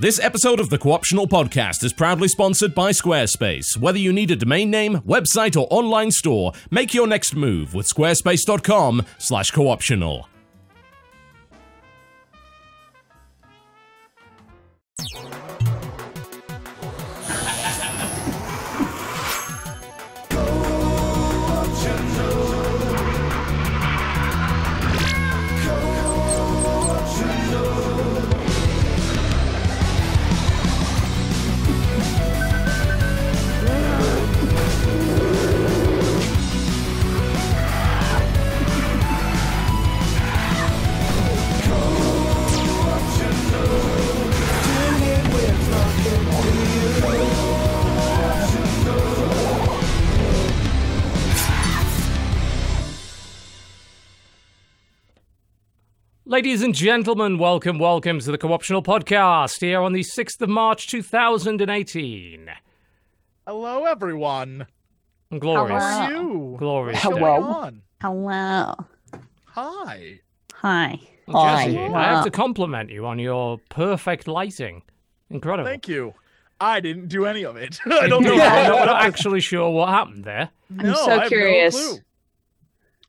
This episode of the Co-optional Podcast is proudly sponsored by Squarespace. Whether you need a domain name, website, or online store, make your next move with squarespace.com/cooptional. Ladies and gentlemen, welcome, welcome to the Co-optional Podcast here on the 6th of March 2018. Hello, everyone. Glorious. How are you? Glorious. Hello. Hello. Hi. Hi. Jesse, Hi. I have to compliment you on your perfect lighting. Incredible. Thank you. I didn't do any of it. I don't know. I'm not, that not happened. actually sure what happened there. No, so I have no curious. clue.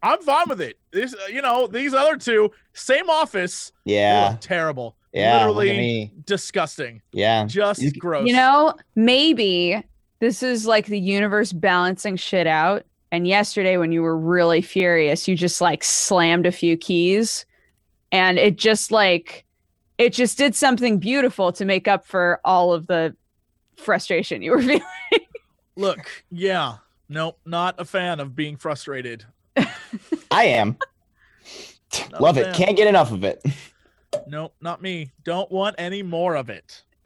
I'm fine with it. This, uh, you know, these other two, same office. Yeah, terrible. yeah. Look at Literally me. disgusting. Yeah. Just You- gross. You know, maybe this is like the universe balancing shit out. And yesterday, when you were really furious, you just like slammed a few keys and it just like, it just did something beautiful to make up for all of the frustration you were feeling. Look, yeah. Nope, not a fan of being frustrated. I am. Not Love it. fan. Can't get enough of it. Nope, not me. Don't want any more of it.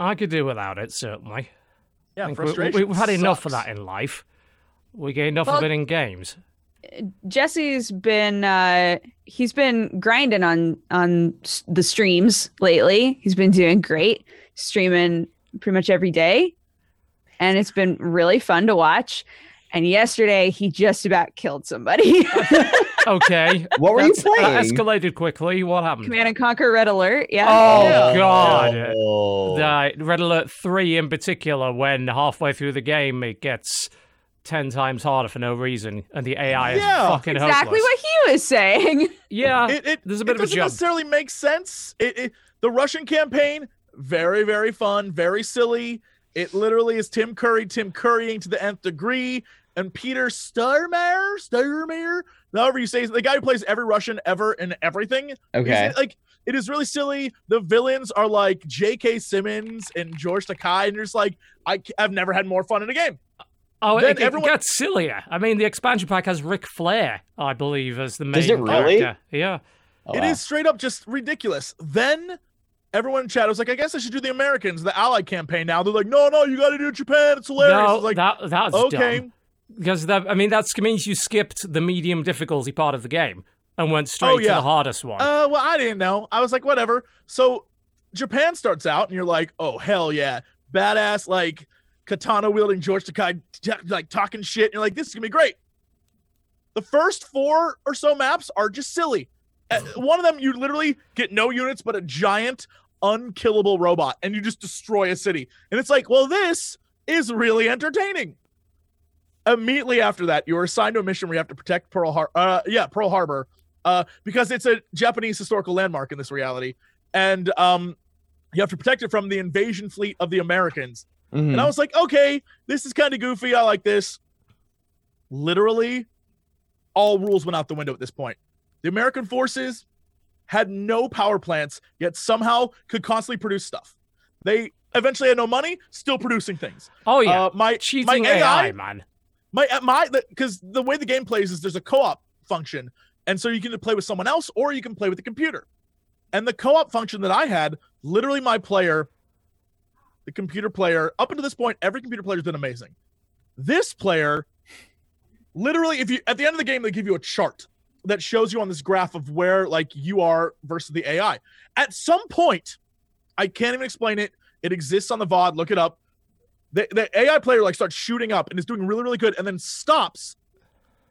I could do without it, certainly. Yeah, I we- frustration. we, we've had enough of that in life. We get enough of it in games. Jesse's been uh he's been grinding on on the streams lately. He's been doing great, streaming pretty much every day. And it's been really fun to watch. And yesterday he just about killed somebody. Okay. What were you That's- That playing? escalated quickly. What happened? Command and Conquer Red Alert. Yeah. Oh, Yeah. God. Oh. The Red Alert 3 in particular, when halfway through the game it gets 10 times harder for no reason, and the AI is Yeah. fucking exactly hopeless. what he was saying. Yeah, it, it, there's a bit it of a doesn't jump. necessarily make sense. It, it the Russian campaign very very fun, very silly. It literally is Tim Curry, Tim Currying to the nth degree, and Peter Sturmeyer, Sturmeyer, however you say it, the guy who plays every Russian ever in everything. Okay. Is- like it is really silly. The villains are like J.K. Simmons and George Takei, and you're just like, I, have never had more fun in a game. Oh, Then it, it everyone- gets sillier. I mean, the expansion pack has Ric Flair, I believe, as the main Does it really? character. Yeah. Oh, It wow. is straight up just ridiculous. Then everyone in chat was like, I guess I should do the Americans, the Allied campaign now. They're like, no, no, you got to do Japan. It's hilarious. No, like, that that's okay. dumb. Because that, I mean, that means you skipped the medium difficulty part of the game and went straight Oh, to the hardest one. Uh, well, I didn't know. I was like, whatever. So Japan starts out, and you're like, oh hell yeah, badass, like katana wielding George Takei, t- like talking shit. And you're like, this is gonna be great. The first four or so maps are just silly. Uh, One of them, you literally get no units, but a giant, unkillable robot, and you just destroy a city. And it's like, well, this is really entertaining. Immediately after that, you are assigned to a mission where you have to protect Pearl Harbor. Uh, yeah, Pearl Harbor uh, because it's a Japanese historical landmark in this reality, and um, you have to protect it from the invasion fleet of the Americans. Mhm. And I was like, okay, this is kind of goofy. I like this. Literally, all rules went out the window at this point. The American forces had no power plants, yet somehow could constantly produce stuff. They eventually had no money, still producing things. oh, yeah. Uh, my Cheating my AI, AI, man. My uh, my because the way the game plays is there's a co-op function, and so you can play with someone else or you can play with the computer. And the co-op function that I had, literally my player, the computer player, up until this point, every computer player's been amazing. This player, literally, if you at the end of the game, they give you a chart that shows you on this graph of where like you are versus the AI. At some point, I can't even explain it. It exists on the VOD. Look it up. The, the AI player like starts shooting up and is doing really, really good, and then stops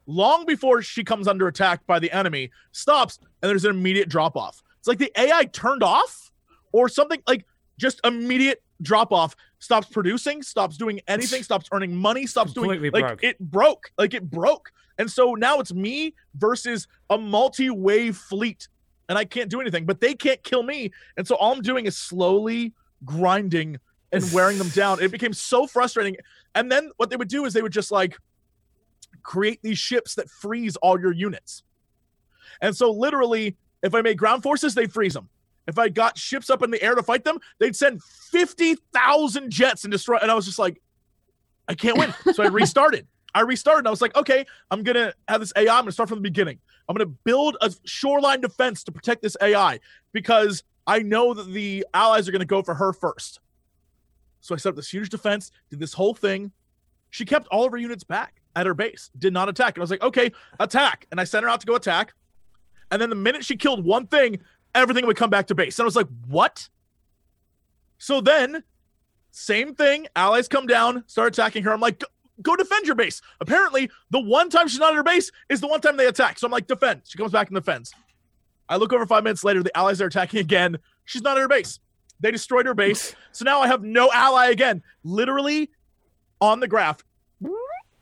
long before she comes under attack by the enemy. Stops, and there's an immediate drop off. It's like the AI turned off or something like just immediate drop off, stops producing, stops doing anything, stops earning money, stops doing Completely like it broke. Like it broke. And so now it's me versus a multi-wave fleet. And I can't do anything, but they can't kill me. And so all I'm doing is slowly grinding and wearing them down. It became so frustrating. And then what they would do is they would just like create these ships that freeze all your units. And so literally, if I made ground forces, they'd freeze them. If I got ships up in the air to fight them, they'd send 50,000 jets and destroy. And I was just like, I can't win. So I restarted. I restarted. I was like, okay, I'm going to have this AI. I'm going to start from the beginning. I'm going to build a shoreline defense to protect this AI because I know that the allies are going to go for her first. So I set up this huge defense, did this whole thing. She kept all of her units back at her base, did not attack. And I was like, okay, attack. And I sent her out to go attack. And then the minute she killed one thing, everything would come back to base. And I was like, what? So then, same thing. Allies come down, start attacking her. I'm like, go, defend your base. Apparently, the one time she's not at her base is the one time they attack. So I'm like, defend. She comes back and defends. I look over five minutes later, the allies are attacking again. She's not at her base. They destroyed her base. So now I have no ally again. Literally on the graph.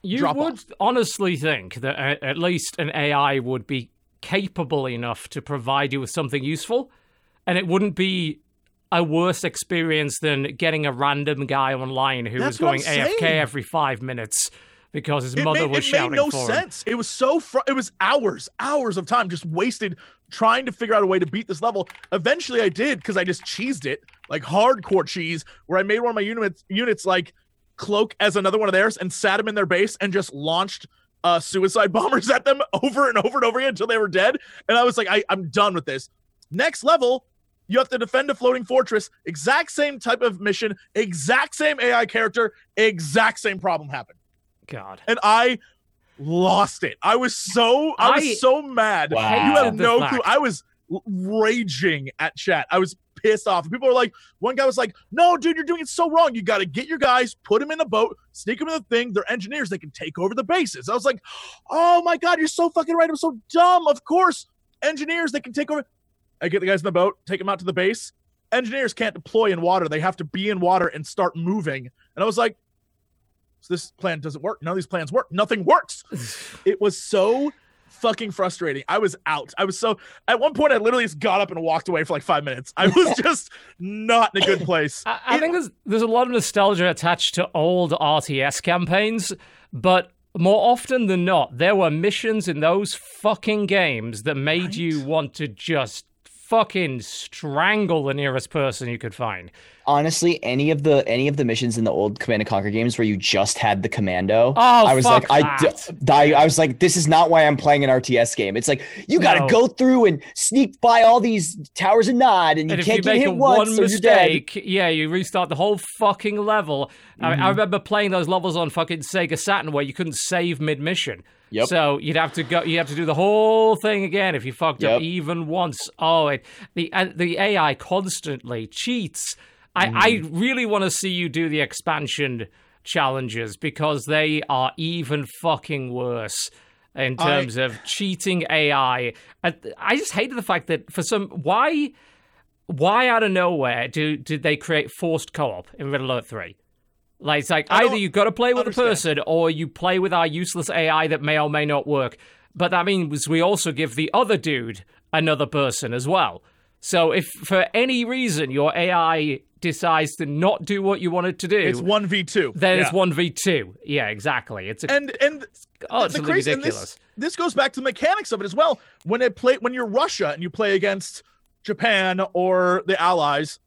You drop would off. honestly think that at least an AI would be capable enough to provide you with something useful, and it wouldn't be a worse experience than getting a random guy online who That's was going AFK every five minutes because his It mother made, was it shouting made no for him. sense. It was so fr- it was hours, hours of time just wasted trying to figure out a way to beat this level. Eventually, I did because I just cheesed it like hardcore cheese, where I made one of my units units like cloak as another one of theirs and sat them in their base and just launched uh, suicide bombers at them over and over and over again until they were dead. And I was like, I, I'm done with this. Next level, you have to defend a floating fortress. Exact same type of mission, exact same AI character, exact same problem happened God. and I lost it. I was so I was so mad. Wow. You have no clue. I was raging at chat. I was pissed off. People were like, one guy was like, "No, dude, you're doing it so wrong. You got to get your guys, put them in a boat, sneak them in the thing. They're engineers. They can take over the bases." I was like, "Oh my god, you're so fucking right. I'm so dumb. Of course, engineers they can take over." I get the guys in the boat, take them out to the base. Engineers can't deploy in water. They have to be in water and start moving. And I was like, so this plan doesn't work. None of these plans work. Nothing works. It was so fucking frustrating. I was out. I was so at one point I literally just got up and walked away for like five minutes. I was just not in a good place. I, I It- think there's there's a lot of nostalgia attached to old RTS campaigns, but more often than not, there were missions in those fucking games that made you want to just fucking strangle the nearest person you could find. Honestly, any of the any of the missions in the old Command and Conquer games where you just had the commando, Oh, I was like, I, that. I, I was like, this is not why I'm playing an RTS game. It's like you got to No. go through and sneak by all these towers and nod, and you And if can't you get make hit once, one so you're dead. mistake, yeah, you restart the whole fucking level. Mm-hmm. I remember playing those levels on fucking Sega Saturn where you couldn't save mid mission. Yep. So you'd have to go. You have to do the whole thing again if you fucked up even once. Oh, it, the uh, the AI constantly cheats. I I Mm-hmm. really want to see you do the expansion challenges because they are even fucking worse in I- terms of cheating AI. I, I just hated the fact that for some why why out of nowhere do did they create forced co-op in Red Alert 3? Like it's like I either don't you got to play with a person or you play with our useless AI that may or may not work. But that means we also give the other dude another person as well. So if for any reason your AI decides to not do what you want it to do, It's one v two. then it's one v two. Yeah, exactly. It's a, And and oh, it's the crazy ridiculous. this this goes back to the mechanics of it as well. When it play when you're Russia and you play against Japan or the Allies,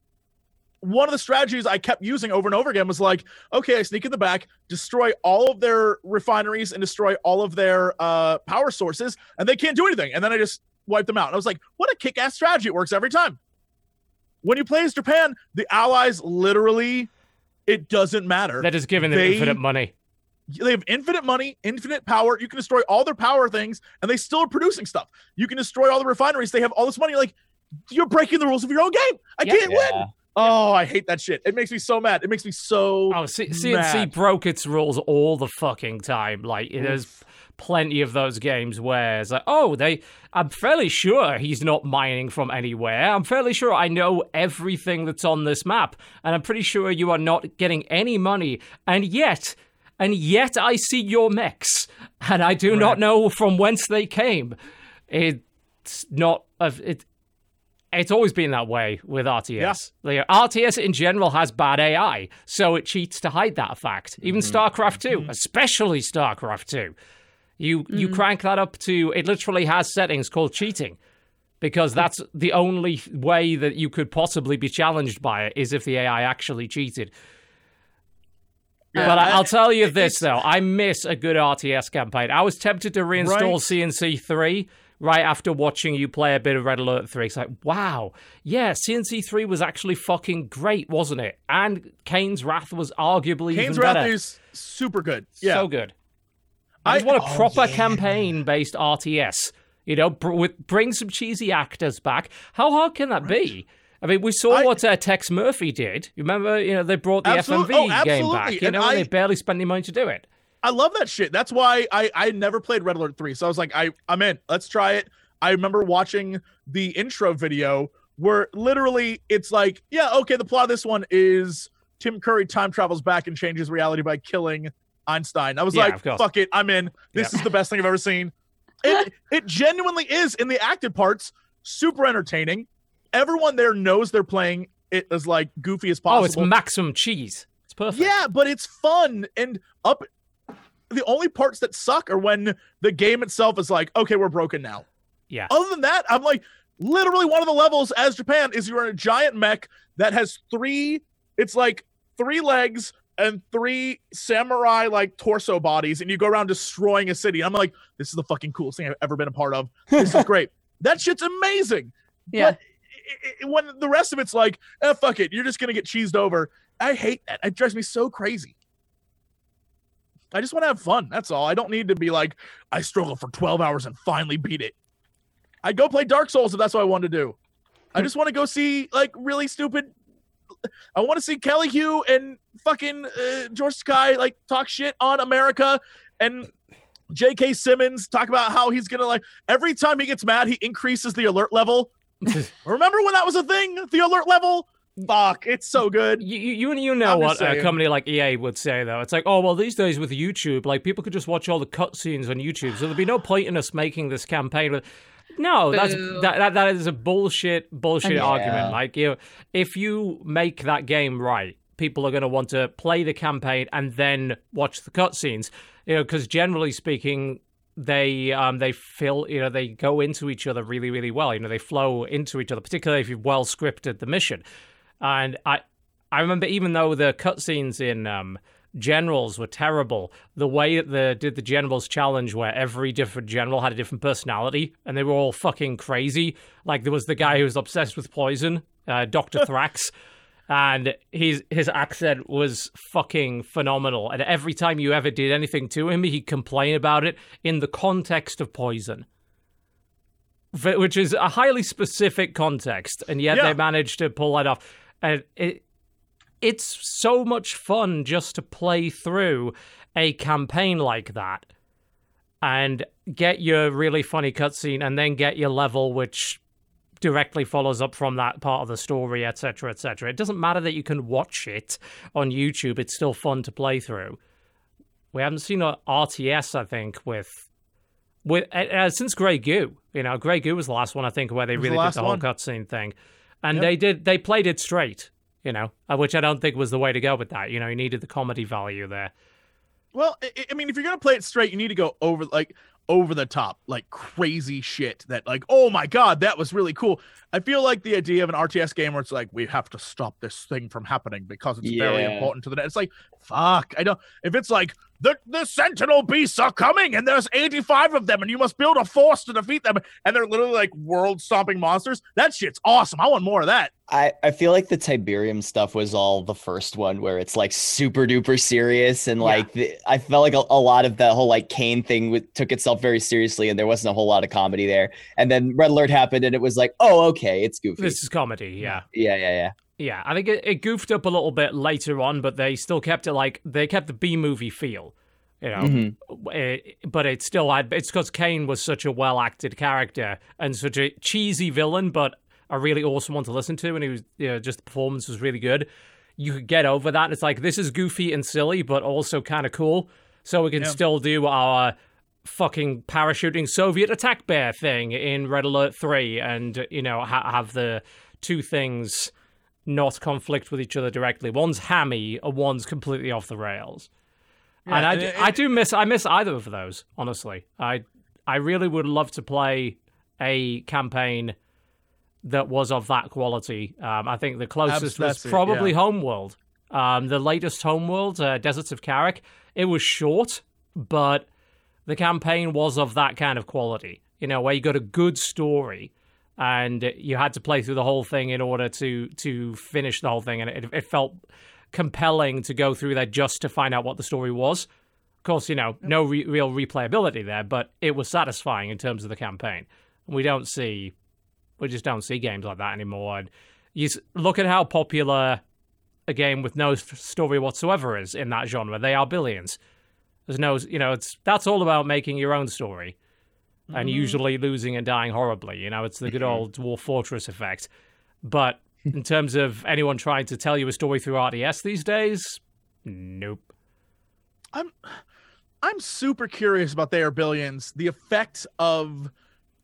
one of the strategies I kept using over and over again was like, okay, I sneak in the back, destroy all of their refineries and destroy all of their uh, power sources, and they can't do anything. And then I just wipe them out. And I was like, what a kick-ass strategy! It works every time. When you play as Japan, the Allies literally, it doesn't matter. They're giving them they- infinite money. they have infinite money, infinite power. You can destroy all their power things, and they still are producing stuff. You can destroy all the refineries. They have all this money. Like you're breaking the rules of your own game. I Yeah. can't win. Oh, I hate that shit. It makes me so mad. It makes me so. Oh, C- CNC mad. broke its rules all the fucking time. Like there's plenty of those games where it's like, oh, they. I'm fairly sure he's not mining from anywhere. I'm fairly sure I know everything that's on this map, and I'm pretty sure you are not getting any money, and yet. And yet I see your mechs, and I do not know from whence they came. It's not of it. It's always been that way with RTS. Like, RTS in general has bad AI, so it cheats to hide that fact. Even mm-hmm. StarCraft 2, mm-hmm. especially StarCraft 2. You you mm-hmm. crank that up to it literally has settings called cheating. Because that's the only way that you could possibly be challenged by it is if the AI actually cheated. but I, I'll tell you this though, I miss a good RTS campaign. I was tempted to reinstall Right. CNC three right after watching you play a bit of Red Alert three. It's like, wow, yeah, CNC three was actually fucking great, wasn't it? And Kane's Wrath was arguably Kane's even Wrath better. is super good. Yeah. So good. I just want a proper campaign based RTS. You know, br- with, bring some cheesy actors back. How hard can that be? I mean, we saw I- what uh, Tex Murphy did. You remember, you know, they brought the Absolute- FMV oh, game back. You And know, and I- they barely spent any money to do it. I love that shit. That's why I I never played Red Alert 3. So I was like, I I'm in. Let's try it. I remember watching the intro video where literally it's like, yeah, okay, the plot of this one is Tim Curry time travels back and changes reality by killing Einstein. I was Yeah, like, fuck it, I'm in. This Yeah. is the best thing I've ever seen. It it genuinely is in the acted parts, super entertaining. Everyone there knows they're playing it as like goofy as possible. Oh, it's maximum cheese. It's perfect. Yeah, but it's fun and up. The only parts that suck are when the game itself is like, okay, we're broken now. Yeah. Other than that, I'm like, literally one of the levels as Japan is you're in a giant mech that has three. It's like three legs and three samurai like torso bodies, and you go around destroying a city. I'm like, this is the fucking coolest thing I've ever been a part of. This is great. that shit's amazing. Yeah. But i- i- when the rest of it's like, eh, fuck it, you're just gonna get cheesed over. I hate that. It drives me so crazy. I just want to have fun. That's all. I don't need to be like, I struggled for 12 hours and finally beat it. I'd go play Dark Souls if that's what I wanted to do. I just want to go see like really stupid. I want to see Kelly Hu and fucking uh, George Sky like talk shit on America and J.K. Simmons talk about how he's gonna like every time he gets mad, he increases the alert level. Remember when that was a thing? The alert level? Fuck, it's so good. You, you, you know I'm what a company like EA would say, though. It's like, oh, well, these days with YouTube, like, people could just watch all the cutscenes on YouTube, so there'd be no point in us making this campaign. With... No, that's that, that that is a bullshit bullshit Yeah. argument. Like, you know, if you make that game right, people are going to want to play the campaign and then watch the cutscenes. You know, because generally speaking, they um they fill you know they go into each other really really well. You know, they flow into each other, particularly if you've well scripted the mission. And I I remember even though the cutscenes in um, Generals were terrible, the way that the did the Generals challenge where every different general had a different personality and they were all fucking crazy. Like there was the guy who was obsessed with poison, uh, Doctor Thrax. And his his accent was fucking phenomenal. And every time you ever did anything to him, he'd complain about it in the context of poison which is a highly specific context, and yet Yeah. they managed to pull that off. And it, it's so much fun just to play through a campaign like that and get your really funny cutscene, and then get your level, which directly follows up from that part of the story, etc., etc. It doesn't matter that you can watch it on YouTube; it's still fun to play through. We haven't seen a RTS, I think, with with uh, uh, since Grey Goo. You know, Grey Goo was the last one I think where they was the really did the whole one. cutscene thing, and Yep. they did they played it straight. You know, uh, which I don't think was the way to go with that. You know, you needed the comedy value there. Well, I, I mean, if you're gonna play it straight, you need to go over like over the top, like crazy shit. That like, oh my god, that was really cool. I feel like the idea of an RTS game where it's like we have to stop this thing from happening because it's very important to the net. It's like, fuck, I don't. If it's like the the Sentinel beasts are coming and there's 85 of them and you must build a force to defeat them and they're literally like world stomping monsters. That shit's awesome. I want more of that. I, I feel like the Tiberium stuff was all the first one where it's like super duper serious and Yeah. like the, I felt like a, a lot of that whole like Kane thing w- took itself very seriously and there wasn't a whole lot of comedy there. And then Red Alert happened and it was like, oh okay, it's goofy. This is comedy, yeah. yeah, yeah, yeah. Yeah, I think it, it goofed up a little bit later on, but they still kept it like they kept the B movie feel, You know, Mhm. it- but it's still had. It's because Kane was such a well acted character and such a cheesy villain, but a really awesome one to listen to, and he was you know, just the performance was really good. You could get over that. It's like this is goofy and silly, but also kind of cool. So we can Yeah. still do our fucking parachuting Soviet attack bear thing in Red Alert 3 and, you know, ha- have the two things not conflict with each other directly. One's hammy and one's completely off the rails. and I, do, it- I do miss I miss either of those, honestly. I I really would love to play a campaign that was of that quality. Um, I think the closest was it, probably yeah. Homeworld. Um, the latest Homeworld, uh, Deserts of Kharak, it was short, but the campaign was of that kind of quality. You know, where you got a good story, and you had to play through the whole thing in order to to finish the whole thing, and it, it felt compelling to go through there just to find out what the story was. Of course, you know, no re- real replayability there, but it was satisfying in terms of the campaign. And we don't see, we just don't see games like that anymore. And you look at how popular a game with no story whatsoever is in that genre. They are billions. There's no, you know, it's that's all about making your own story, and mm-hmm. usually losing and dying horribly. You know, it's the good mm-hmm. old Dwarf Fortress effect. But in terms of anyone trying to tell you a story through RTS these days, nope. I'm I'm super curious about They Are Billions, the effect of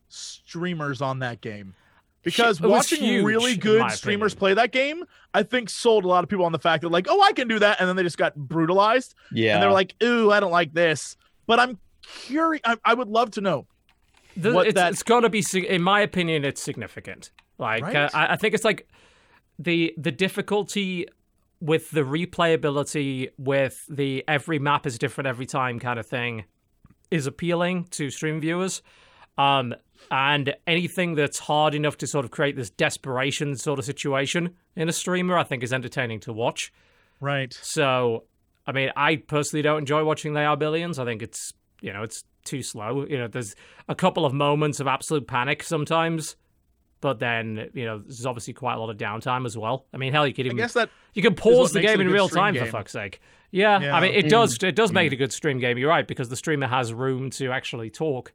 streamers on that game. Because It watching huge, really good streamers opinion. play that game, I think sold a lot of people on the fact that like, oh, I can do that, and then they just got brutalized, Yeah. and they're like, ooh, I don't like this. But I'm curious. I, I would love to know. The, what it's, that- it's got to be, in my opinion, it's significant. Like Right? uh, I, I think it's like the the difficulty with the replayability, with the every map is different every time kind of thing, is appealing to stream viewers. Um, and anything that's hard enough to sort of create this desperation sort of situation in a streamer, I think, is entertaining to watch. Right. So, I mean, I personally don't enjoy watching They Are Billions. I think it's, you know, it's too slow. You know, there's a couple of moments of absolute panic sometimes, but then, you know, there's obviously quite a lot of downtime as well. I mean, hell, you could I even guess that you can pause the game in real stream time for fuck's sake. Yeah, Yeah. I mean, it does it does make it a good stream game. You're right because the streamer has room to actually talk.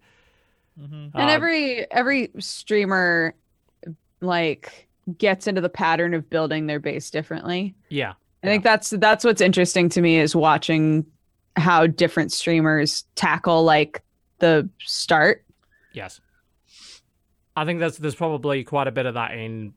and Um, every every streamer like gets into the pattern of building their base differently. yeah, I think that's that's what's interesting to me is watching how different streamers tackle like the start. yes. I think there's there's probably quite a bit of that in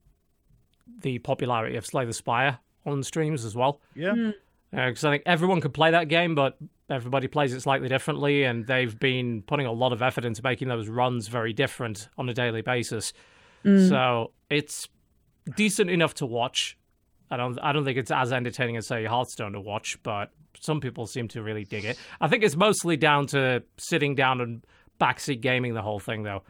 the popularity of Slay the Spire on streams as well. yeah. because I think everyone could play that game, but everybody plays it slightly differently, and they've been putting a lot of effort into making those runs very different on a daily basis. Mm. So it's decent enough to watch. I don't, I don't think it's as entertaining as say Hearthstone to watch, but some people seem to really dig it. I think it's mostly down to sitting down and backseat gaming the whole thing, though.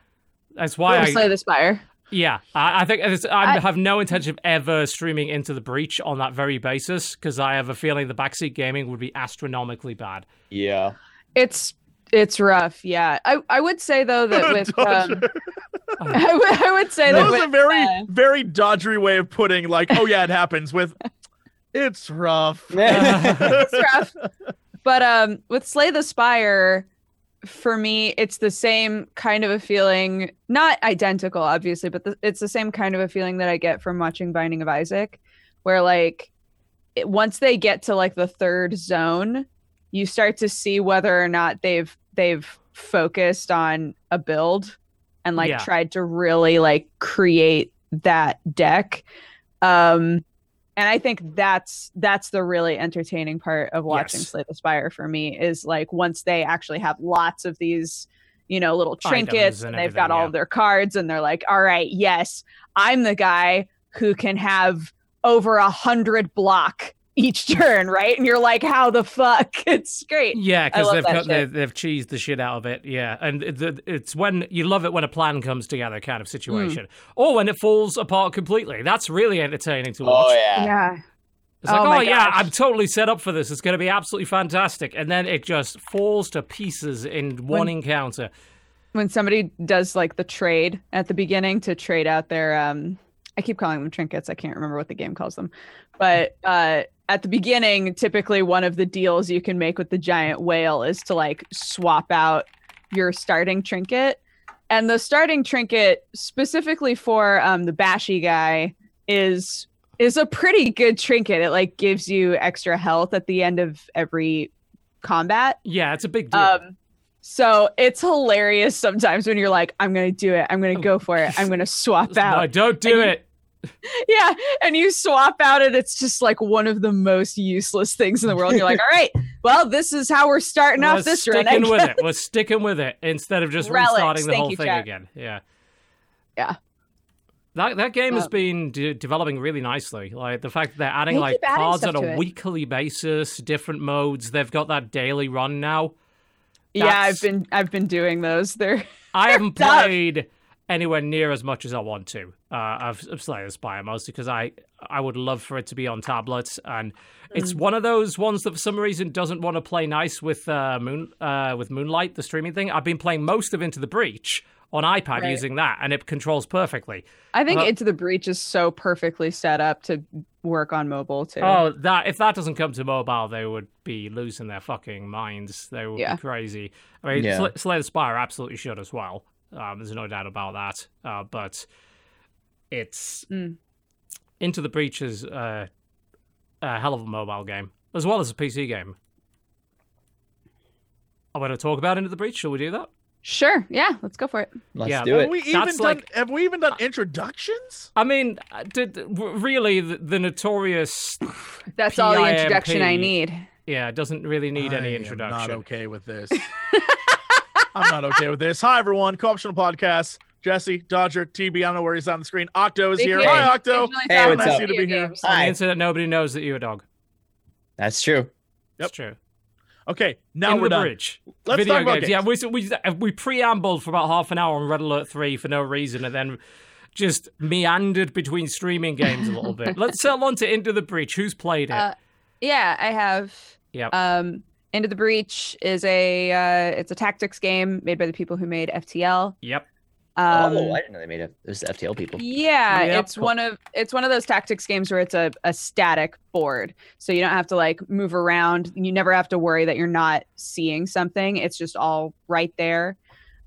That's why I, Slay the Spire. yeah, I, I think it's, I, I- have no intention of ever streaming into the breach on that very basis because I have a feeling the backseat gaming would be astronomically bad. yeah. It's it's rough, yeah. I, I would say though that with um, I, would, would say That that was with, a very, uh, very dodgery way of putting like, oh yeah, it happens with. It's rough. it's rough. But um with Slay the Spire, for me, it's the same kind of a feeling, not identical, obviously, but the, it's the same kind of a feeling that I get from watching Binding of Isaac, where like it, once they get to like the third zone, you start to see whether or not they've they've focused on a build and like Yeah. tried to really like create that deck. Um and I think that's that's the really entertaining part of watching Yes. Slay the Spire for me is like once they actually have lots of these, you know, little trinkets and and, they've got all yeah. of their cards and they're like, all right, yes, I'm the guy who can have over a hundred block each turn, right? And you're like, how the fuck? It's great. Yeah, because they've got, they've, they've cheesed the shit out of it. Yeah, and it, it- it's when you love it when a plan comes together, kind Hmm. of situation, or when it falls apart completely. That's really entertaining to watch. Oh yeah. Yeah. It's like, Oh oh, yeah, gosh. I'm totally set up for this. It's going to be absolutely fantastic, and then it just falls to pieces in one When- encounter. When somebody does like the trade at the beginning to trade out their um I keep calling them trinkets. I can't remember what the game calls them. But uh, at the beginning, typically one of the deals you can make with the giant whale is to like swap out your starting trinket. And the starting trinket, specifically for um, the bashy guy, is is a pretty good trinket. It like gives you extra health at the end of every combat. Yeah, it's a big deal. Um, so it's hilarious sometimes when you're like, I'm gonna do it. I'm gonna go for it. I'm gonna swap out. no, don't do and it. Yeah, and you swap out and it's just like one of the most useless things in the world. You're like, all right, well, this is how we're starting off this run. I sticking with it. We're sticking with it instead of just Relics. restarting the Thank whole you, thing chat. again. Yeah. Yeah. That that game has um, been de- developing really nicely. Like the fact that they're adding They like adding cards on a it. weekly basis, different modes. They've got that daily run now. Yeah, I've been I've been doing those. They're I haven't tough. played anywhere near as much as I want to. Uh, I've, I've Slay the Spire mostly because I I would love for it to be on tablets, and Mm. it's one of those ones that for some reason doesn't want to play nice with uh, Moon uh, with Moonlight, the streaming thing. I've been playing most of Into the Breach on iPad Right. using that, and it controls perfectly. I think Uh, Into the Breach is so perfectly set up to work on mobile too. Oh, that if that doesn't come to mobile, they would be losing their fucking minds. They would Yeah. be crazy. I mean, Yeah. Sl- Slay the Spire absolutely should as well. Um, there's no doubt about that. Uh, but it's Mm. Into the Breach is uh, a hell of a mobile game as well as a PC game. I want to talk about Into the Breach. Shall we do that? Sure, yeah, let's go for it. Let's Yeah, do but Have it. we even That's done? like- have we even done introductions? I mean, uh, did, really, the, the notorious, That's all the introduction I need. yeah, it doesn't really need I any am introduction. Not okay with this. I'm not okay with this. Hi everyone, co-optional podcast. Jesse, Dodger, TB. I don't know where he's on the screen. Octo is Big here. game. Hi, Octo. Originally Hey, thought what's about up? Nice to be here. games. On the Hi. internet, nobody knows that you're a dog. That's true. That's true. Okay, now Into we're the done. bridge. Let's Video talk about games. Yeah, we, we we preambled for about half an hour on Red Alert Three for no reason, and then just meandered between streaming games a little bit. Let's settle on to Into the Breach. Who's played it? Uh, Yeah, I have. Yeah. Um, Into the Breach is a uh, it's a tactics game made by the people who made FTL. yep. Um, oh, I didn't know they made it. It was the FTL people. Yeah, Yep. it's one of it's one of those tactics games where it's a, a static board. So you don't have to like move around. You never have to worry that you're not seeing something. It's just all right there.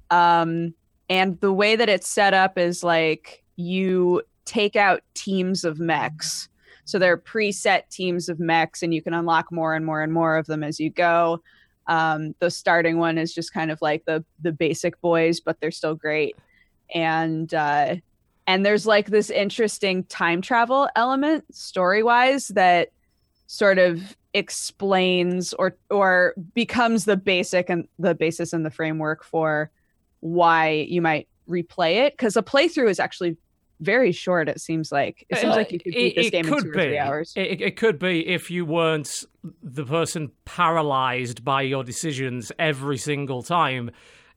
Um and the way that it's set up is like you take out teams of mechs. So they're preset teams of mechs and you can unlock more and more and more of them as you go. Um the starting one is just kind of like the the basic boys, but they're still great. And uh and there's like this interesting time travel element story wise that sort of explains or or becomes the basic and the basis and the framework for why you might replay it because a playthrough is actually very short it seems like it seems Uh, like you could beat this game in two or three hours It, it- it could be if you weren't the person paralyzed by your decisions every single time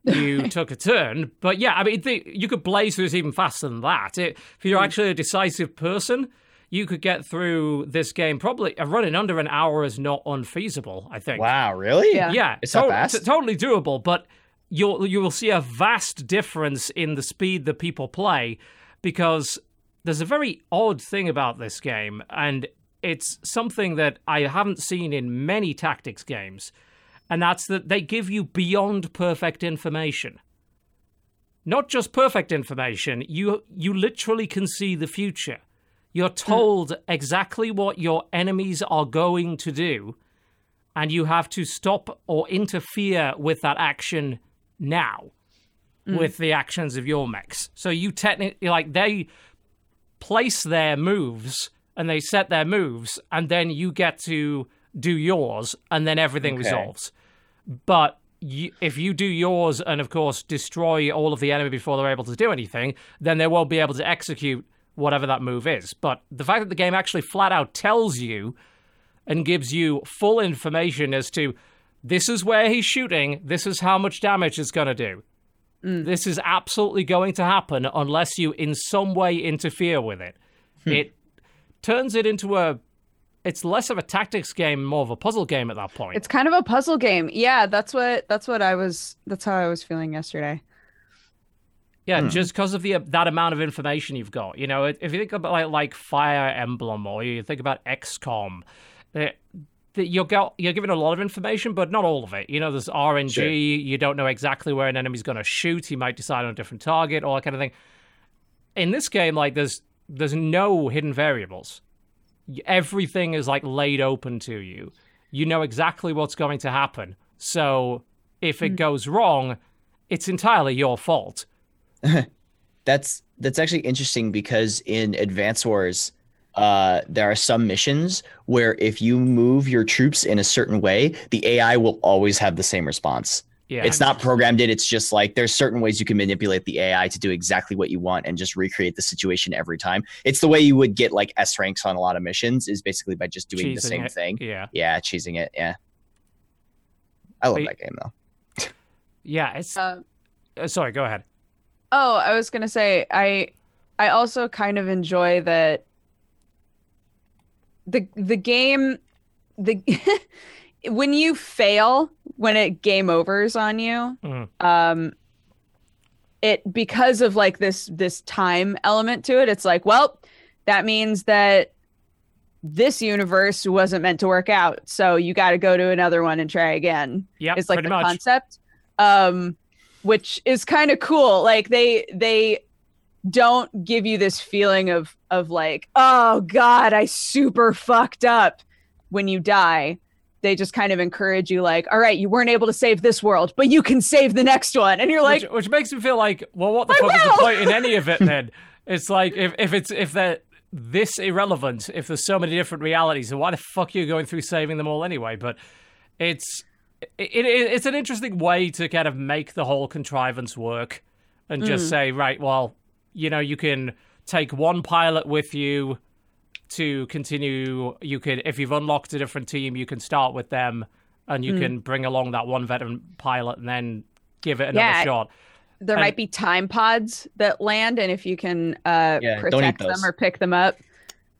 you took a turn. But yeah, I mean, the, you could blaze through this even faster than that. It, if Hmm. you're actually a decisive person, you could get through this game probably uh, running under an hour is not unfeasible. I think. Wow, really? Yeah. Yeah, It's that to- fast? t- totally doable, but you'll you will see a vast difference in the speed that people play because there's a very odd thing about this game, and it's something that I haven't seen in many tactics games, and that's that they give you beyond perfect information. Not just perfect information, you you literally can see the future. You're hmm. told exactly what your enemies are going to do, and you have to stop or interfere with that action now Mm. with the actions of your mechs. So you technically like they place their moves and they set their moves and then you get to do yours and then everything Okay. resolves. But you, if you do yours and of course destroy all of the enemy before they're able to do anything, then they won't be able to execute whatever that move is. But the fact that the game actually flat out tells you and gives you full information as to this is where he's shooting, this is how much damage it's going to do. This is absolutely going to happen unless you in some way interfere with it. It turns it into a it's less of a tactics game, more of a puzzle game at that point. it's kind of a puzzle game yeah that's what that's what i was that's how i was feeling yesterday Yeah, Hmm. just because of the that amount of information you've got. You know, if you think about like, like Fire Emblem or you think about XCOM, that that you're go, you're given a lot of information, but not all of it. You know, there's RNG. Sure. You don't know exactly where an enemy's going to shoot. He might decide on a different target, all that kind of thing. In this game, like there's there's no hidden variables. Everything is like laid open to you. You know exactly what's going to happen. So if it hmm. goes wrong, it's entirely your fault. That's that's actually interesting because in Advance Wars, uh, there are some missions where if you move your troops in a certain way, the AI will always have the same response. Yeah. It's not programmed in. It's just like there's certain ways you can manipulate the AI to do exactly what you want and just recreate the situation every time. It's the way you would get like S ranks on a lot of missions is basically by just doing the same it. thing. Yeah. Yeah, cheesing it. Yeah. I love But- that game though. Yeah, it's Uh, uh, sorry, go ahead. Oh, I was gonna say I I also kind of enjoy that the the game the when you fail when it game overs on you Mhm. um it because of like this this time element to it it's like well that means that this universe wasn't meant to work out so you got to go to another one and try again Yeah, is like the much. concept um which is kind of cool like they they don't give you this feeling of of like oh god i super fucked up when you die they just kind of encourage you like all right you weren't able to save this world but you can save the next one and you're like which, which makes me feel like, well, what the I fuck is the point in any of it then? it's like if if it's if they're this irrelevant, if there's so many different realities, then why the fuck are you going through saving them all anyway? But it's it, it it's an interesting way to kind of make the whole contrivance work and just Mm. say, right, well, you know, you can take one pilot with you to continue. You could, if you've unlocked a different team, you can start with them, and you Mm. can bring along that one veteran pilot, and then give it another Yeah, shot. there and- might be time pods that land and if you can uh Yeah, protect them or pick them up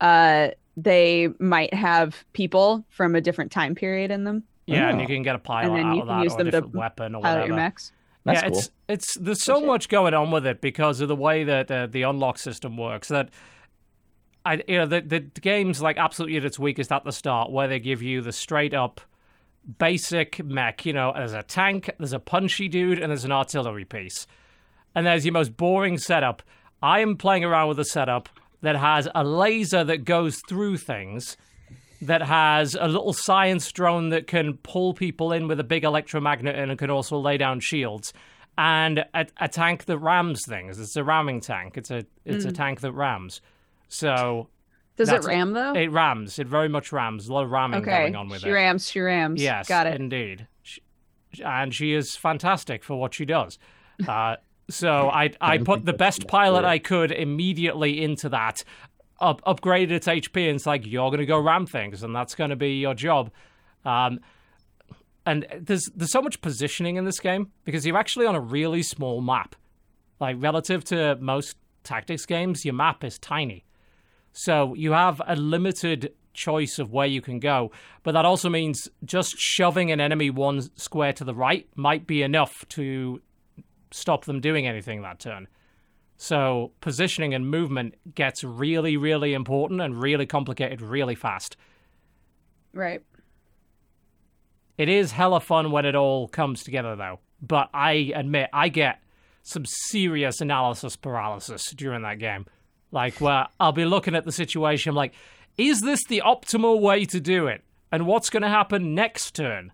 uh they might have people from a different time period in them Yeah, and Oh. you can get a pilot and then out you of can that use or a them to different weapon or pilot whatever. your mechs That's yeah, cool. it's it's there's so much going on with it because of the way that uh, the unlock system works that I you know the the game's like absolutely at its weakest at the start where they give you the straight up basic mech, you know, there's a tank, there's a punchy dude and there's an artillery piece. And there's your most boring setup. I am playing around with a setup that has a laser that goes through things that has a little science drone that can pull people in with a big electromagnet and it can also lay down shields. And a, a tank that rams things. It's a ramming tank. It's a it's a tank that rams. So does it That's- ram though? It rams. It very much rams. A lot of ramming okay. going on with she it. She rams she rams. Yes got it. indeed. She- and she is fantastic for what she does. Uh, so I I put the best pilot. I could immediately into that up, upgraded its HP, and it's like you're gonna go ram things, and that's gonna be your job. Um, and there's there's so much positioning in this game because you're actually on a really small map, like relative to most tactics games, your map is tiny, so you have a limited choice of where you can go. But that also means just shoving an enemy one square to the right might be enough to stop them doing anything that turn. So positioning and movement gets really, really important and really complicated really fast. right It is hella fun when it all comes together, though. But I admit, I get some serious analysis paralysis during that game. Like, where I'll be looking at the situation, I'm like, is this the optimal way to do it? And what's going to happen next turn?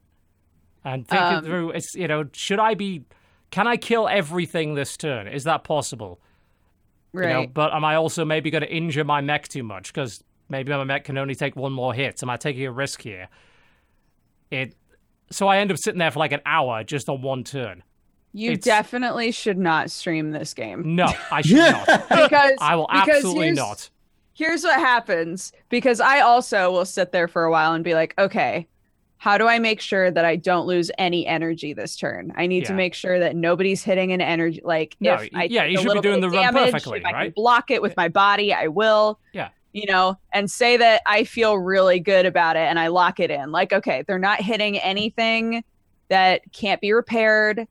And thinking Um, through, it's, you know, should I be, can I kill everything this turn? Is that possible? Right You know, but am I also maybe going to injure my mech too much? Because maybe my mech can only take one more hit. Am I taking a risk here? It. So I end up sitting there for like an hour just on one turn. you it's- definitely should not stream this game No, I should not. because I will because absolutely here's- not. here's what happens because I also will sit there for a while and be like, okay, how do I make sure that I don't lose any energy this turn? I need to make sure that nobody's hitting an energy. Like, No, if I yeah, you should be doing the run damage, perfectly, if I can right? block it with my body, I will. Yeah. You know, and say that I feel really good about it and I lock it in. Like, okay, they're not hitting anything that can't be repaired.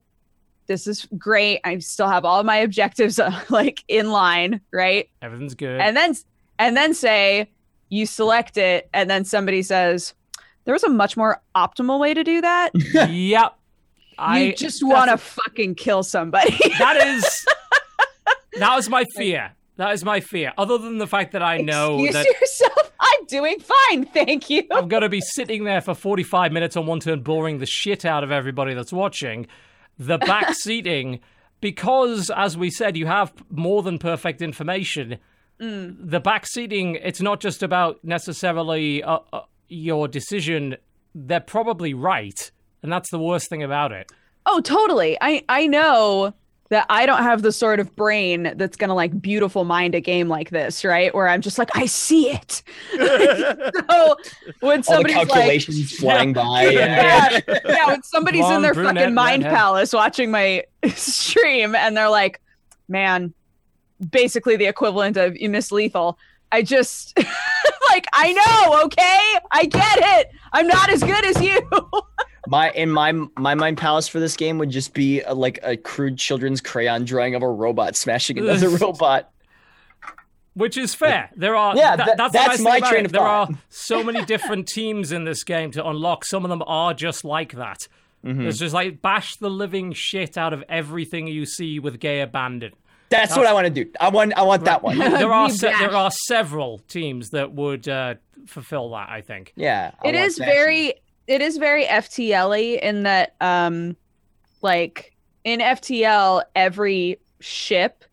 this is great. I still have all my objectives uh, like in line, right? Everything's good. And then and then say you select it, and then somebody says there was a much more optimal way to do that. yep. I you just want to fucking kill somebody. That is. that was my fear. That is my fear. Other than the fact that I know Excuse that yourself. I'm doing fine, thank you. I'm going to be sitting there for 45 minutes on one turn, boring the shit out of everybody that's watching. The back seating, because as we said, you have more than perfect information. Mm. The back seating, it's not just about necessarily uh, uh, your decision. They're probably right, and that's the worst thing about it. Oh, totally. I I know that I don't have the sort of brain that's gonna like beautiful mind a game like this, right? Where I'm just like, I see it. so when All the somebody's like, calculations flying by. yeah, And, yeah, when somebody's in their brunette, fucking mind redhead. palace watching my stream and they're like, man, basically the equivalent of you Miss Lethal. I just like I know, okay? I get it. I'm not as good as you. my in my my mind palace for this game would just be a, like a crude children's crayon drawing of a robot smashing another robot. Which is fair. There are Yeah, tha- that- that's, the that's nice my about train it. of There are so many different teams in this game to unlock. Some of them are just like that. Mm-hmm. It's just like bash the living shit out of everything you see with Gay Abandon. That's what I want to do. I want I want that one. There are se- there are several teams that would uh, fulfill that. I think. Yeah. I it want very it is very FTL in that um like in FTL every ship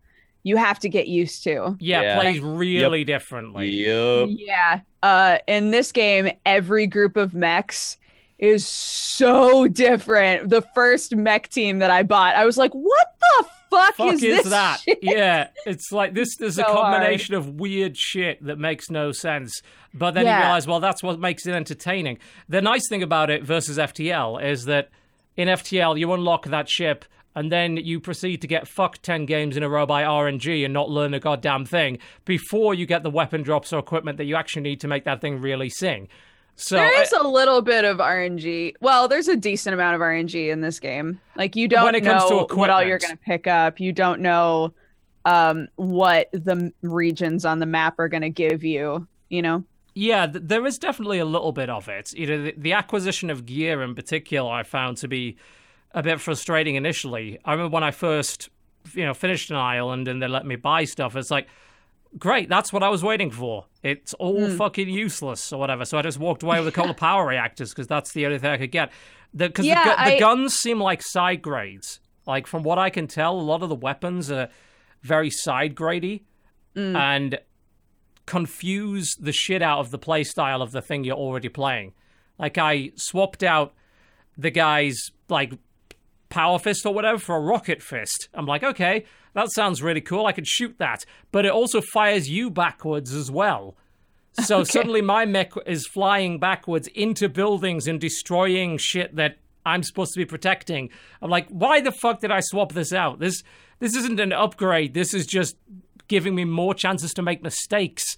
you have to get used to. Yeah, Yeah. plays really differently. Yup. Yeah. Uh in this game every group of mechs is so different. The first mech team that I bought, I was like, what the fuck, Fuck is, is, this that? shit? Yeah, it's like this. There's a So hard. combination of weird shit that makes no sense. But then you realize, well, that's what makes it entertaining. The nice thing about it versus FTL is that in FTL you unlock that ship. And then you proceed to get fucked 10 games in a row by RNG and not learn a goddamn thing before you get the weapon drops or equipment that you actually need to make that thing really sing. So There I- is a little bit of RNG. Well, there's a decent amount of RNG in this game. Like you don't When it comes to know what all you're going to pick up. You don't know um, what the regions on the map are going to give you. You know. Yeah, th- there is definitely a little bit of it. You know, the, the acquisition of gear in particular, I found to be a bit frustrating initially. I remember when I first, you know, finished an island and they let me buy stuff. It's like, great, that's what I was waiting for. It's all Hmm. fucking useless or whatever. So I just walked away with a couple of power reactors because that's the only thing I could get. Because Yeah, the, gu- the I- guns seem like side grades. Like from what I can tell, a lot of the weapons are very side grady Mm. and confuse the shit out of the playstyle of the thing you're already playing. Like I swapped out the guy's like power fist or whatever for a rocket fist. I'm like, okay, that sounds really cool. I could shoot that, but it also fires you backwards as well. So suddenly my mech is flying backwards into buildings and destroying shit that I'm supposed to be protecting. I'm like, why the fuck did I swap this out? This this isn't an upgrade. This is just giving me more chances to make mistakes.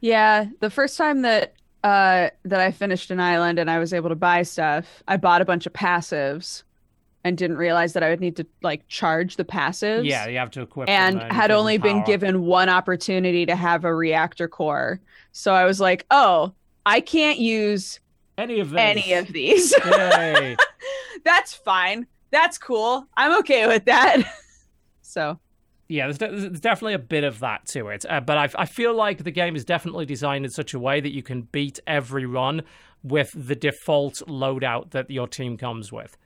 Yeah, the first time that uh that I finished an island and I was able to buy stuff, I bought a bunch of passives and didn't realize that I would need to like charge the passives. Yeah, you have to equip them and had only been given one opportunity to have a reactor core. So I was like, "Oh, I can't use any of this. any of these." That's fine. That's cool. I'm okay with that. so, yeah, there's, de- there's definitely a bit of that to it. Uh, but I, I feel like the game is definitely designed in such a way that you can beat every run with the default loadout that your team comes with.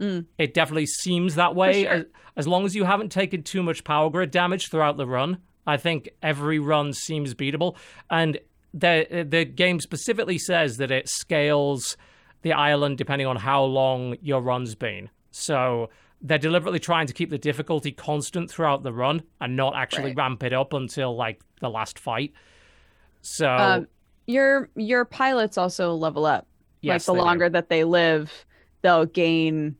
Mm. It definitely seems that way. sure. As, as long as you haven't taken too much power grid damage throughout the run, I think every run seems beatable. And the the game specifically says that it scales the island depending on how long your run's been. So they're deliberately trying to keep the difficulty constant throughout the run and not actually Right. ramp it up until like the last fight. So um, your your pilots also level up. yes, like the they do. longer that they live, they'll gain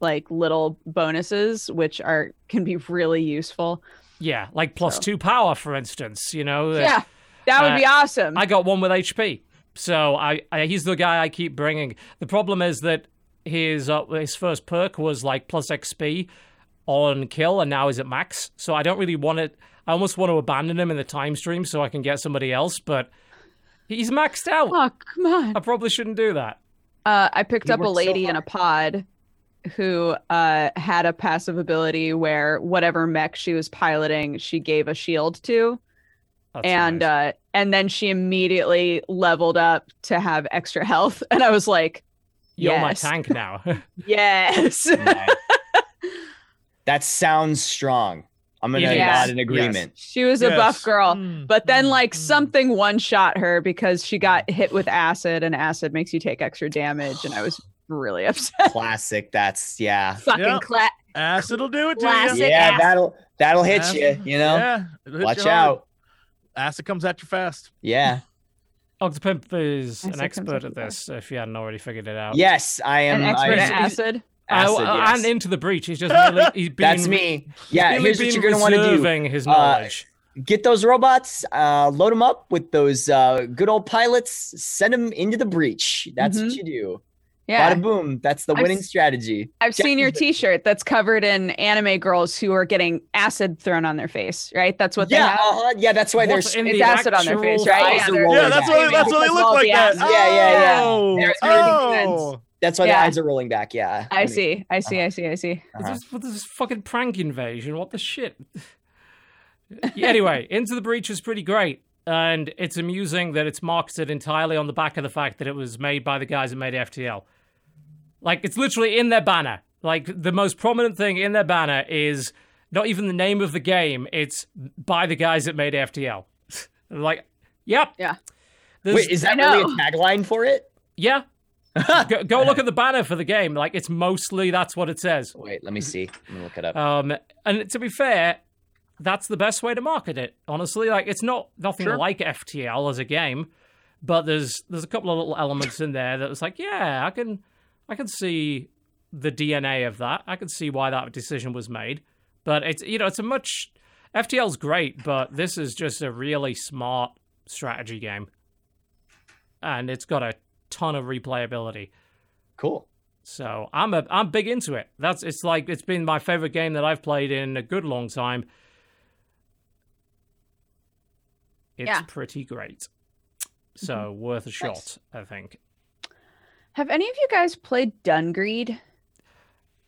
like little bonuses which are can be really useful. yeah, like plus So. two power, for instance. You know, Yeah. That would uh, be awesome. I got one with HP, so I, I he's the guy I keep bringing. The problem is that his uh, his first perk was like plus XP, on kill and now is at max. So I don't really want it. I almost want to abandon him in the time stream so I can get somebody else, but he's maxed out. Oh, come on. I probably shouldn't do that. Uh, I picked He up a worked so lady in a pod who uh, had a passive ability where whatever mech she was piloting, she gave a shield to, That's and nice. uh, and then she immediately leveled up to have extra health, and I was like, you're yes. my tank now. yes, Nice. that sounds strong. I'm gonna It nod in agreement. she was a buff girl. Mm, But then, mm, like, mm. something one shot her because she got hit with acid, and acid makes you take extra damage. And I was really upset. Classic. That's yeah. Fucking Yeah. cla- Acid'll do it to Classic. you. Yeah, ass. that'll that'll hit you. You know, Yeah, watch you hard. out. Acid comes at you fast. Yeah. Octopimp is I an expert at up this, if you hadn't already figured it out. Yes, I am. an expert I, at acid. acid, Uh, yes. And into the breach. He's just really, he's been, That's me. Yeah. really Here's what you're gonna want to do. reserving his Uh, knowledge. Get those robots. Uh, load them up with those uh, good old pilots. Send them into the breach. That's what Mhm. you do. Yeah, Bada boom. That's the I've winning strategy. I've seen your T-shirt that's covered in anime girls who are getting acid thrown on their face. Right? That's what they Yeah, have. uh-huh. yeah. That's why What there's it's the acid on their face, right? eyes Yeah, are they're- rolling Yeah, that's back. what that's what they look like. That. acid. Yeah, yeah, yeah. Oh, They're- oh. that's why Yeah. the eyes are rolling back. Yeah. I see. I see. I see. I see. Uh-huh. this, what is this fucking prank invasion? What the shit? Yeah, anyway, Into the Breach is pretty great. And it's amusing that it's marketed entirely on the back of the fact that it was made by the guys that made FTL. Like, it's literally in their banner. Like, the most prominent thing in their banner is not even the name of the game, it's by the guys that made FTL. like, yep. Yeah. Wait, is that really a tagline for it? yeah. go, go look at the banner for the game. Like, it's mostly that's what it says. Wait, let me see. Let me look it up. Um, and to be fair, that's the best way to market it. Honestly, like it's not nothing Sure. like FTL as a game, but there's there's a couple of little elements in there that was like, yeah, I can I can see the DNA of that. I can see why that decision was made. But it's you know it's a much FTL's great, but this is just a really smart strategy game, and it's got a ton of replayability. cool. So I'm a I'm big into it. That's it's like it's been my favorite game that I've played in a good long time. It's Yeah. pretty great. So mm-hmm. worth a shot, I think. Have any of you guys played Dungreed?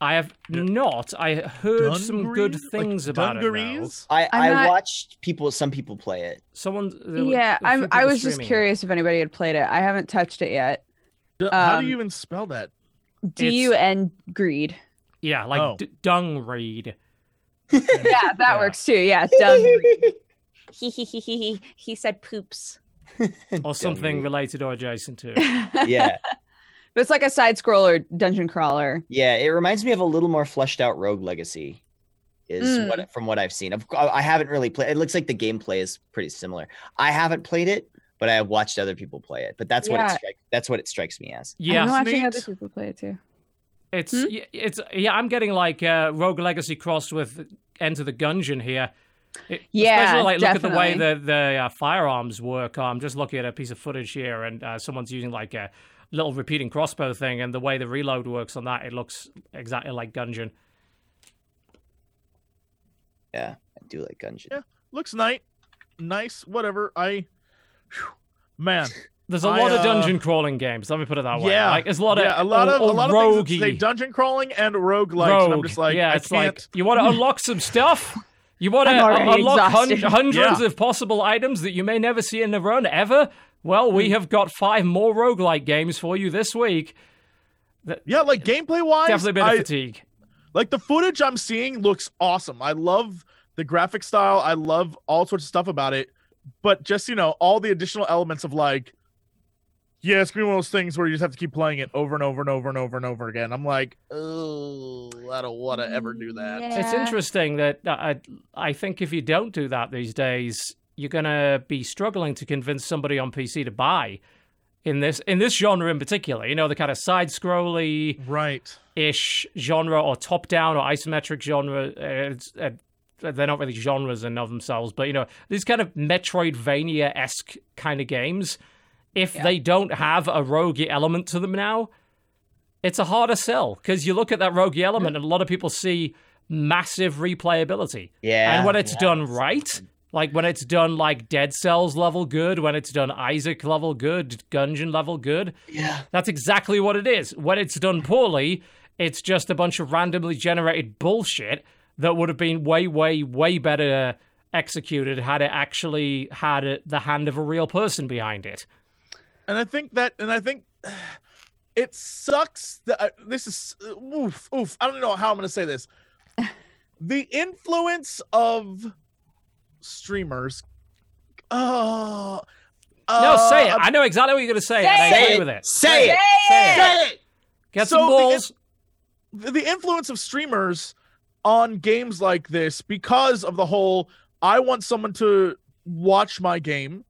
I have not. I heard some good things Like about it. though. I, I'm not- watched people. Some people play it. Someone. were Yeah, I'm. I was just streaming it. curious if anybody had played it. I haven't touched it yet. D- How Um, do you even spell that? D U N greed. Yeah, like Oh. d- dung read. Yeah, that Yeah. works too. Yeah, Dungreed. he he he he he. He said poops. or something related or adjacent to. yeah, But it's like a side scroller dungeon crawler. yeah. It reminds me of a little more fleshed out Rogue Legacy. Is Mm. what from what I've seen. Of- I I haven't really played. It looks like the gameplay is pretty similar. I haven't played it, but I have watched other people play it. But that's what it Yeah. strikes. That's what it strikes me as. Yeah, I'm watching other people play it too. It's Hmm? y- it's yeah. I'm getting like uh, Rogue Legacy crossed with Enter the Gungeon here. It- Yeah, especially like look at the way the the uh, firearms work. I'm just looking at a piece of footage here, and uh, someone's using like a little repeating crossbow thing, and the way the reload works on that, it looks exactly like Gungeon. Yeah, I do like Gungeon. Yeah. Looks nice. Nice. Whatever. I. Phew. Man. There's a I, lot of uh, dungeon crawling games. Let me put it that way. Yeah. like there's a lot of yeah, a lot of or, a lot or of things that roguey- say dungeon crawling and rogue likes. rogue. I'm just like, yeah, I it's can't. like you want to unlock some stuff. You want to unlock hun- exhausted. hundreds Yeah. of possible items that you may never see in a run ever. Well, we have got five more roguelike games for you this week. yeah, like gameplay wise, Definitely a bit of I, fatigue. like the footage I'm seeing looks awesome. I love the graphic style. I love all sorts of stuff about it. But just you know, all the additional elements of like, yeah, it's gonna be one of those things where you just have to keep playing it over and over and over and over and over again. I'm like, oh, I don't want to ever do that. It's interesting that uh, I, I think if you don't do that these days, you're gonna be struggling to convince somebody on PC to buy in this in this genre in particular. You know, the kind of side scrolly Right. ish genre or top down or isometric genre. Uh, it's, uh, they're not really genres in of themselves, but you know, these kind of Metroidvania esque kind of games, if they don't have a roguey element to them now, it's a harder sell because you look at that roguey element and a lot of people see massive replayability. Yeah. and when it's yeah. done right, like when it's done like Dead Cells level good, when it's done Isaac level good, Gungeon level good, Yeah. that's exactly what it is. When it's done poorly, it's just a bunch of randomly generated bullshit that would have been way, way, way better executed had it actually had it, the hand of a real person behind it. and I think that, and I think it sucks that uh, this is oof, oof. I don't know how I'm going to say this. The influence of streamers. Oh, No, say it. uh, I know exactly what you're going to say, and I Say agree it. with it. Say it. Say it. Say it. Get So some the- balls. the the influence of streamers on games like this because of the whole I want someone to watch my game.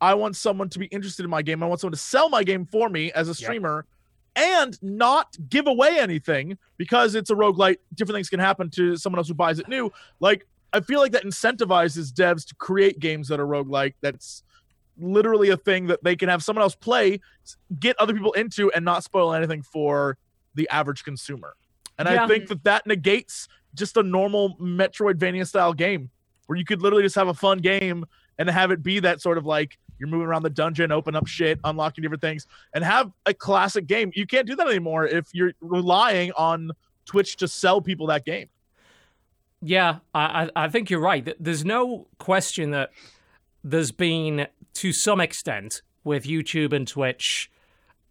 I want someone to be interested in my game. I want someone to sell my game for me as a streamer and not give away anything because it's a roguelite. Different things can happen to someone else who buys it new. Like, I feel like that incentivizes devs to create games that are roguelike. That's literally a thing that they can have someone else play, get other people into, and not spoil anything for the average consumer. And Yeah. I think that that negates just a normal Metroidvania style game where you could literally just have a fun game and have it be that sort of like you're moving around the dungeon, open up shit, unlocking different things, and have a classic game. You can't do that anymore if you're relying on Twitch to sell people that game. Yeah, I, I I think you're right. There's no question that there's been, to some extent, with YouTube and Twitch,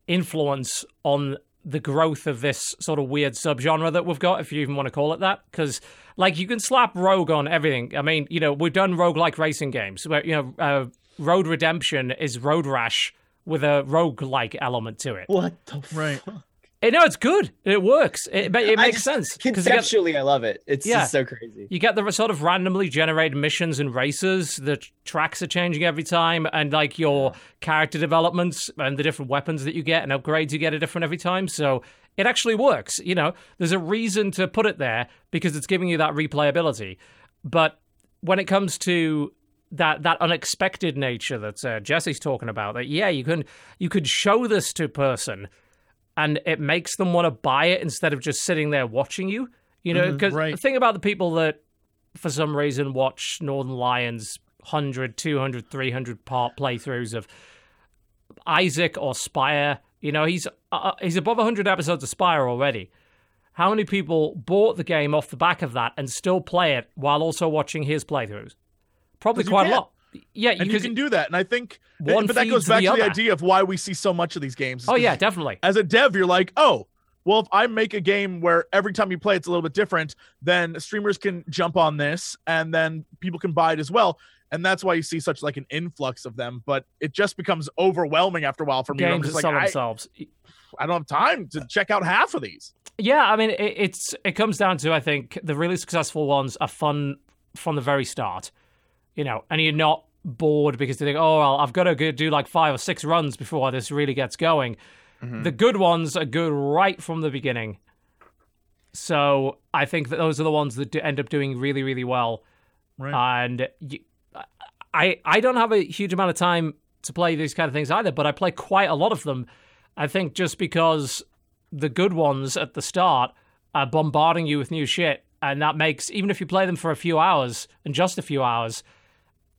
influence on the growth of this sort of weird subgenre that we've got, if you even want to call it that. Because, like, you can slap Rogue on everything. I mean, you know, we've done roguelike racing games where, you know, uh, Road Redemption is Road Rash with a roguelike element to it. What the Right. fuck? Eh, no, it's good. It works. It, but it makes just- sense. 'cause you get- Conceptually, I love it. It's Yeah. just so crazy. you get the sort of randomly generated missions and races. The t- tracks are changing every time, and like your character developments and the different weapons that you get and upgrades you get are different every time. So it actually works. You know, there's a reason to put it there because it's giving you that replayability. But when it comes to that that unexpected nature that uh, Jesse's talking about, that yeah, you can you could show this to a person and it makes them want to buy it instead of just sitting there watching you. You know, because right. thing about the people that for some reason watch Northernlion's 100, 200, 300 part playthroughs of Isaac or Spire. You know, he's uh, he's above 100 episodes of Spire already. How many people bought the game off the back of that and still play it while also watching his playthroughs? Probably quite a lot. Yeah, And you can do that. And I think One but that goes back the to the other. idea of why we see so much of these games. oh yeah, definitely. as a dev, you're like, oh, well, if I make a game where every time you play it's a little bit different, then streamers can jump on this and then people can buy it as well. And that's why you see such like an influx of them. But it just becomes overwhelming after a while for me. I'm Games just like, sell I, themselves. I don't have time to check out half of these. Yeah, I mean, it, it's it comes down to I think the really successful ones are fun from the very start, you know, and you're not bored because you think, oh, well, I've got to do like five or six runs before this really gets going. Mm-hmm. The good ones are good right from the beginning. So I think that those are the ones that do end up doing really, really well. Right. And you, I I don't have a huge amount of time to play these kind of things either, but I play quite a lot of them. I think just because the good ones at the start are bombarding you with new shit, and that makes even if you play them for a few hours and just a few hours,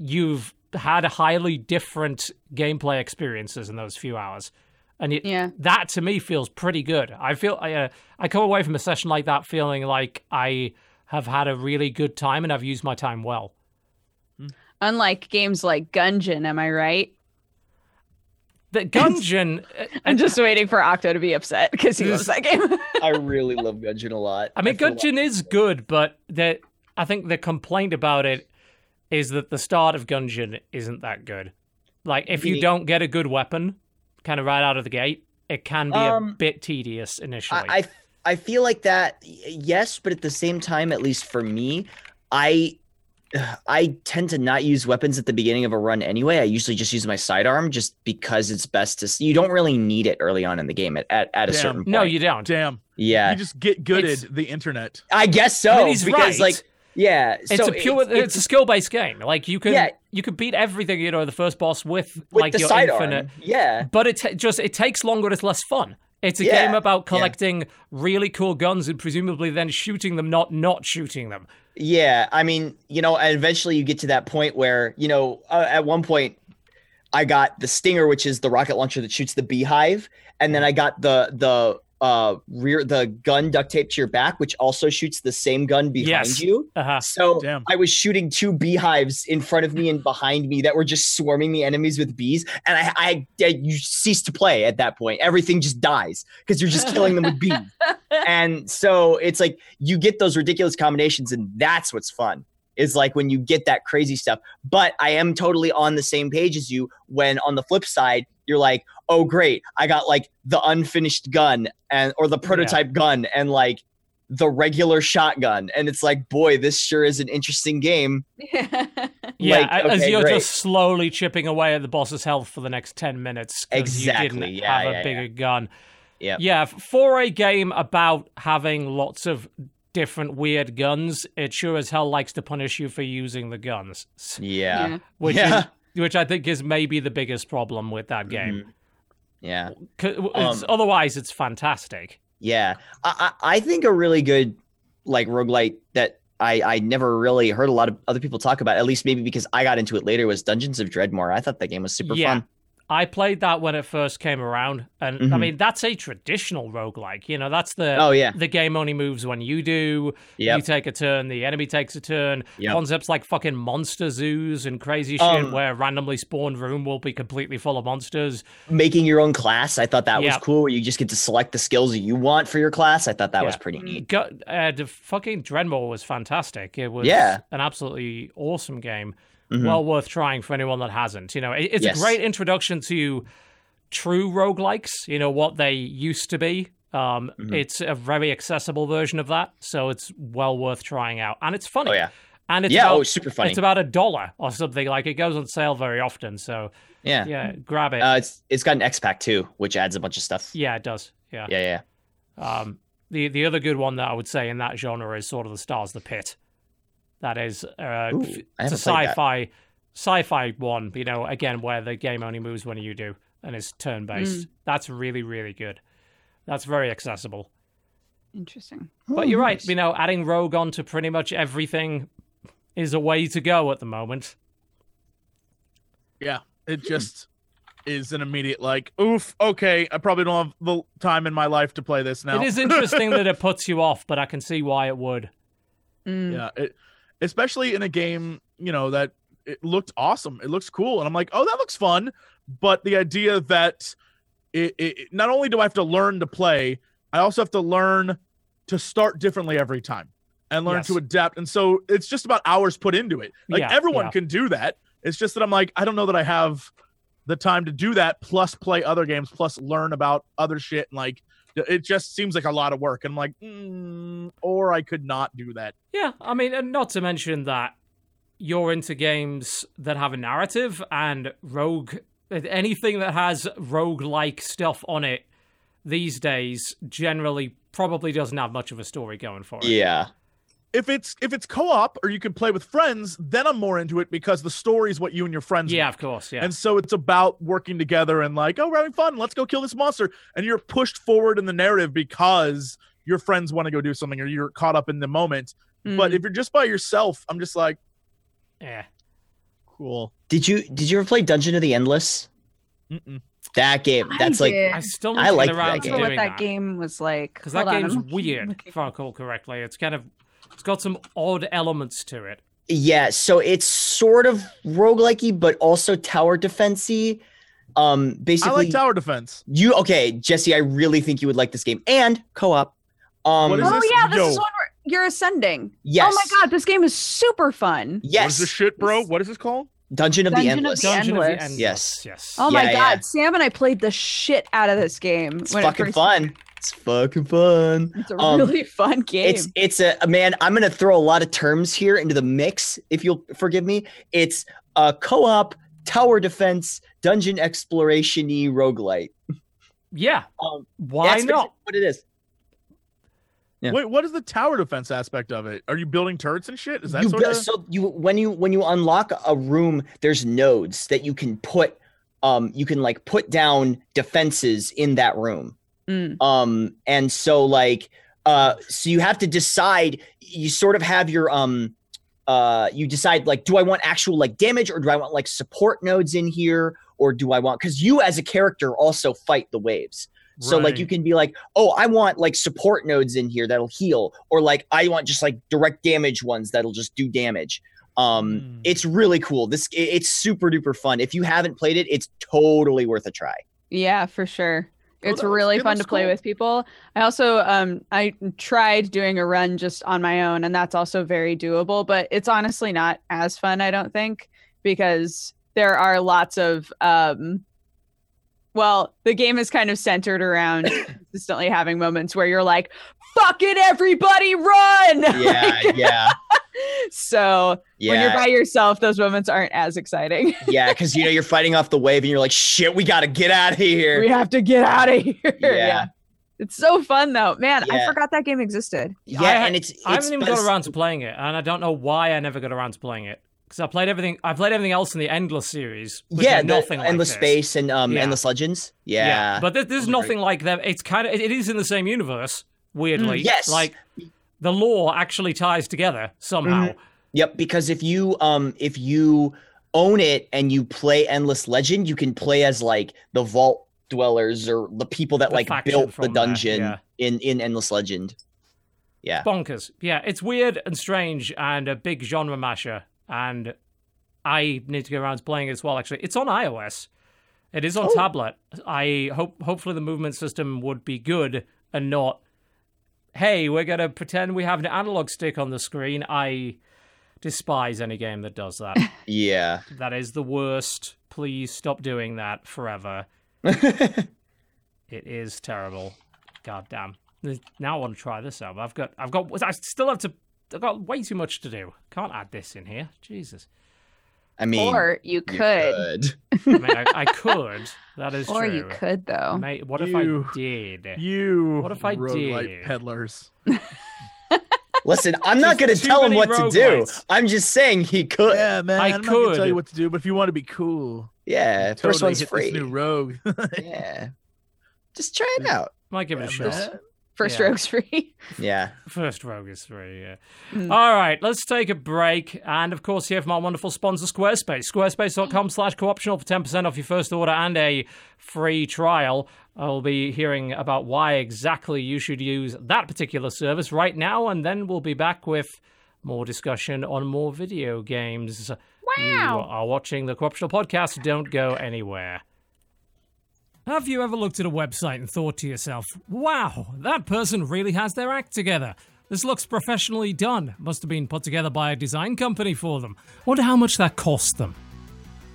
you've had highly different gameplay experiences in those few hours, and it, Yeah. that to me feels pretty good. I feel I uh, I come away from a session like that feeling like I have had a really good time and I've used my time well. Unlike games like Gungeon, am I right? The Gungeon, uh, I'm just waiting for Octo to be upset because he loves that game. I really love Gungeon a lot. I mean, feel Gungeon is good, but the I think the complaint about it is that the start of Gungeon isn't that good. Like, if you don't get a good weapon, kind of right out of the gate, it can be a Um, bit tedious initially. I, I I feel like that yes, but at the same time, at least for me, I I tend to not use weapons at the beginning of a run anyway. I usually just use my sidearm just because it's best to you don't really need it early on in the game at, at, at a Damn. certain point. no, you don't. Damn. yeah. You just get gooded It's- the internet. I guess so I mean, he's because right. like yeah, It's so a pure. It's, a skill based game. Like you can, Yeah. you could beat everything. You know, the first boss with, with like your sidearm. infinite. Yeah. But it ta- just it takes longer. It's less fun. It's a Yeah, game about yeah. collecting really cool guns and presumably then shooting them, not not shooting them. Yeah, I mean, you know, and eventually you get to that point where, you know, uh, at one point I got the Stinger, which is the rocket launcher that shoots the beehive, and then I got the the uh rear the gun duct taped to your back, which also shoots the same gun behind Yes. you. Uh-huh. So Damn. I was shooting two beehives in front of me and behind me that were just swarming the enemies with bees, and I, I, I you cease to play at that point. Everything just dies because you're just killing them with bees. And so it's like you get those ridiculous combinations, and that's what's fun. Is like when you get that crazy stuff. But I am totally on the same page as you when on the flip side, you're like, oh great, I got like the unfinished gun and or the prototype gun and like the regular shotgun. And it's like, boy, this sure is an interesting game. Yeah, Like, as you're great. just slowly chipping away at the boss's health for the next 10 minutes because you Exactly, didn't yeah, have a yeah, bigger gun. Yep. Yeah, for a game about having lots of different weird guns, it sure as hell likes to punish you for using the guns. S- Yeah. Which Yeah. is which I think is maybe the biggest problem with that game. Mhm. Yeah. it's- Um, otherwise, it's fantastic. Yeah, I, I I think a really good like roguelite that I I never really heard a lot of other people talk about. At least maybe because I got into it later was Dungeons of Dredmor. I thought that game was super Yeah. fun. I played that when it first came around, and I Mhm. mean that's a traditional roguelike. You know, that's the Oh yeah, the game only moves when you do. You take a turn, the enemy takes a turn. Yep. Concepts like fucking monster zoos and crazy shit Um, where a randomly spawned room will be completely full of monsters. making your own class. I thought that was cool. Where you just get to select the skills that you want for your class. I thought that was pretty neat. Go, uh, the fucking Dredmor was fantastic. It was Yeah. an absolutely awesome game. Mhm. Well worth trying for anyone that hasn't. You know, it, it's Yes. a great introduction to true roguelikes, you know, what they used to be. Um, Mhm. It's a very accessible version of that, so it's well worth trying out. And it's funny. Oh yeah, And it's yeah. about, oh, super funny. it's about a dollar or something. Like it goes on sale very often, so yeah. yeah, grab it. Uh, it's it's got an X pack too, which adds a bunch of stuff. yeah, it does. Yeah. Yeah, yeah. Um, the the other good one that I would say in that genre is Sword of the Stars the Pit. That is, uh, Ooh, it's a haven't that. sci-fi sci-fi one. You know, again where the game only moves when you do and is turn based. That's really really good. That's very accessible. Interesting. But Oh, you're right. nice. You know, adding Rogue onto pretty much everything is a way to go at the moment. Yeah, it just is an immediate like, oof. Okay, I probably don't have the time in my life to play this now. It is interesting that it puts you off, but I can see why it would. Mm. yeah, it, especially in a game, you know that it looked awesome. It looks cool, and I'm like, oh, that looks fun. But the idea that it, it not only do I have to learn to play, I also have to learn to start differently every time and learn to adapt. And so it's just about hours put into it. Like Yeah, everyone yeah. can do that. It's just that I'm like, I don't know that I have the time to do that. Plus, play other games. Plus, learn about other shit. And like, it just seems like a lot of work. And I'm like, mm, or I could not do that. Yeah, I mean, and not to mention that you're into games that have a narrative and rogue anything that has rogue-like stuff on it these days generally probably doesn't have much of a story going for it. Yeah. If it's if it's co-op or you can play with friends then i'm more into it because the story is what you and your friends Yeah, make. of course. Yeah. and so it's about working together and like oh we're having fun let's go kill this monster and you're pushed forward in the narrative because your friends want to go do something or you're caught up in the moment but Mm. if you're just by yourself i'm just like yeah. cool Did you did you ever play Dungeon of the Endless? Mm-mm. That game. I That's like did. I still I like get that around I to game. don't know doing what that game was like. because that Hold on, game's weird, if I recall correctly. It's kind of it's got some odd elements to it. Yeah, so it's sort of roguelikey, but also tower defensey. Um, i basically, like tower defense you okay, Jesse? I really think you would like this game and co-op. Um, What is Oh this? yeah, this Yo. is one where you're ascending. yes. Oh my god, this game is super fun. Yes. what is this shit bro what is this called Dungeon of Dungeon the of Endless. the Dungeon of the Endless. Endless. Yes. Yes. Oh my Yeah, god, yeah. Sam and I played the shit out of this game. It's when it fucking first- fun. It's fucking fun. It's a Um, really fun game. It's it's a man. I'm gonna throw a lot of terms here into the mix, if you'll forgive me. It's a co-op tower defense dungeon exploration-y roguelite. Yeah. Um, Why that's not? what it is. Yeah. wait what is the tower defense aspect of it are you building turrets and shit is that you sort bu- of so you when you when you unlock a room there's nodes that you can put um you can like put down defenses in that room Mm. Um, and so like, uh, so you have to decide. You sort of have your um, uh, you decide like, do I want actual like damage or do I want like support nodes in here or do I want because you as a character also fight the waves. So like you can be like, oh, I want like support nodes in here that'll heal, or like I want just like direct damage ones that'll just do damage. Um, Hmm. it's really cool. This it- it's super duper fun. If you haven't played it, it's totally worth a try. Yeah, for sure. It's that really fun to play cool. with people. I also um I tried doing a run just on my own and that's also very doable, but it's honestly not as fun, I don't think, because there are lots of um well, the game is kind of centered around consistently having moments where you're like, fuck it, everybody run. Yeah, yeah, so when you're by yourself, those moments aren't as exciting. yeah. Because you know you're fighting off the wave, and you're like, shit, we gotta get out of here. we have to get out of here. Yeah. It's so fun though. Man, I forgot that game existed. Yeah, I- and it's, it's I haven't even but got around to playing it, and I don't know why I never got around to playing it. Because I played everything. I played everything else in the Endless series. which Yeah, had the nothing like that. endless this. space and um Yeah. endless legends. Yeah, yeah. but there, there's Those great. nothing like them. It's kind of. It, it is in the same universe. Weirdly, Mm, yes. Like the law actually ties together somehow. Mm-hmm. Yep, because if you um if you own it and you play Endless Legend, you can play as like the vault dwellers or the people that The like built the from there, dungeon yeah. in in Endless Legend. Yeah. Bonkers. Yeah, it's weird and strange and a big genre masher. And I need to get around to playing it as well. Actually, it's on iOS. It is on Oh. tablet. I hope hopefully the movement system would be good and not. Hey, we're gonna pretend we have an analog stick on the screen. I despise any game that does that. Yeah. that is the worst. Please stop doing that forever. It is terrible. God damn. Now I want to try this out. I've got, I've got, I still have to. I've got way too much to do. Can't add this in here. Jesus. I mean, or you you could. I mean, I, I could. That is Or true. Or you could though. Mate, what if I did? You What if I roguelite did? peddlers? listen, I'm not gonna tell him what to do. roguelites. I'm just saying he could. Yeah. Yeah, man. I I'm not gonna tell you what to do, but if you want to be cool, first totally one's free. New rogue. Yeah. Just try it out. Might give it a shot. Man. First Yeah. rogue's free. Yeah. First rogue is three, yeah. Mm. All right, let's take a break. And of course, here from our wonderful sponsor, Squarespace. Squarespace.com slash co-optional for 10% off your first order and a free trial. I'll be hearing about why exactly you should use that particular service right now, and then we'll be back with more discussion on more video games. You are watching the Co-optional Podcast. Don't go anywhere. Have you ever looked at a website and thought to yourself, wow, that person really has their act together? This looks professionally done. Must have been put together by a design company for them. Wonder how much that cost them.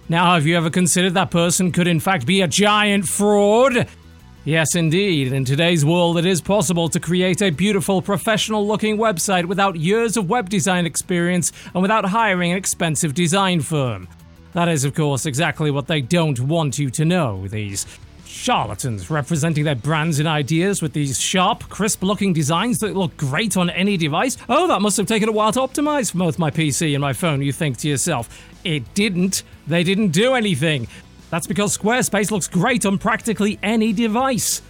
Now, have you ever considered that person could in fact be a giant fraud? Yes, indeed. In today's world, it is possible to create a beautiful, professional looking website without years of web design experience and without hiring an expensive design firm. That is, of course, exactly what they don't want you to know. These charlatans representing their brands and ideas with these sharp, crisp looking designs that look great on any device. Oh, that must have taken a while to optimize for both my PC and my phone, you think to yourself. It didn't. They didn't do anything. That's because Squarespace looks great on practically any device.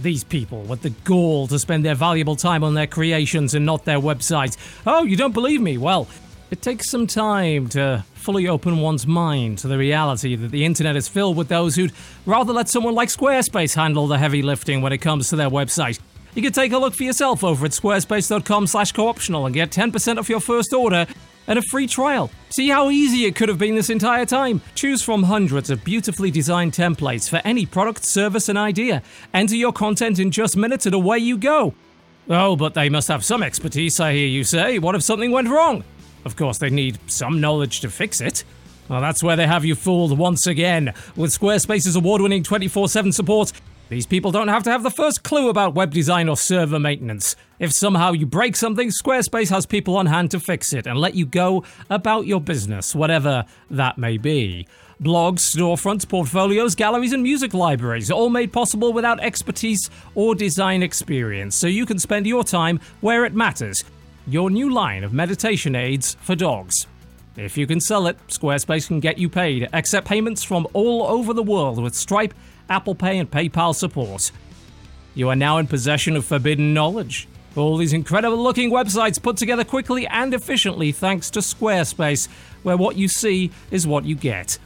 These people with the gall to spend their valuable time on their creations and not their websites. Oh, you don't believe me? Well, it takes some time to fully open one's mind to the reality that the internet is filled with those who'd rather let someone like Squarespace handle the heavy lifting when it comes to their website. You can take a look for yourself over at squarespace.com slash co-optional and get 10% off your first order and a free trial. See how easy it could have been this entire time. Choose from hundreds of beautifully designed templates for any product, service, and idea. Enter your content in just minutes and away you go. Oh, but they must have some expertise, I hear you say. What if something went wrong? Of course, they need some knowledge to fix it. Well, that's where they have you fooled once again. With Squarespace's award winning 24 7 support, these people don't have to have the first clue about web design or server maintenance. If somehow you break something, Squarespace has people on hand to fix it and let you go about your business, whatever that may be. Blogs, storefronts, portfolios, galleries, and music libraries, all made possible without expertise or design experience, so you can spend your time where it matters. Your new line of meditation aids for dogs. If you can sell it, Squarespace can get you paid, accept payments from all over the world with Stripe, Apple Pay, and PayPal support. You are now in possession of forbidden knowledge. All these incredible looking websites put together quickly and efficiently thanks to Squarespace, where what you see is what you get.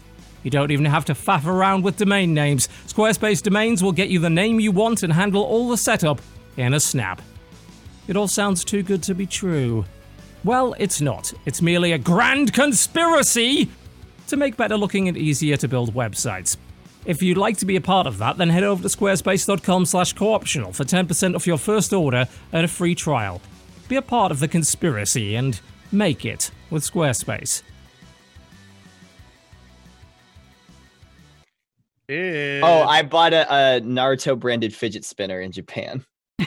You don't even have to faff around with domain names. Squarespace domains will get you the name you want and handle all the setup in a snap. It all sounds too good to be true. Well, it's not. It's merely a grand conspiracy to make better looking and easier to build websites. If you'd like to be a part of that, then head over to squarespace.com slash cooptional for 10% off your first order and a free trial. Be a part of the conspiracy and make it with Squarespace. It- Oh, I bought a, a Naruto branded fidget spinner in Japan.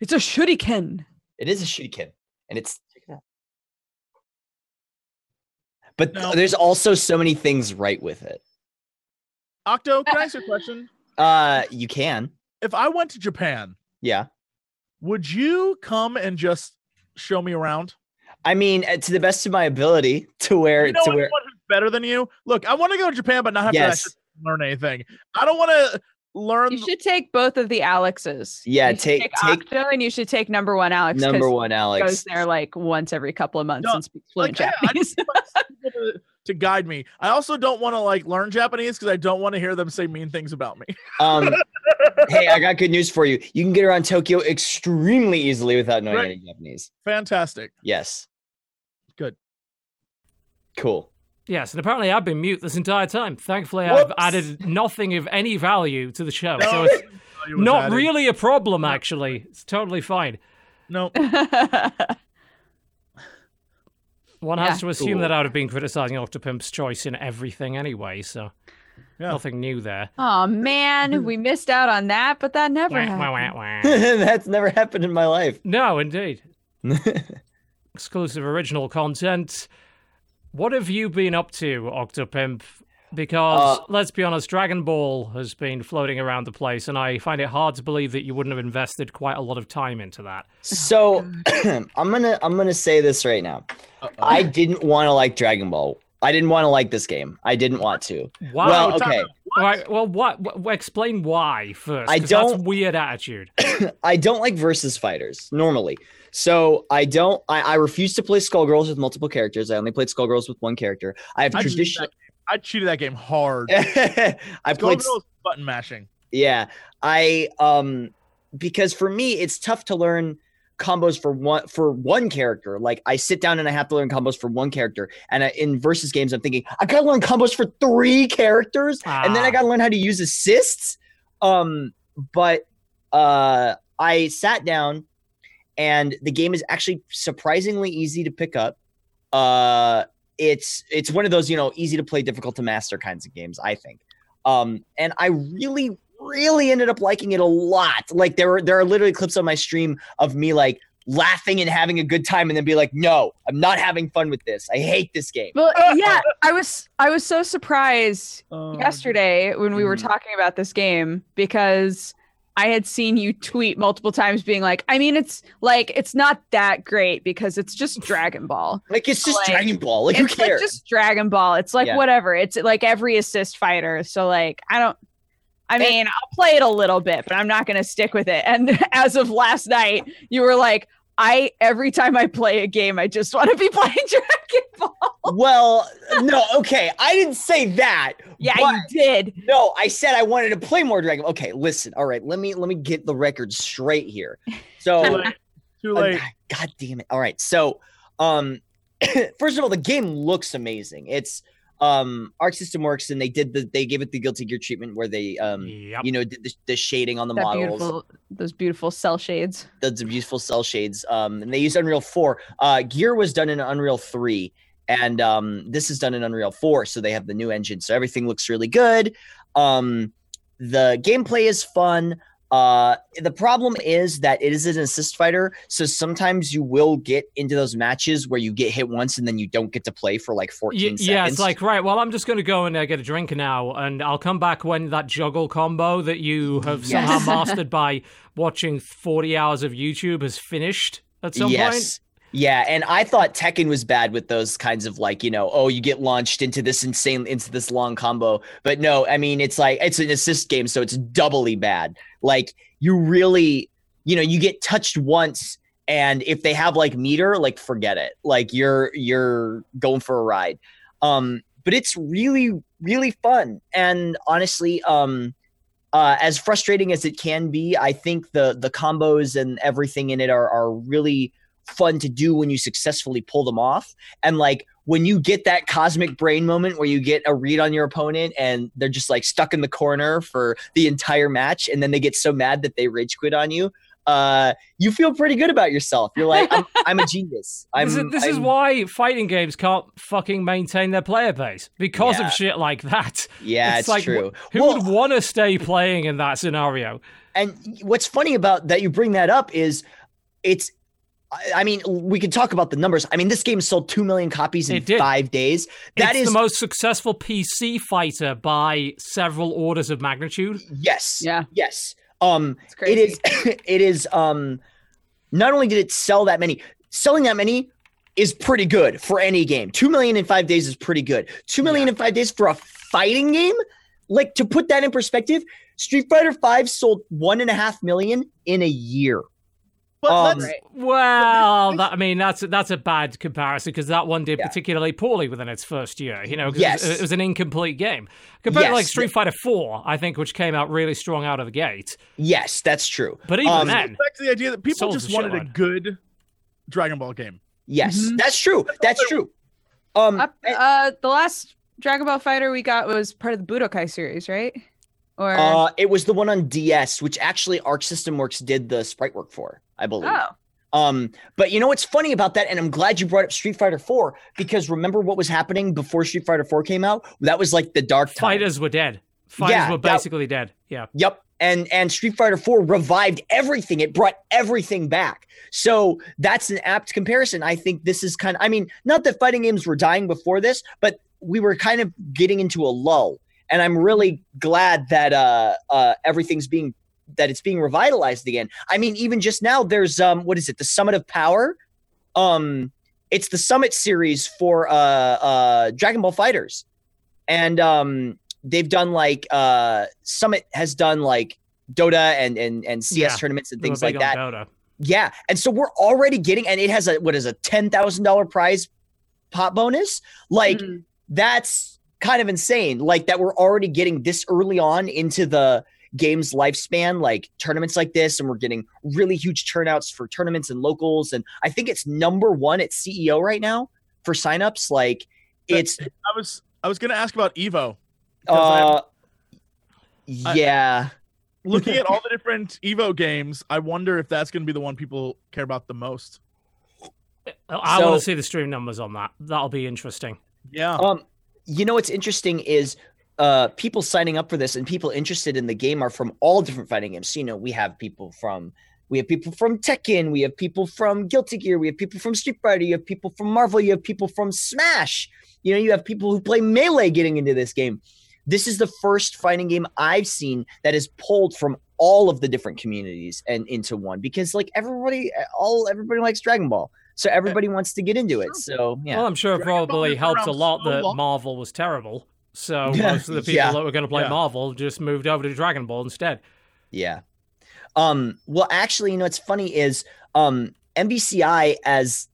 It's a shuriken. It is a shuriken, and it's check it out. But No. there's also so many things right with it. Octo, can I ask you a question? Uh, you can, If I went to Japan, yeah. would you come and just show me around? I mean, uh, to the best of my ability, to where You know to anyone where. better than you? Look, I want to go to Japan, but not have to Yes. actually learn anything. I don't want to learn. You should take both of the Alexes. Yeah, You should take- take- Octo, and you should take number one Alex. 'cause Number one, he Alex. goes there like once every couple of months No, and speaks fluent like, yeah, I Japanese. to, to guide me. I also don't want to like learn Japanese because I don't want to hear them say mean things about me. Um, hey, I got good news for you. You can get around Tokyo extremely easily without knowing Right. any Japanese. Fantastic. Yes. Good. Cool. Yes, and apparently I've been mute this entire time. Thankfully, Whoops. I've added nothing of any value to the show. No, so it's not added. really a problem, actually. It's totally fine. No. One Yeah. has to assume Cool. that I would have been criticizing Octopimp's choice in everything anyway, so Yeah. nothing new there. oh man, we missed out on that, but that never Wah, wah, happened. wah, wah. That's never happened in my life. no, indeed. Exclusive original content. What have you been up to, Octopimp? Because Uh, let's be honest, Dragon Ball has been floating around the place, and I find it hard to believe that you wouldn't have invested quite a lot of time into that. so I'm gonna I'm gonna say this right now. I didn't want to like Dragon Ball. I didn't want to like this game. I didn't want to. Why? Well, okay. All right. Well, what? wh- explain why first. I don't- weird attitude. I don't like versus fighters normally. So I don't. I, I refuse to play Skullgirls with multiple characters. I only played Skullgirls with one character. I have tradition. I cheated that game hard. I played. Skullgirls button mashing. Yeah, I um because for me it's tough to learn combos for one for one character. Like I sit down and I have to learn combos for one character. And I, in versus games, I'm thinking I gotta learn combos for three characters, and then I Ah. gotta learn how to use assists. Um, but uh, I sat down, and the game is actually surprisingly easy to pick up. Uh, it's it's one of those you know easy to play, difficult to master kinds of games. I think. Um, and I really, really ended up liking it a lot. Like there were there are literally clips on my stream of me like laughing and having a good time, and then be like, "No, I'm not having fun with this. I hate this game." Well, yeah, I was I was so surprised Um, yesterday when we were Mhm. talking about this game because I had seen you tweet multiple times being like, I mean, it's like it's not that great because it's just Dragon Ball. Like it's just Like, Dragon Ball. Like who it's like just Dragon Ball. It's like Yeah. whatever. It's like every assist fighter. So like I don't I mean, I'll play it a little bit, but I'm not gonna stick with it. And as of last night, you were like, I every time I play a game, I just want to be playing Dragon Ball. well, no, okay, I didn't say that. Yeah, but- you did. No, I said I wanted to play more Dragon. Okay, listen. All right, let me let me get the record straight here. So, Too late. Too uh, late. God damn it. All right. So, um first of all, the game looks amazing. It's um Arc System Works and they did the they gave it the Guilty Gear treatment where they um Yep. you know did the, the shading on the That models, beautiful those beautiful cell shades. the, the beautiful cell shades. Um and they used Unreal 4. Uh Gear was done in Unreal 3 and um this is done in Unreal 4 so they have the new engine so everything looks really good. Um the gameplay is fun. Uh, the problem is that it is an assist fighter, so sometimes you will get into those matches where you get hit once and then you don't get to play for like 14 Y- seconds. yeah, it's like right. Well, I'm just going to go and uh, get a drink now, and I'll come back when that juggle combo that you have somehow Yes. mastered by watching 40 hours of YouTube has finished at some yes, point. Yeah, and I thought Tekken was bad with those kinds of like, you know, oh, you get launched into this insane into this long combo. But no, I mean, it's like it's an assist game, so it's doubly bad. Like you really, you know, you get touched once and if they have like meter, like forget it. Like you're you're going for a ride. Um but it's really really fun and honestly um uh, as frustrating as it can be, I think the the combos and everything in it are are really fun to do when you successfully pull them off. And like when you get that cosmic brain moment where you get a read on your opponent and they're just like stuck in the corner for the entire match, and then they get so mad that they rage quit on you. Uh, you feel pretty good about yourself. You're like, I'm, I'm a genius. I'm, this is, this I'm- why fighting games can't fucking maintain their player base because Yeah. of shit like that. Yeah, it's like, true. wh- Who Well- would want to stay playing in that scenario? And what's funny about that you bring that up is it's I- I mean, we could talk about the numbers. I mean, this game sold 2 million copies in 5 days. That it's is the most successful PC fighter by several orders of magnitude. yes. Yeah. Yes. Um It's it crazy. is it is um not only did it sell that many, selling that many is pretty good for any game. 2 million in 5 days is pretty good. 2 million in 5 days for a fighting game? Like to put that in perspective, Street Fighter 5 sold one and a half million in a year. But Um, let's, Right. Well, this- that, I mean that's that's a bad comparison because that one did Yeah. particularly poorly within its first year. You know, 'cause Yes. it, was, it was an incomplete game compared to like Street Fighter Four, I think, which came out really strong out of the gate. Yes, that's true. But even Um, then, back to the idea that people just wanted a good Dragon Ball game. Yes, Mhm. that's true. That's true. Um, Up, uh, the last Dragon Ball Fighter we got was part of the Budokai series, right? Or uh, it was the one on DS, which actually Arc System Works did the sprite work for, I believe. oh, Um, but you know what's funny about that, and I'm glad you brought up Street Fighter 4 because remember what was happening before Street Fighter 4 came out? That was like the dark time. fighters were dead. Fighters Yeah, were that- basically dead. Yeah. Yep. And and Street Fighter 4 revived everything. It brought everything back. So that's an apt comparison. I think this is kind of I mean, not that fighting games were dying before this, but we were kind of getting into a lull. And I'm really glad that uh uh everything's being that it's being revitalized again. I mean, even just now there's um what is it? The Summit of Power. Um it's the Summit series for uh uh Dragon Ball FighterZ. And um they've done like uh Summit has done like Dota and and and CS Yeah, tournaments and things like that. Dota. Yeah, and so we're already getting, and it has a what is a ten thousand dollar prize pot bonus. Like Mm. that's kind of insane. Like that we're already getting this early on into the game's lifespan, like tournaments like this, and we're getting really huge turnouts for tournaments and locals. And I think it's number one at CEO right now for signups. Like it's I was I was gonna ask about Evo. Because I uh I- yeah. Looking at all the different Evo games, I wonder if that's gonna be the one people care about the most. I So- want to see the stream numbers on that. That'll be interesting. Yeah. Um, you know what's interesting is uh people signing up for this and people interested in the game are from all different fighting games. So, you know, we have people from we have people from Tekken, we have people from Guilty Gear, we have people from Street Fighter, you have people from Marvel, you have people from Smash. You know, you have people who play Melee getting into this game. This is the first fighting game I've seen that is pulled from all of the different communities and into one because like everybody all everybody likes Dragon Ball. So everybody wants to get into it. So yeah. Well, I'm sure it probably has helped a lot so that long. Marvel was terrible. So most of the people yeah, that were going to play yeah. Marvel just moved over to Dragon Ball instead. Yeah. Um, well, actually, you know, what's funny is um, MVCI, as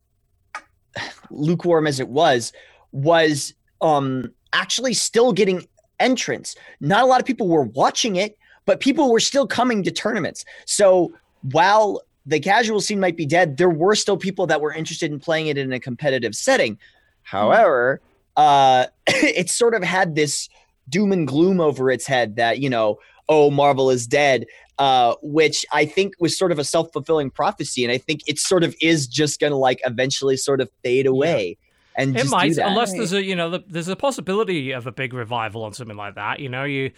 lukewarm as it was, was um, actually still getting entrants. Not a lot of people were watching it, but people were still coming to tournaments. So while the casual scene might be dead, there were still people that were interested in playing it in a competitive setting. However, uh, it sort of had this doom and gloom over its head that, you know, oh, Marvel is dead, uh, which I think was sort of a self fulfilling prophecy. And I think it sort of is just going to like eventually sort of fade away. And It just do might, that. unless there's a you know the, there's a possibility of a big revival on something like that. You know, you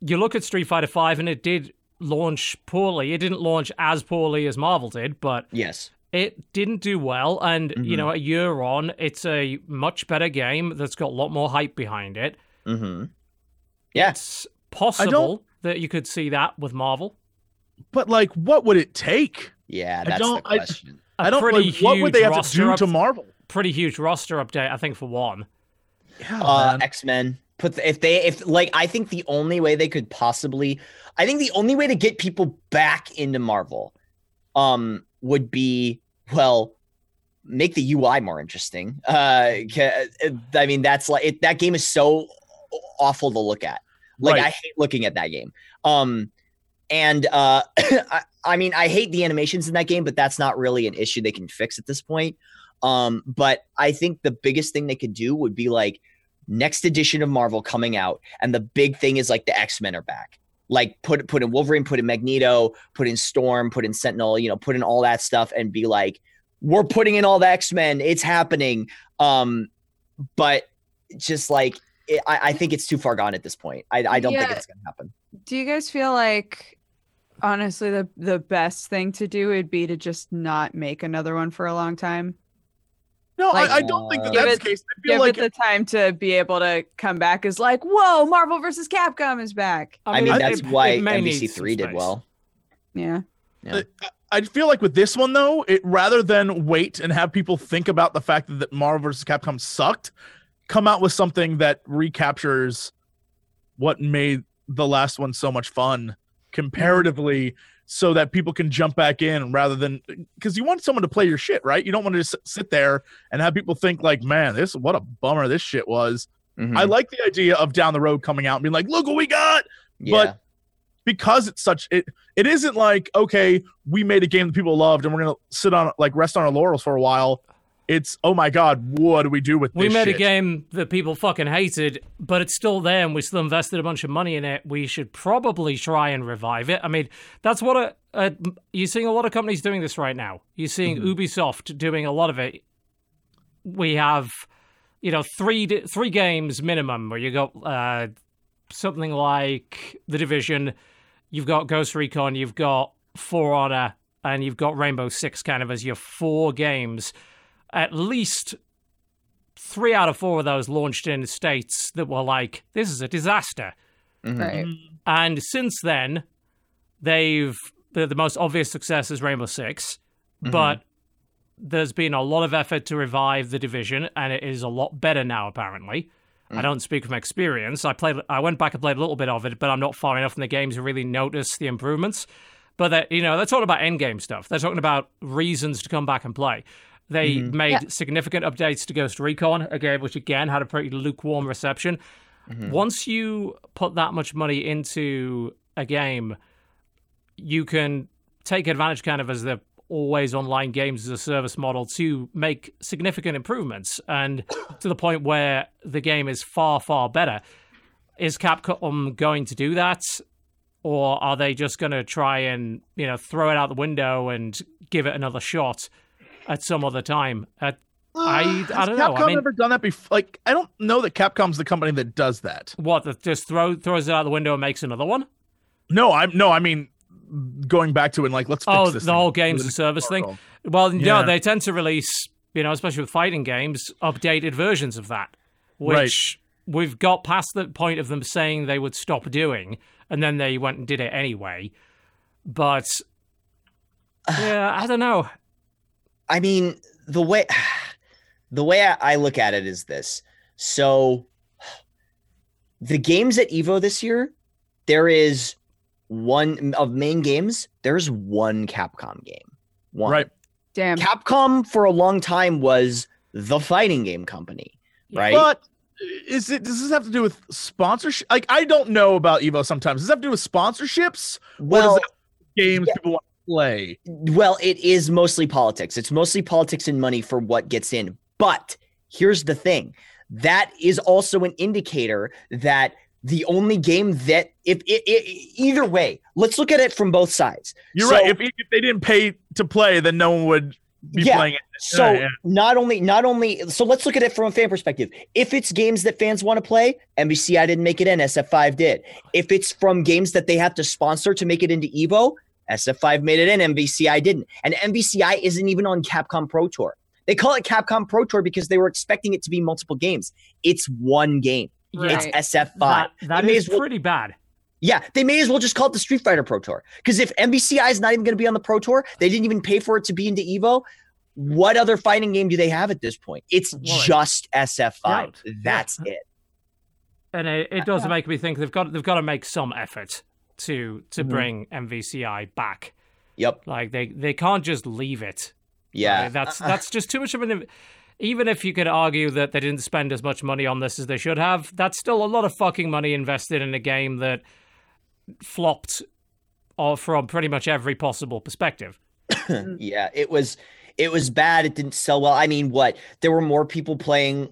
you look at Street Fighter Five and it did launch poorly. It didn't launch as poorly as Marvel did, but yes. it didn't do well. And you Mhm. know, a year on, it's a much better game that's got a lot more hype behind it. hmm Yeah. It's possible that you could see that with Marvel. But like, what would it take? Yeah. I That's the don't- I- question. a I don't pretty like, what would they have to do up- to Marvel? pretty huge roster update, I think, for one. Yeah, uh. X Men. Put the, if they if like I think the only way they could possibly, I think the only way to get people back into Marvel, um, would be well, make the UI more interesting. Uh, I mean that's like it, that game is so awful to look at. Like Right. I hate looking at that game. Um, and uh, I, I mean I hate the animations in that game, but that's not really an issue they can fix at this point. Um, but I think the biggest thing they could do would be like next edition of Marvel coming out, and the big thing is like the X Men are back. Like put put in Wolverine, put in Magneto, put in Storm, put in Sentinel, you know, put in all that stuff, and be like, we're putting in all the X Men. It's happening. Um, but just like it, I, I think it's too far gone at this point. I, I don't think it's gonna happen. Do you guys feel like honestly the the best thing to do would be to just not make another one for a long time? No, like- I, I don't think that that's it- the case. I feel Give like it the time to be able to come back is like, whoa, Marvel versus Capcom is back. I mean, I- that's it- why it may need MVC three did well. Yeah. Yeah. I feel like with this one though, it rather than wait and have people think about the fact that Marvel vs. Capcom sucked, come out with something that recaptures what made the last one so much fun comparatively so that people can jump back in rather than because you want someone to play your shit, right? You don't want to just sit there and have people think like, man, this what a bummer this shit was. Mhm. I like the idea of down the road coming out and being like, look what we got yeah. but- because it's such it it isn't like okay we made a game that people loved and we're gonna sit on like rest on our laurels for a while it's oh my god what do we do with We this We made a game that people fucking hated, but it's still there and we still invested a bunch of money in it. We should probably try and revive it. I mean, that's what a, a you're seeing a lot of companies doing this right now. You're seeing Mm-hmm. Ubisoft doing a lot of it. We have, you know, three three games minimum where you got uh, something like The Division, you've got Ghost Recon, you've got For Honor, and you've got Rainbow Six kind of as your four games. At least three out of four of those launched in states that were like, this is a disaster. Mhm. Right. And since then, they've the, the most obvious success is Rainbow 6 Mhm. but there's been a lot of effort to revive the division, and it is a lot better now. Apparently, I Mm. don't speak from experience. I played, I went back and played a little bit of it, but I'm not far enough in the game to really notice the improvements. But that you know, they're talking about end game stuff. They're talking about reasons to come back and play. They Mhm. made Yeah. significant updates to Ghost Recon, a game which again had a pretty lukewarm reception. Mhm. Once you put that much money into a game, you can take advantage kind of as the always online games as a service model to make significant improvements and to the point where the game is far, far better. Is Capcom going to do that? Or are they just going to try and, you know, throw it out the window and give it another shot at some other time? Uh, I- I Has don't know. I Capcom mean- ever done that before? Like, I don't know that Capcom's the company that does that. what, that just throw, throws it out the window and makes another one? No, I'm no, I mean going back to it and like let's fix Oh, this the thing. whole games With as a service thing. Well, Yeah. no, they tend to release, you know, especially with fighting games, updated versions of that, which we've got past the point of them saying they would stop doing, and then they went and did it anyway. But yeah, I don't know. I mean, the way the way I, I look at it is this. So the games at Evo this year, there is one of main games, there's one Capcom game. One. Right. Damn. Capcom for a long time was the fighting game company, right? But is it does this have to do with sponsorship? Like I don't know about Evo sometimes. Does this have to do with sponsorships? well, or does it games yeah. people want to play? Well, it is mostly politics. It's mostly politics and money for what gets in. But here's the thing that is also an indicator that the only game that, if it, it, either way, let's look at it from both sides. You're So- right. If, if they didn't pay to play, then no one would be Yeah. playing it. So Yeah, yeah. not only, not only, so let's look at it from a fan perspective. If it's games that fans want to play, MVCI didn't make it in, SF5 did. If it's from games that they have to sponsor to make it into Evo, SF5 made it in, MVCI didn't. And MVCI isn't even on Capcom Pro Tour. They call it Capcom Pro Tour because they were expecting it to be multiple games. It's one game. Right. It's SF5. that, that is well- pretty bad. Yeah, they may as well just call it the Street Fighter Pro Tour. Because if MVCI is not even going to be on the Pro Tour, they didn't even pay for it to be into Evo. what other fighting game do they have at this point? It's Well, just SF5. Right. That's it. and it, it uh, does make me think they've got they've got to make some effort to to Mhm. bring MVCI back. Yep. Like they they can't just leave it. Yeah. Like, that's that's just too much of an. Even if you could argue that they didn't spend as much money on this as they should have, that's still a lot of fucking money invested in a game that flopped or from pretty much every possible perspective. yeah, it was it was bad. It didn't sell well. I mean, what? There were more people playing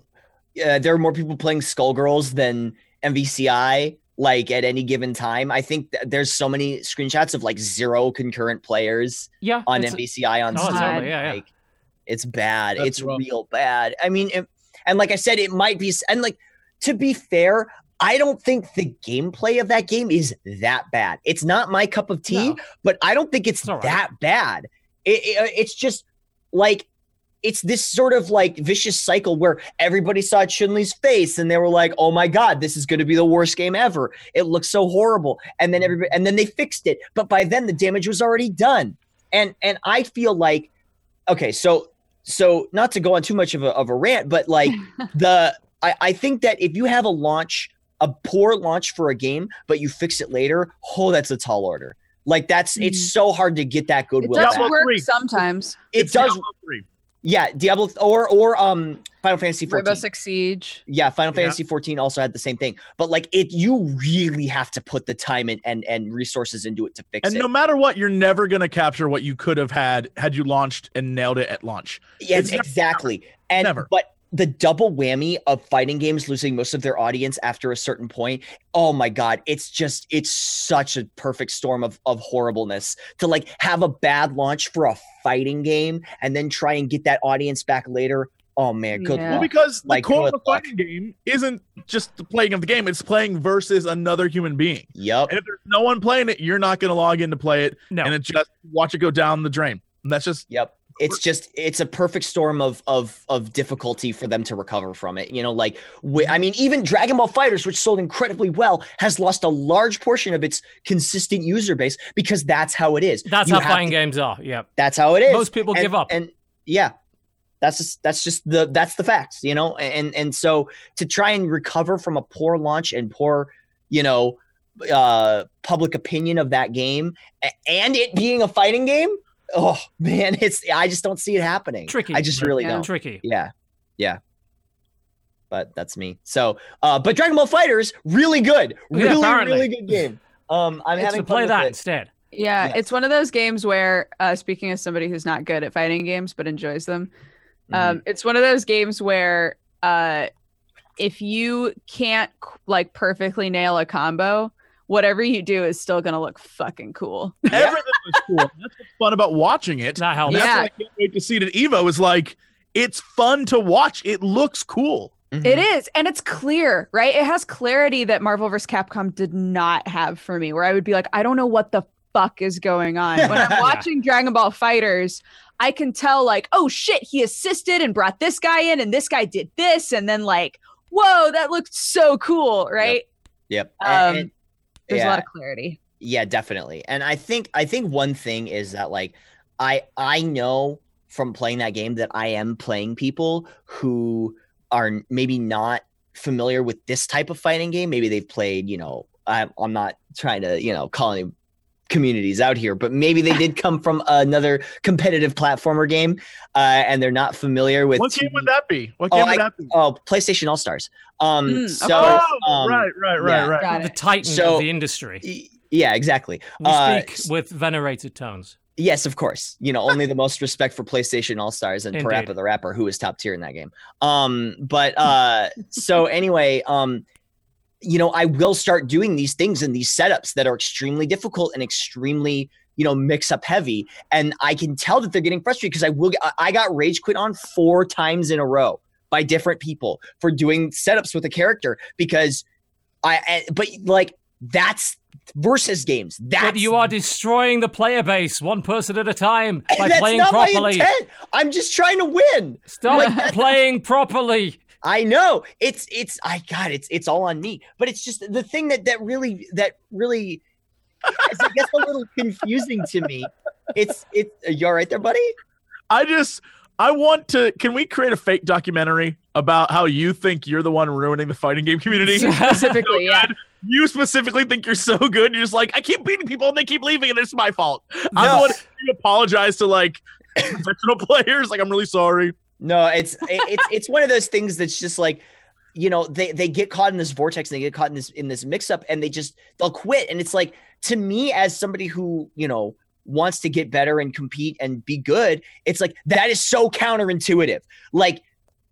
uh, there were more people playing Skullgirls than MVCI like at any given time. I think th- there's so many screenshots of like zero concurrent players Yeah, on it's- MVCI on Oh, Steam. totally, yeah, yeah. Like, it's bad. That's it's rough. real bad. I mean, it, and like I said, it might be. And like to be fair, I don't think the gameplay of that game is that bad. It's not my cup of tea, No. but I don't think it's It's all right. that bad. It, it- uh, it's just like it's this sort of like vicious cycle where everybody saw Chun Li's face and they were like, "Oh my god, this is going to be the worst game ever. It looks so horrible." And then everybody, and then they fixed it, but by then the damage was already done. And and I feel like, okay, so so not to go on too much of a of a rant, but like the I, I think that if you have a launch, a poor launch for a game, but you fix it later, oh, that's a tall order. Like that's it's mm. so hard to get that goodwill. It goodwill. does back. Diablo work three. sometimes. It It's does, Diablo 3. Yeah. Diablo or or um Final Fantasy Rainbow 14. Six Siege. Yeah, Final Yeah. Fantasy 14 also had the same thing. But like it, you really have to put the time and and, and resources into it to fix And it. And no matter what, you're never gonna capture what you could have had had you launched and nailed it at launch. Yes, It's never- exactly. And Never. but the double whammy of fighting games losing most of their audience after a certain point, oh my god, it's just it's such a perfect storm of of horribleness to like have a bad launch for a fighting game and then try and get that audience back later. Oh man, good Yeah. Well, because the Like, core of good the luck. fighting game isn't just the playing of the game; it's playing versus another human being. Yep. And if there's no one playing it, you're not gonna log in to play it, No, and it just watch it go down the drain. And that's just Yep. It's just it's a perfect storm of of of difficulty for them to recover from it. You know, like wi- I mean, even Dragon Ball FighterZ, which sold incredibly well, has lost a large portion of its consistent user base because that's how it is. that's You how fighting to- games are. Yeah, That's how it is. most people and, give up. And yeah, that's just that's just the that's the facts, you know. And and so to try and recover from a poor launch and poor, you know, uh public opinion of that game and it being a fighting game, oh man, it's I just don't see it happening. Tricky. I just really Yeah. don't. Tricky. Yeah. Yeah. But that's me. So, uh, but Dragon Ball FighterZ, really good, Yeah, really, apparently. really good game. Um, I'm It's having to play fun that with it. instead. Yeah, Yes. it's one of those games where, uh, speaking as somebody who's not good at fighting games but enjoys them, um, it's one of those games where uh, if you can't like perfectly nail a combo, whatever you do is still gonna look fucking cool. everything was cool. That's what's fun about watching it. That And helps. that's Yeah. I can't wait to see it at Evo. Is like it's fun to watch. It looks cool. Mhm. It is, and it's clear, right? It has clarity that Marvel vs. Capcom did not have for me, where I would be like, I don't know what the fuck is going on. When I'm Yeah. watching Dragon Ball FighterZ, I can tell, like, oh shit, he assisted and brought this guy in, and this guy did this, and then like, whoa, that looked so cool, right? Yep. Um, And- and- There's yeah. a lot of clarity. yeah definitely and i think i think one thing is that like i i know from playing that game that i am playing people who are maybe not familiar with this type of fighting game maybe they've played you know i'm, I'm not trying to you know call any communities out here but maybe they did come from another competitive platformer game uh, and they're not familiar with What game would that be? What Oh, game I- would that be? oh playstation all stars um Mm, so oh, um, right, right, right, yeah. right. The titan So- of the industry. y- yeah exactly We uh, speak with venerated tones. Yes, of course. You know, only the most respect for PlayStation All Stars and Indeed. Parappa the Rapper, who was top tier in that game. Um, but uh, so anyway, um, you know, I will start doing these things and these setups that are extremely difficult and extremely, you know, mix up heavy, and I can tell that they're getting frustrated because I will. Get, I- I got rage quit on four times in a row by different people for doing setups with a character because I. But like that's versus games. That you are destroying the player base one person at a time by playing properly. I'm just trying to win. Stop playing properly. I know it's it's I God it's it's all on me. But it's just the thing that that really that really is, I guess a little confusing to me. It's it's uh, you all right there, buddy? I just I want to. Can we create a fake documentary about how you think you're the one ruining the fighting game community? Specifically, yeah. you specifically think you're so good. You're just like, I keep beating people and they keep leaving, and it's my fault. I'm the No. one who apologize to like professional players. Like, I'm really sorry. No, it's it's it's one of those things that's just like, you know, they they get caught in this vortex and they get caught in this in this mix up and they just they'll quit. And it's like to me as somebody who, you know, wants to get better and compete and be good, it's like that is so counterintuitive. Like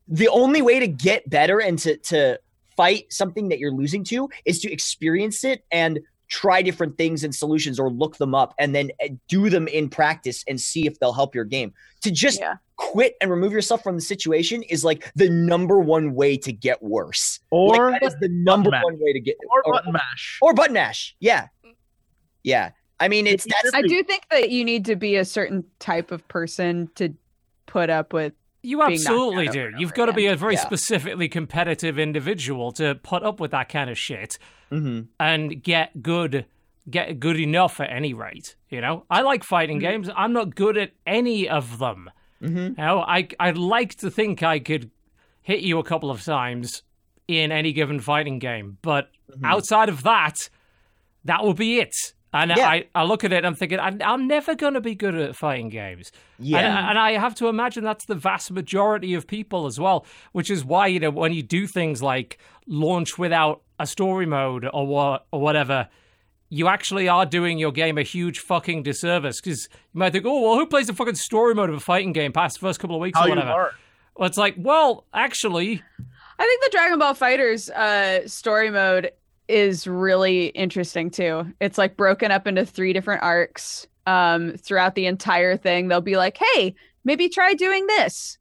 the only way to get better and to to fight something that you're losing to is to experience it and try different things and solutions or look them up and then uh, do them in practice and see if they'll help your game. To just Yeah. quit and remove yourself from the situation is like the number one way to get worse. Or like, that is the number mash. one way to get or button mash. or button mash. Yeah. Yeah. I mean it's that's I do think that you need to be a certain type of person to put up with. You absolutely do. You've got to be a very Yeah. specifically competitive individual to put up with that kind of shit Mhm. and get good get good enough at any rate. You know? I like fighting Mm-hmm. games. I'm not good at any of them. Mhm. You know, I I'd like to think I could hit you a couple of times in any given fighting game, but Mhm. outside of that, that will be it. And Yeah. I, I look at it and I'm thinking, I'm, I'm never going to be good at fighting games. Yeah. And, and I have to imagine that's the vast majority of people as well, which is why, you know, when you do things like launch without a story mode or, wha- or whatever, you actually are doing your game a huge fucking disservice because you might think, oh, well, who plays the fucking story mode of a fighting game past the first couple of weeks How or whatever? Well, it's like, well, actually, I think the Dragon Ball FighterZ uh, story mode is really interesting too. It's like broken up into three different arcs um, throughout the entire thing. They'll be like, "Hey, maybe try doing this."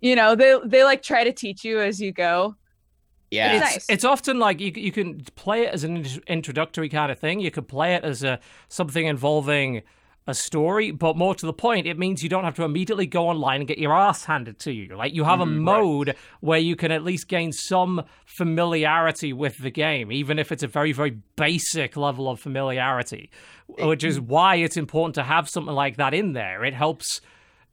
You know, they they like try to teach you as you go. yeah. It's it's, nice. it's often like you you can play it as an introductory kind of thing. You could play it as a something involving a story, but more to the point, it means you don't have to immediately go online and get your ass handed to you. Like you have a mm-hmm, mode where you can at least gain some familiarity with the game, even if it's a very very basic level of familiarity, which is why it's important to have something like that in there. It helps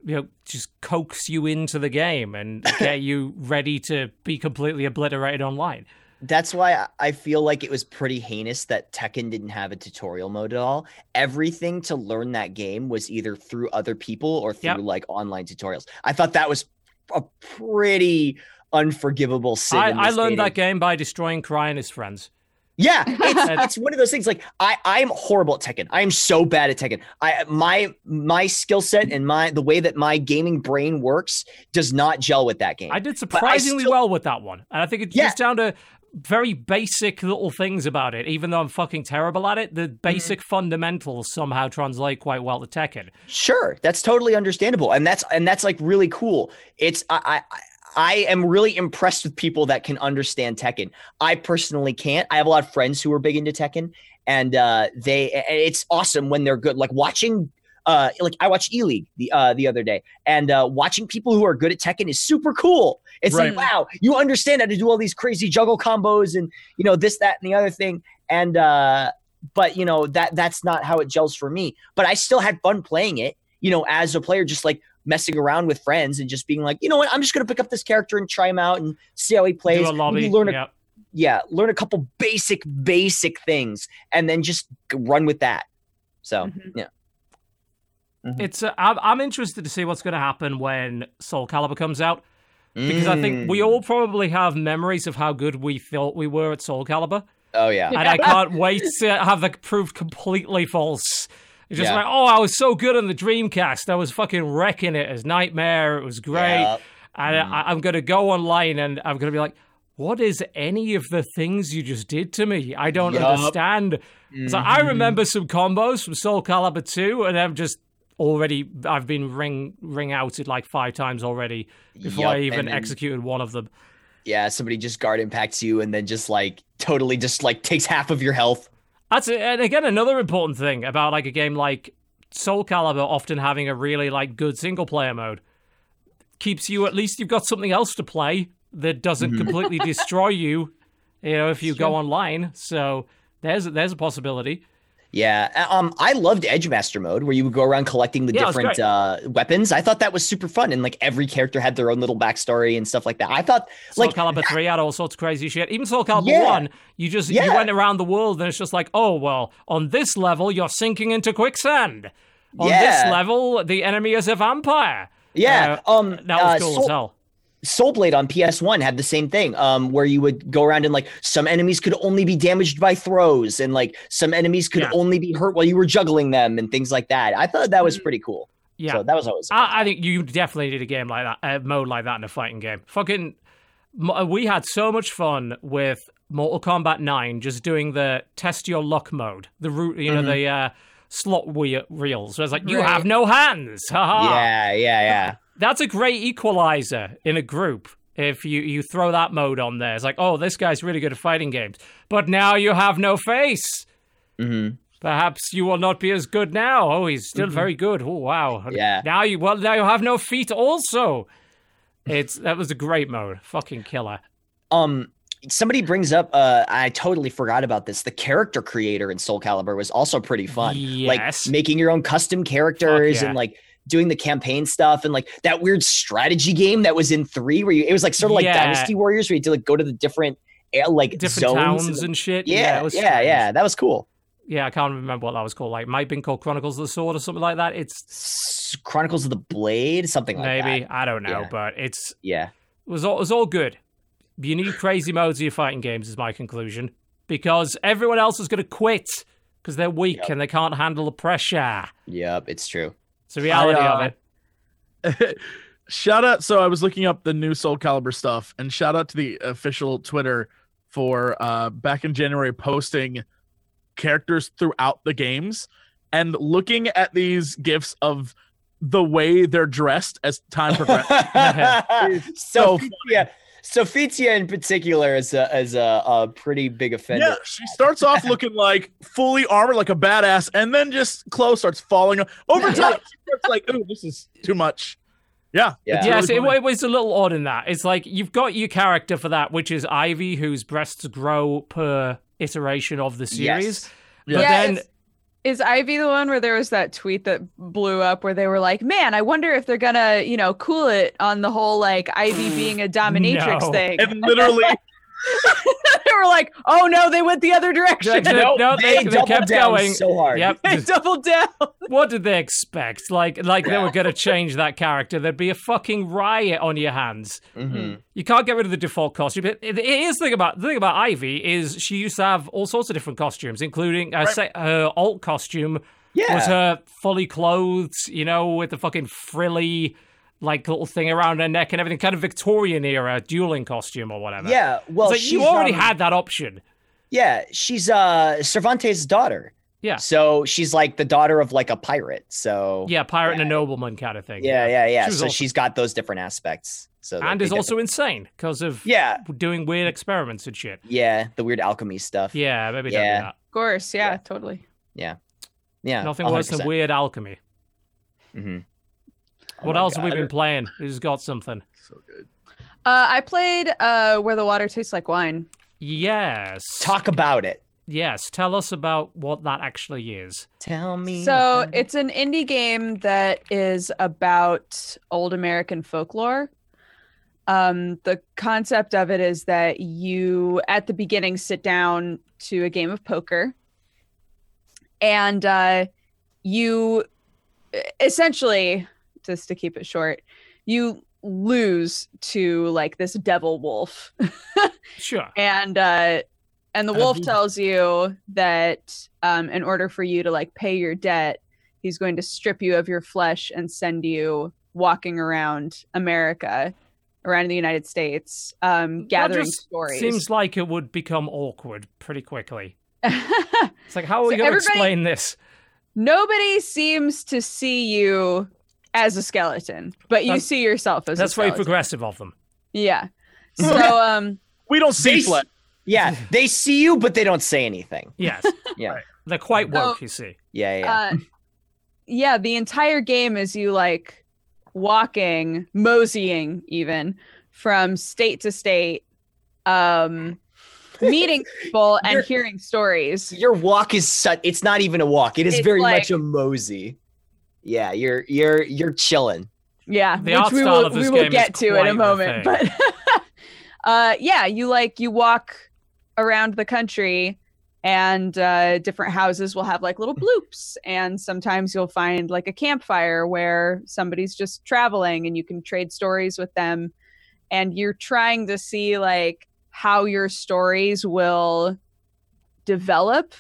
you know, just coax you into the game and get you ready to be completely obliterated online. That's why I- I feel like it was pretty heinous that Tekken didn't have a tutorial mode at all. Everything to learn that game was either through other people or through Yep. like online tutorials. I thought that was a pretty unforgivable sin. I, I learned that game by destroying Cry and his friends. Yeah, it's, it's one of those things. Like I, I'm horrible at Tekken. I am so bad at Tekken. I my my skill set and my the way that my gaming brain works does not gel with that game. I did surprisingly still- well with that one. And I think it's Yeah. just down to very basic little things about it. Even though I'm fucking terrible at it, the Mm-hmm. basic fundamentals somehow translate quite well to Tekken. Sure, that's totally understandable, and that's and that's like really cool. It's I I I am really impressed with people that can understand Tekken. I personally can't. I have a lot of friends who are big into Tekken, and uh, they it's awesome when they're good. Like watching. Uh, like I watched E League the uh the other day, and uh, watching people who are good at Tekken is super cool. It's like wow, you understand how to do all these crazy juggle combos and you know this, that, and the other thing. And uh, but you know that that's not how it gels for me. But I still had fun playing it. You know, as a player, just like messing around with friends and just being like, you know what, I'm just gonna pick up this character and try him out and see how he plays. Do a lobby. Maybe learn a yeah. yeah, learn a couple basic basic things and then just run with that. So Mhm. yeah, It's uh, I'm, I'm interested to see what's going to happen when Soul Calibur comes out because I think we Mm. all probably have memories of how good we thought we were at Soul Calibur. Oh yeah, and I can't wait to have that proved completely false. It's just Yeah. like, oh, I was so good on the Dreamcast. I was fucking wrecking it as Nightmare. It was great. Yep. And Mm. I, I'm going to go online and I'm going to be like, what is any of the things you just did to me? I don't Yup. understand. So I remember some combos from Soul Calibur 2, and I'm just already, I've been ring ring outed like five times already before Yup, I even then- executed one of them. yeah, somebody just guard impacts you and then just like totally just like takes half of your health. That's it. And again, another important thing about like a game like Soul Calibur often having a really like good single player mode keeps you at least you've got something else to play that doesn't mm-hmm. completely destroy you. You know, if you go online. So there's there's a possibility. Yeah, uh, um, I loved Edgemaster mode where you would go around collecting the Yeah, different uh, weapons. I thought that was super fun, and like every character had their own little backstory and stuff like that. I thought Soul like Calibur 3 had all sorts of crazy shit. Even Soul Calibur Yeah. 1, you just you went around the world and it's just like, oh, well, on this level, you're sinking into quicksand. On this level, the enemy is a vampire. yeah, um, That was uh, cool Soul- as hell. Soul Blade on PS1 had the same thing, um, where you would go around and like some enemies could only be damaged by throws, and like some enemies could Yeah. only be hurt while you were juggling them, and things like that. I thought that was Mm. pretty cool. Yeah. So that was always. I, I think you definitely need a game like that, a mode like that in a fighting game. Fucking, we had so much fun with Mortal Kombat 9 just doing the test your luck mode, the root, you know, Mhm. the uh, slot wheel reels. Where it's like, you Right. have no hands. Haha. yeah, yeah, yeah. That's a great equalizer in a group. If you, you throw that mode on there, it's like, oh, this guy's really good at fighting games. But now you have no face. hmm Perhaps you will not be as good now. Oh, he's still very good. Oh, wow. Yeah. Now you well now you have no feet also. It's that was a great mode. Fucking killer. Um, somebody brings up. Uh, I totally forgot about this. The character creator in Soul Calibur was also pretty fun. Yes. Like making your own custom characters yeah. and like doing the campaign stuff and like that weird strategy game that was in three where you it was like sort of like Yeah. Dynasty Warriors where you had to like go to the different like Different zones. towns and- and shit. yeah, was yeah, yeah. That was cool. Yeah, I can't remember what that was called. Like, might have been called Chronicles of the Sword or something like that. It's Chronicles of the Blade, something like maybe that. Maybe I don't know, Yeah. but it's Yeah. it was all it was all good. You need crazy modes of your fighting games, is my conclusion, because everyone else is going to quit because they're weak Yep. and they can't handle the pressure. Yep, it's true. It's the reality I, of uh, it. shout out so i was looking up the new soul calibur stuff and shout out to the official twitter for uh back in january posting characters throughout the games and looking at these gifs of the way they're dressed as time progresses so Sophia, Sophia in particular is a, is a, a pretty big offender. yeah she starts off looking like fully armored like a badass and then just clothes starts falling over time she starts like oh this is too much yeah Yeah. it's Yes, really it, it was a little odd in that. It's like you've got your character for that, which is Ivy, whose breasts grow per iteration of the series. Yes. But Yeah, then, is, is Ivy the one where there was that tweet that blew up where they were like, "Man, I wonder if they're gonna, you know, cool it on the whole like Ivy mm, being a dominatrix No. thing." and literally they were like, "Oh no, they went the other direction." They- Nope, no, they- they doubled kept down going. so hard. yep. they doubled down. what did they expect? Like, like they were going to change that character. There'd be a fucking riot on your hands. hmm You can't get rid of the default costume. But it- here's the thing about the thing about Ivy is she used to have all sorts of different costumes, including uh, say, her alt costume Yeah. was her fully clothed, you know, with the fucking frilly like little thing around her neck and everything, kind of Victorian era dueling costume or whatever. yeah. Well, It's like you already um, had that option. Yeah, she's uh Cervantes' daughter. Yeah. So she's like the daughter of like a pirate. So Yeah, pirate and a nobleman kind of thing. yeah, yeah, yeah. She was So awesome. she's got those different aspects. So and they is also insane because of yeah, doing weird experiments and shit. yeah, the weird alchemy stuff. Yeah, maybe don't Yeah. do that. Of course, yeah, Yeah. totally. yeah. Yeah. Nothing worse than weird alchemy. hmm what else have we been playing? Who's got something? so good Uh, I played uh, "Where the Water Tastes Like Wine." Yes. Talk about it. Yes. Tell us about what that actually is. Tell me. So about it's an indie game that is about old American folklore. Um, the concept of it is that you, at the beginning, sit down to a game of poker, and uh, you essentially, just to keep it short, you lose to like this devil wolf Sure. and uh and the wolf tells you that um in order for you to like pay your debt he's going to strip you of your flesh and send you walking around america around the united states um gathering stories Seems like it would become awkward pretty quickly. It's like, how are we So going to explain this? nobody seems to see you as a skeleton but you That's- see yourself as That's a very progressive of them. yeah so um we don't see They- flesh yeah, they see you, but they don't say anything. Yes. Yeah. Right. They're quite woke, Oh. you see. Yeah, yeah. uh, yeah, the entire game is you like walking, moseying even from state to state, um, meeting people and You're- hearing stories. Your walk is such. It's not even a walk. It is It's very like- much a mosey. Yeah, you're you're you're chilling. Yeah, The which we will of this we will game get to in a moment. But uh, yeah, you like you walk around the country, and uh, different houses will have like little bloops, and sometimes you'll find like a campfire where somebody's just traveling, and you can trade stories with them, and you're trying to see like how your stories will develop,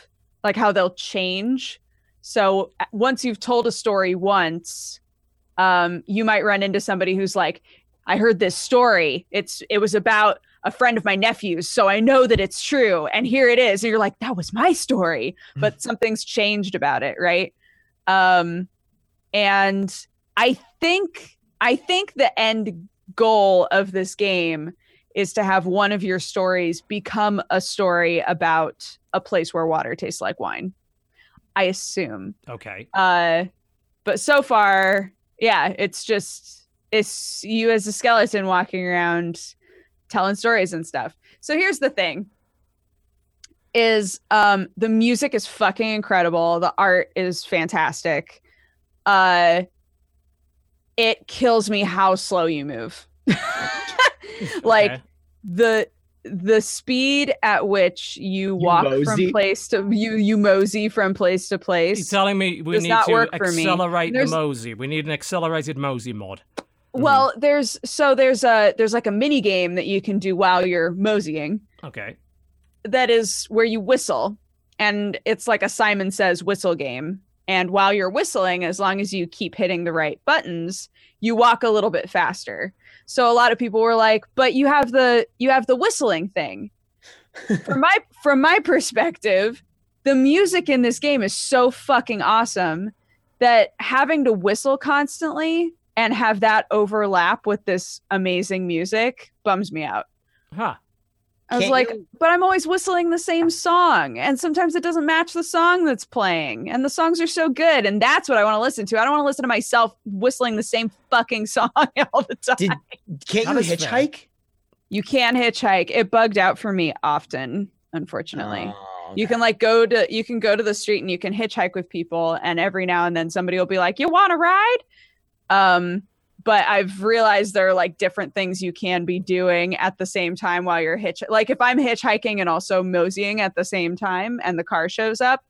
like how they'll change. So uh, once you've told a story once, um, you might run into somebody who's like, I heard this story. It's it was about a friend of my nephew's, so I know that it's true. And here it is. And you're like, that was my story, but something's changed about it, right? Um, and I think I think the end goal of this game is to have one of your stories become a story about a place where water tastes like wine. I assume. Okay. Uh, but so far, yeah, it's just it's you as a skeleton walking around telling stories and stuff. So here's the thing is um the music is fucking incredible. The art is fantastic. Uh it kills me how slow you move. like Okay. the the speed at which you walk mosey? from place to you you mosey from place to You're place. telling me we does need not to work for me. accelerate the There's- mosey. We need an accelerated mosey mod. Well, there's so there's a there's like a mini game that you can do while you're moseying. Okay. That is where you whistle, and it's like a Simon Says whistle game. And while you're whistling, as long as you keep hitting the right buttons, you walk a little bit faster. So a lot of people were like, "But you have the you have the whistling thing." from my from my perspective, the music in this game is so fucking awesome that having to whistle constantly and have that overlap with this amazing music bums me out. Huh. I was Can't like, you- but I'm always whistling the same song, and sometimes it doesn't match the song that's playing, and the songs are so good, and that's what I want to listen to. I don't want to listen to myself whistling the same fucking song all the time. Did can't That you is fair. hitchhike? you can hitchhike. It bugged out for me often, unfortunately. Oh, You can like go to you can go to the street and you can hitchhike with people and every now and then somebody will be like, "You want to ride?" Um but I've realized there are like different things you can be doing at the same time while you're hitch like if I'm hitchhiking and also moseying at the same time and the car shows up,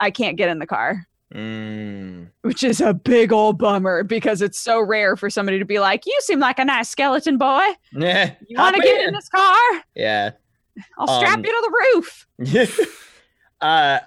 I can't get in the car, Mm. which is a big old bummer because it's so rare for somebody to be like, "You seem like a nice skeleton boy. Yeah. You want to get in this car? Yeah. I'll strap Um, you to the roof." uh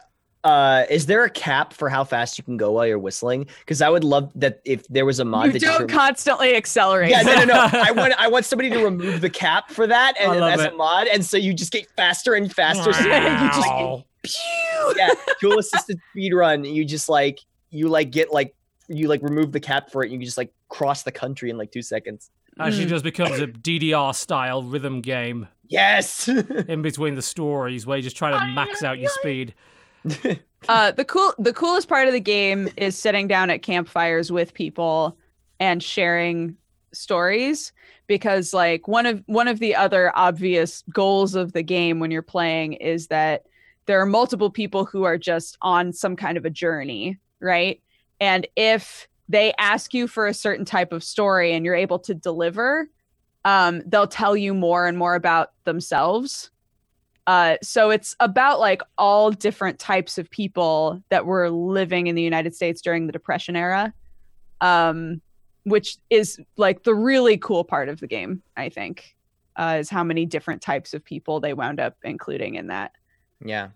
uh is there a cap for how fast you can go while you're whistling because i would love that if there was a mod You that just don't rem- constantly accelerate. yeah no no no i want i want somebody to remove the cap for that and I as it. a mod and so you just get faster and faster so you just Wow. pew, yeah tool assisted speed run you just like you like get like you like remove the cap for it And you just like cross the country in like two seconds Actually, Mm. just becomes a DDR style rhythm game yes in between the stories where you just try to max out your speed. uh the cool the coolest part of the game is sitting down at campfires with people and sharing stories because like one of one of the other obvious goals of the game when you're playing is that there are multiple people who are just on some kind of a journey right? And if they ask you for a certain type of story and you're able to deliver um they'll tell you more and more about themselves uh, so it's about like all different types of people that were living in the United States during the Depression era, um, which is like the really cool part of the game. I think uh, is how many different types of people they wound up including in that. yeah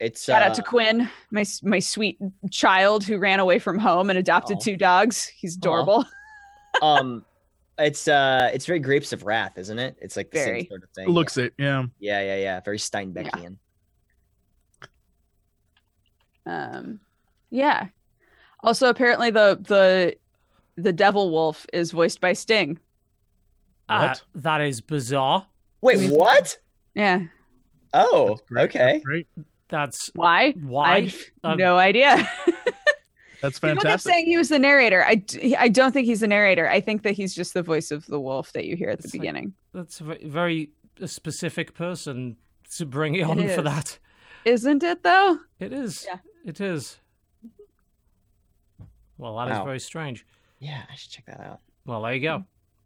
it's Shout uh, out to Quinn, my my sweet child who ran away from home and adopted Aw. two dogs. He's adorable. um it's uh it's very grapes of wrath isn't it it's like the Very. same sort of thing Looks it, yeah. yeah yeah yeah very steinbeckian Um, yeah. Also, apparently the the the devil wolf is voiced by Sting. Uh, What? that is bizarre. wait what Yeah. oh That's okay That's. That's Why? why. I've Um, no idea. That's People kept fantastic. saying he was the narrator. I, I don't think he's the narrator. I think that he's just the voice of the wolf that you hear at the It's like- beginning. That's a very a specific person to bring it on It for that. Isn't it though? It is. Yeah. It is. Well, that is Wow. very strange. Yeah, I should check that out. Well, there you go.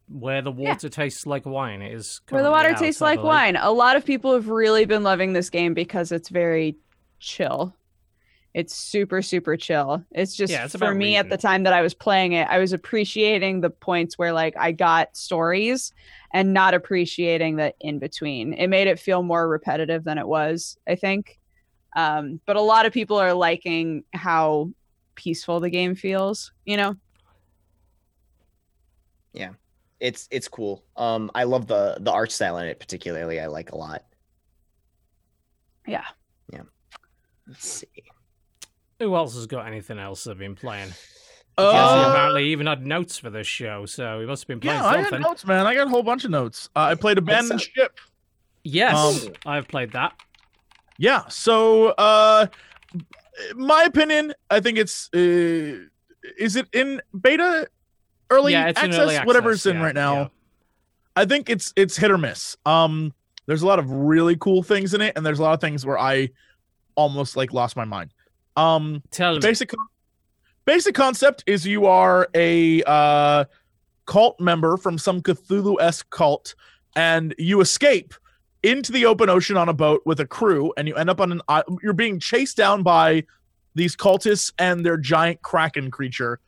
Where the water tastes like wine is. Where the water out, tastes like wine. A lot of people have really been loving this game because it's very chill. It's super super chill. It's just Yeah, it's for about me at the time that I was playing it, I was appreciating the points where like I got stories and not appreciating the in between. It made it feel more repetitive than it was, I think. Um, but a lot of people are liking how peaceful the game feels, you know? Yeah. It's it's cool. Um, I love the the art style in it particularly. I like a lot. Yeah. Yeah. Let's see. Who else has got anything else they've been playing? Jesse Uh, apparently even had notes for this show, so he must have been playing yeah, I got something. notes, man. I got a whole bunch of notes. Uh, I played Abandoned up? Ship. Yes, Um, I've played that. Yeah. So, uh, my opinion, I think it's. Uh, is it in beta, early yeah, it's access, in early access, whatever it's in yeah, right now? yeah. I think it's it's hit or miss. Um, there's a lot of really cool things in it, and there's a lot of things where I almost like lost my mind. Um, Tell me. basic basic concept is you are a uh, cult member from some Cthulhu-esque cult, and you escape into the open ocean on a boat with a crew, and you end up on an. You're being chased down by these cultists and their giant kraken creature,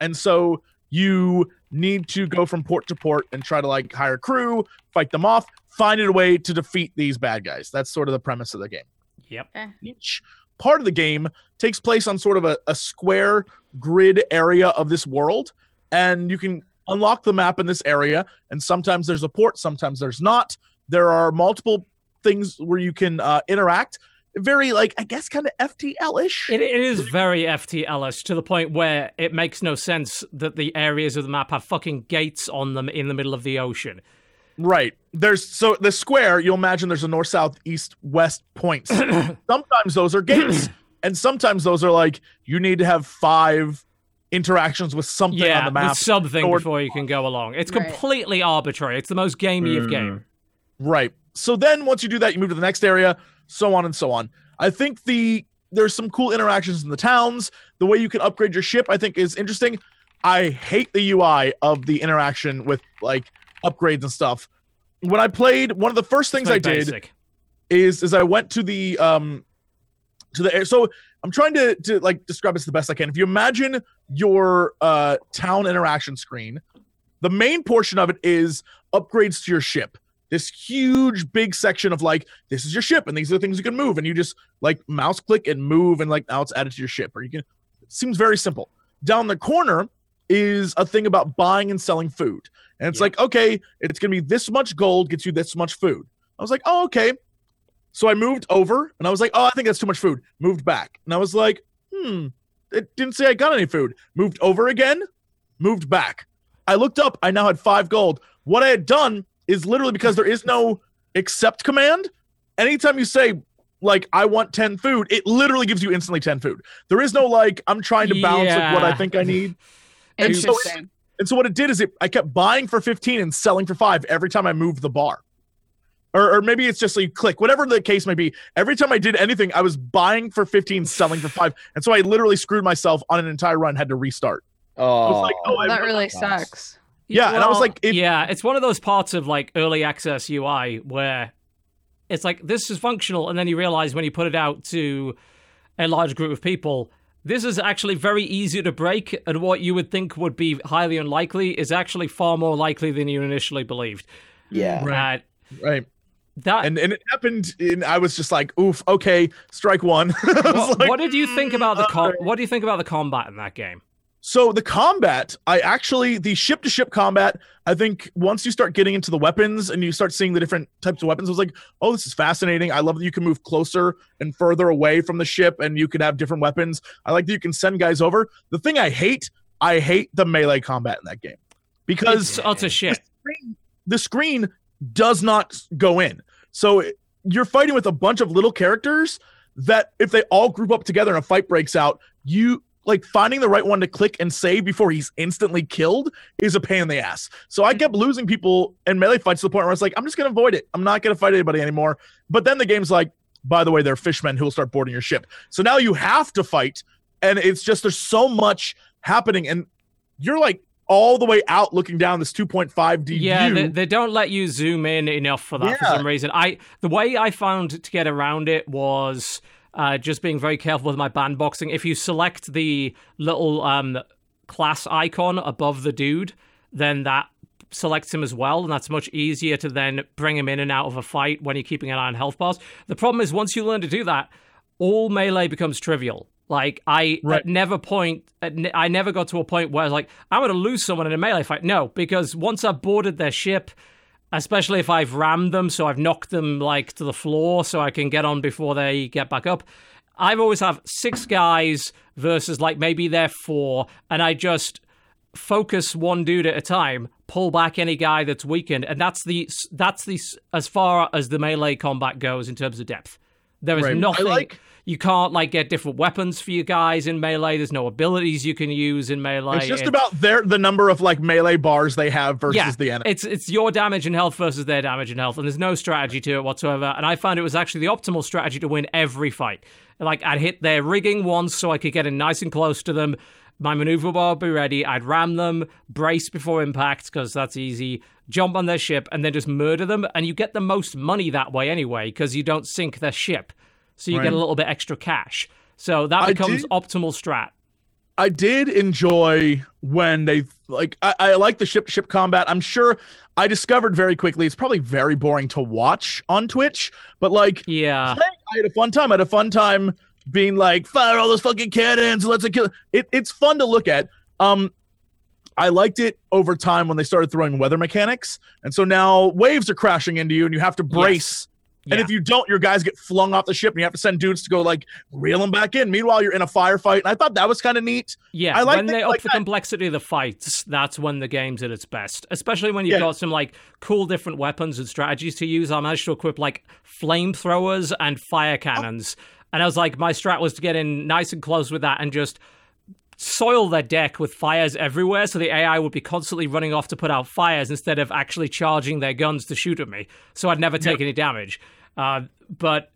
and so you need to go from port to port and try to like hire crew, fight them off, find a way to defeat these bad guys. That's sort of the premise of the game Yep. each part of the game takes place on sort of a, a square grid area of this world and you can unlock the map in this area and sometimes there's a port sometimes there's not. There are multiple things where you can uh, interact. Very like i guess kind of ftl-ish It, it is very FTLish to the point where it makes no sense that the areas of the map have fucking gates on them in the middle of the ocean. right. There's so the square you'll imagine there's a north south east west points. Sometimes those are gates and sometimes those are like you need to have five interactions with something yeah, on the map something or- before you can go along. It's Right. completely arbitrary. It's the most gamey of Mm. game. Right. So then once you do that, you move to the next area, so on and so on. I think the there's some cool interactions in the towns. The way you can upgrade your ship, I think, is interesting. I hate the UI of the interaction with like upgrades and stuff. When I played, one of the first things I very did basic. is is I went to the um to the air. So I'm trying to to like describe this the best I can. If you imagine your uh town interaction screen, the main portion of it is upgrades to your ship. This huge big section of like this is your ship and these are the things you can move and you just like mouse click and move and like now it's added to your ship or you can it seems very simple. Down the corner is a thing about buying and selling food. And it's Yeah. like, okay, it's gonna be this much gold gets you this much food. I was like, oh, okay. So I moved over and I was like, oh, I think that's too much food. Moved back. And I was like, hmm, it didn't say I got any food. Moved over again, moved back. I looked up, I now had five gold. What I had done is literally because there is no accept command. Anytime you say, like, I want 10 food, it literally gives you instantly 10 food. There is no like, I'm trying to balance like, what I think I need. And so-. And so what it did is it I kept buying for 15 and selling for five every time I moved the bar. Or, or maybe it's just like click, whatever the case may be. Every time I did anything, I was buying for 15, selling for five. And so I literally screwed myself on an entire run, had to restart. Oh, was like, oh, that really really sucks. sucks. Yeah, and I was like, it- yeah, it's one of those parts of like early access UI where it's like this is functional, and then you realize when you put it out to a large group of people, this is actually very easy to break, and what you would think would be highly unlikely is actually far more likely than you initially believed. yeah. Right. Right. That And and it happened and I was just like, oof, okay, strike one. What, like, what did you think about the com- what do you think about the combat in that game? So the combat, I actually the ship to ship combat, I think once you start getting into the weapons and you start seeing the different types of weapons, I was like, oh, this is fascinating. I love that you can move closer and further away from the ship and you can have different weapons. I like that you can send guys over. The thing I hate, I hate the melee combat in that game. Because It's oh, utter shit. screen, the screen does not go in. So it- you're fighting with a bunch of little characters that if they all group up together and a fight breaks out, you like finding the right one to click and save before he's instantly killed is a pain in the ass. So I kept losing people in melee fights to the point where I was like, I'm just gonna avoid it. I'm not gonna fight anybody anymore. But then the game's like, by the way, they're fishmen who will start boarding your ship. So now you have to fight, and it's just there's so much happening, and you're like all the way out looking down this 2.5D Yeah, view. they, they don't let you zoom in enough for that for some reason. I the way I found to get around it was uh, just being very careful with my bandboxing. If you select the little um, class icon above the dude, then that selects him as well, and that's much easier to then bring him in and out of a fight when you're keeping an eye on health bars. The problem is once you learn to do that, all melee becomes trivial. Like I Right. at never point, at ne- I never got to a point where I was like, I'm going to lose someone in a melee fight. No, because once I've boarded their ship, especially if I've rammed them, so I've knocked them like to the floor, so I can get on before they get back up. I've always have six guys versus like maybe they're four, and I just focus one dude at a time, pull back any guy that's weakened, and that's the that's the as far as the melee combat goes in terms of depth. There is Right. I nothing. like- you can't like get different weapons for your guys in melee. There's no abilities you can use in melee. it's just It- about their the number of like melee bars they have versus yeah, the enemy. It's it's your damage and health versus their damage and health, and there's no strategy to it whatsoever. And I found it was actually the optimal strategy to win every fight. Like I'd hit their rigging once so I could get in nice and close to them. My maneuver bar would be ready. I'd ram them, brace before impact because that's easy. Jump on their ship and then just murder them, and you get the most money that way anyway because you don't sink their ship, so you get a little bit extra cash. So that becomes did- optimal strat. I did enjoy when they like I, I like the ship ship combat. I'm sure I discovered very quickly it's probably very boring to watch on Twitch, but like Yeah. I had a fun time. I had a fun time being like, fire all those fucking cannons, let's kill it. It's fun to look at. Um I liked it over time when they started throwing weather mechanics. And so now waves are crashing into you and you have to brace. And if you don't, your guys get flung off the ship and you have to send dudes to go like reel them back in. Meanwhile, you're in a firefight. And I thought that was kind of neat. Yeah, I like when they up like the that. complexity of the fights, that's when the game's at its best. Especially when you've Yeah. got some like cool different weapons and strategies to use. I managed to equip like flamethrowers and fire cannons. And I was like, my strat was to get in nice and close with that and just soil their deck with fires everywhere so the AI would be constantly running off to put out fires instead of actually charging their guns to shoot at me. So I'd never take any damage. Uh, but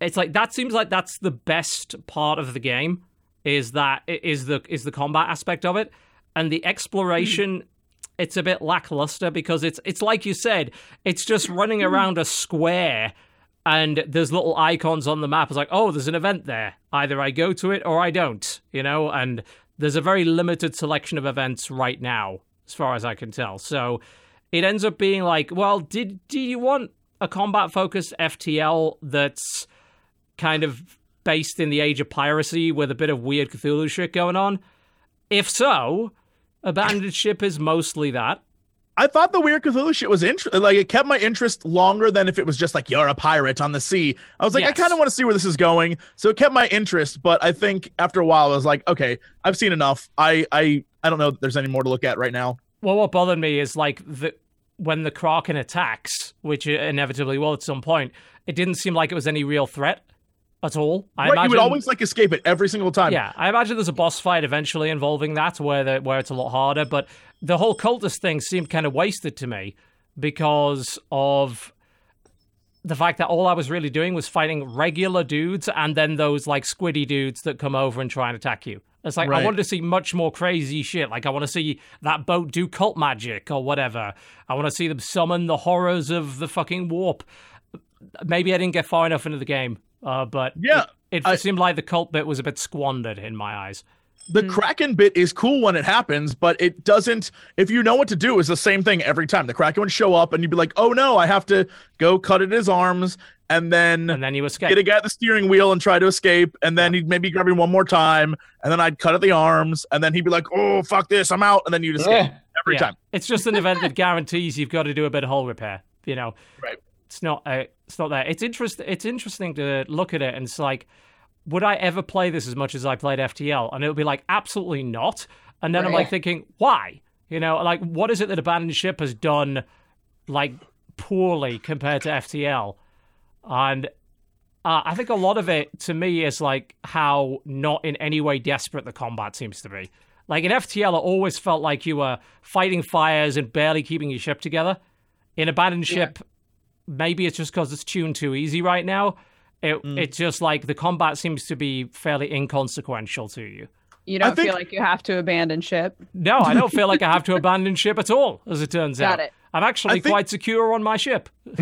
it's like that seems like that's the best part of the game is that is the is the combat aspect of it. And the exploration it's a bit lackluster because it's it's like you said it's just running around a square and there's little icons on the map. It's like oh there's an event there. Either i go to it or i don't you know? And there's a very limited selection of events right now as far as i can tell. So it ends up being like well did do you want a combat focused ftl that's kind of based in the age of piracy with a bit of weird cthulhu shit going on if so Abandon Ship is mostly that I thought the weird Cthulhu shit was interesting. Like it kept my interest longer than if it was just like you're a pirate on the sea. I was like, I kind of want to see where this is going. So it kept my interest, but I think after a while I was like, okay, I've seen enough. I I I don't know if there's any more to look at right now. Well, what bothered me is like the when the Kraken attacks, which it inevitably will at some point, it didn't seem like it was any real threat at all. I right, imagine, you would always like escape it every single time. yeah, I imagine there's a boss fight eventually involving that, where the, where it's a lot harder. But the whole cultist thing seemed kind of wasted to me because of the fact that all I was really doing was fighting regular dudes and then those like squiddy dudes that come over and try and attack you. It's like I wanted to see much more crazy shit. Like I want to see that boat do cult magic or whatever. I want to see them summon the horrors of the fucking warp. Maybe I didn't get far enough into the game, uh, but Yeah, it, it I- seemed like the cult bit was a bit squandered in my eyes. The Kraken bit is cool when it happens, but it doesn't. If you know what to do, it's the same thing every time. The Kraken would show up, and you'd be like, "Oh no, I have to go cut at his arms," and then And then you escape. get a guy at the steering wheel and try to escape, and then he'd maybe grab me one more time, and then I'd cut at the arms, and then he'd be like, "Oh fuck this, I'm out," and then you'd escape Yeah. every Yeah. time. It's just an event that guarantees you've got to do a bit of hull repair. You know, Right. It's not. Uh, it's not there. It's interest. It's interesting to look at it and it's like, would I ever play this as much as I played FTL? And it would be like, absolutely not. And then I'm like thinking, why? You know, like what is it that Abandon Ship has done, like poorly compared to FTL? And Uh, I think a lot of it, to me, is like how not in any way desperate the combat seems to be. Like in FTL, it always felt like you were fighting fires and barely keeping your ship together. In Abandon Ship, maybe it's just because it's tuned too easy right now. It, Mm. It's just like the combat seems to be fairly inconsequential to you. You don't think- feel like you have to abandon ship. No, I don't feel like I have to abandon ship at all, as it turns Got out. it. I'm actually think- quite secure on my ship.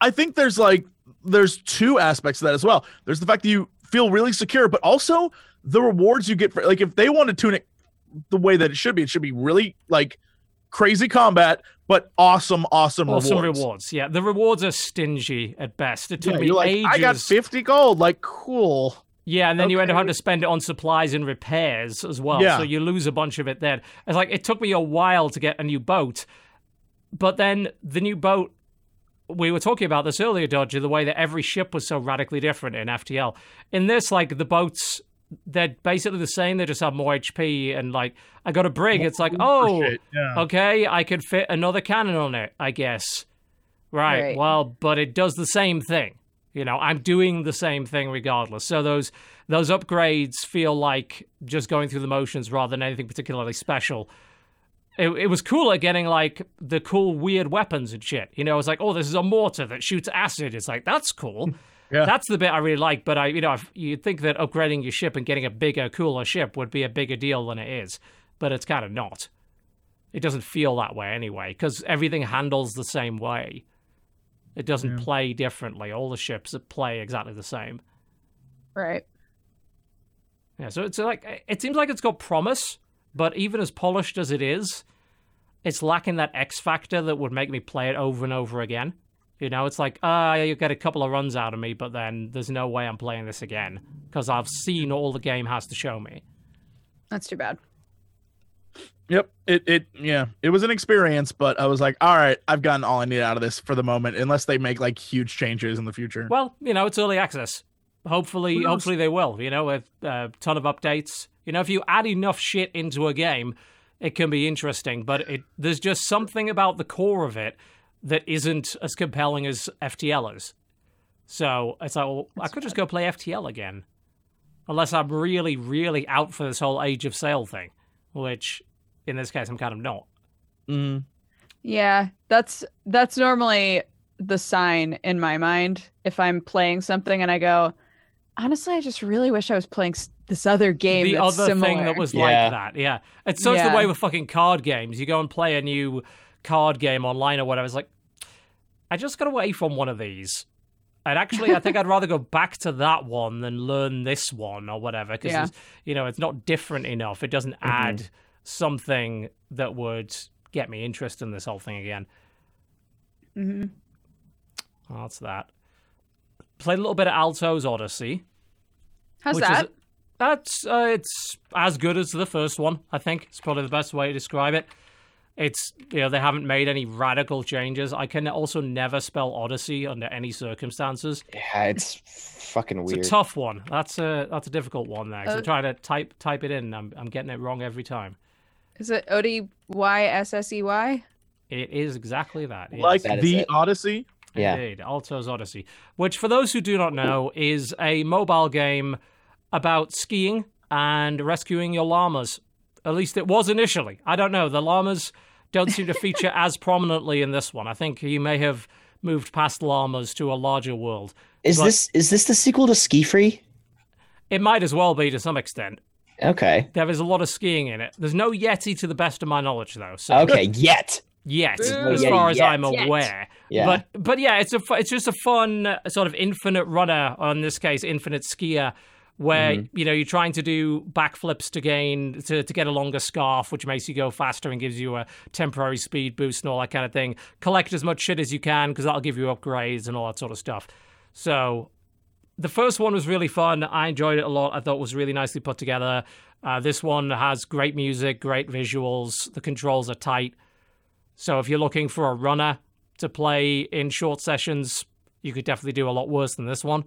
I think there's like there's two aspects to that as well. There's the fact that you feel really secure, but also the rewards you get for like if they want to tune it the way that it should be, it should be really like crazy combat, but awesome, awesome, Awesome rewards. rewards. Yeah, the rewards are stingy at best. It took Yeah, me like, ages. I got 50 gold. Like, cool. Yeah, and then you end up having to spend it on supplies and repairs as well. Yeah. So you lose a bunch of it then. It's like it took me a while to get a new boat, but then the new boat. We were talking about this earlier, Dodger, the way that every ship was so radically different in FTL. In this, like the boats, they're basically the same. They just have more HP, and like I got a brig. It's like, oh, yeah. okay, I could fit another cannon on it, I guess. Right. Right. Well, but it does the same thing. You know, I'm doing the same thing regardless. So those those upgrades feel like just going through the motions rather than anything particularly special. It, it was cooler getting like the cool weird weapons and shit. You know, it was like, oh, this is a mortar that shoots acid. It's like that's cool. Yeah. That's the bit I really like. But I, you know, if- you'd think that upgrading your ship and getting a bigger, cooler ship would be a bigger deal than it is, but it's kind of not. It doesn't feel that way anyway, because everything handles the same way. It doesn't play differently. All the ships play exactly the same. Right. Yeah, so it's like it seems like it's got promise, but even as polished as it is, it's lacking that X factor that would make me play it over and over again. You know, it's like, ah, you get a couple of runs out of me, but then there's no way I'm playing this again because I've seen all the game has to show me. That's too bad. Yep. It it yeah. It was an experience, but I was like, all right, I've gotten all I need out of this for the moment, unless they make like huge changes in the future. Well, you know, it's early access. Hopefully, hopefully they will. You know, with a ton of updates. You know, if you add enough shit into a game, it can be interesting. But it there's just something about the core of it that isn't as compelling as FTLers. So it's like, well, I could just go play FTL again, unless I'm really, really out for this whole Age of Sail thing, which in this case I'm kind of not. Mm. Yeah, that's that's normally the sign in my mind if I'm playing something and I go, honestly, I just really wish I was playing this other game. the that's other similar. thing that was Yeah. like that. Yeah, it's such Yeah. the way with fucking card games. You go and play a new card game online or whatever. It's like, I just got away from one of these. And actually, I think I'd rather go back to that one than learn this one or whatever. Because Yeah. you know, it's not different enough. It doesn't add something that would get me interested in this whole thing again. Mm-hmm. Well, that's that. Played a little bit of Alto's Odyssey. How's which is- that? that's uh, it's as good as the first one. I think it's probably the best way to describe it. It's you know they haven't made any radical changes. I can also never spell Odyssey under any circumstances. Yeah, it's fucking weird. It's a tough one. That's a that's a difficult one there. 'cause Uh, I'm trying to type type it in. I'm I'm getting it wrong every time. Is it O D Y S S E Y? It is exactly that. yes. Like That is the it. Odyssey. Yeah. Indeed, Alto's Odyssey, which for those who do not know is a mobile game about skiing and rescuing your llamas. At least it was initially. I don't know. The llamas don't seem to feature as prominently in this one. I think he may have moved past llamas to a larger world. Is but- this is this the sequel to Ski Free? It might as well be to some extent. Okay. There is a lot of skiing in it. There's no Yeti to the best of my knowledge, though. So Okay. Yet. yet, Boo. as Yeti far as yet. I'm Yet. aware. Yeah. But but yeah, it's a it's just a fun uh, sort of infinite runner. Or in this case, infinite skier, where Mm-hmm. you know you're trying to do backflips to gain to to get a longer scarf, which makes you go faster and gives you a temporary speed boost and all that kind of thing. Collect as much shit as you can because that'll give you upgrades and all that sort of stuff. So the first one was really fun. I enjoyed it a lot. I thought it was really nicely put together. Uh, this one has great music, great visuals. The controls are tight. So if you're looking for a runner to play in short sessions, you could definitely do a lot worse than this one.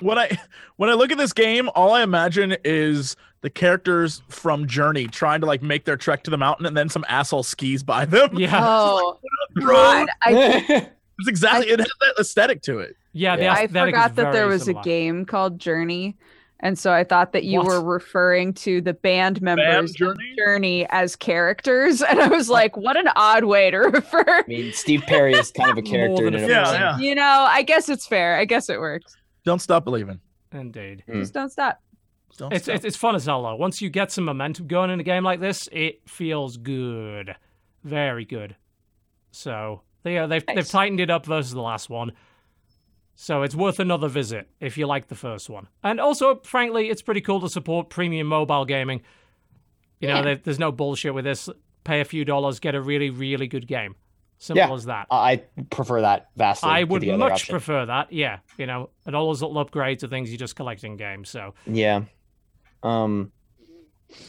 When I when I look at this game, all I imagine is the characters from Journey trying to like make their trek to the mountain, and then some asshole skis by them. Yeah. Oh Road. God, I It's exactly it has that aesthetic to it. Yeah, the Yeah. I forgot that there was similar. a game called Journey, and so I thought that you What? were referring to the band members of Journey? Journey as characters, and I was like, what an odd way to refer. I mean, Steve Perry is kind of a character in than and a of Yeah, yeah. You know, I guess it's fair. I guess it works. Don't stop believing. Indeed. Mm. Just don't stop. Don't It's, stop. it's it's fun as hell though. Once you get some momentum going in a game like this, it feels good, very good. So they uh, they've they've tightened it up versus the last one. So it's worth another visit if you like the first one. And also, frankly, it's pretty cool to support premium mobile gaming. You know, Yeah. there, there's no bullshit with this. Pay a few dollars, get a really really good game. Simple Yeah. as that. I prefer that vastly. I to would much option. prefer that. Yeah, you know, and all those little upgrades are things you just collect in games. So Yeah. Um.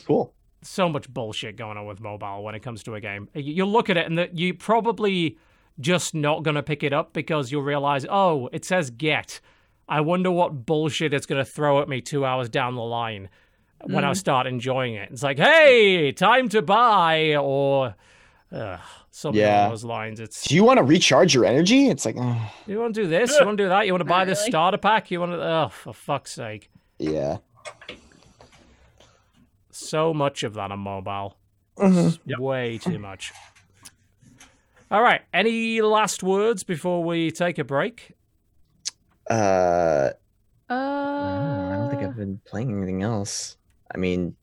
Cool. so much bullshit going on with mobile when it comes to a game. You look at it and that you probably just not gonna pick it up because you'll realize, oh, it says get. I wonder what bullshit it's gonna throw at me two hours down the line when I start enjoying it. It's like, hey, time to buy or uh, something Yeah. along those lines. It's Do you want to recharge your energy? It's like, oh, you want to do this, you want to do that, you want to buy this really. starter pack, you want to, oh, for fuck's sake. yeah. So much of that on mobile. Mhm. It's Way too much. All right. Any last words before we take a break? Uh, Uh, I don't think I've been playing anything else. I mean,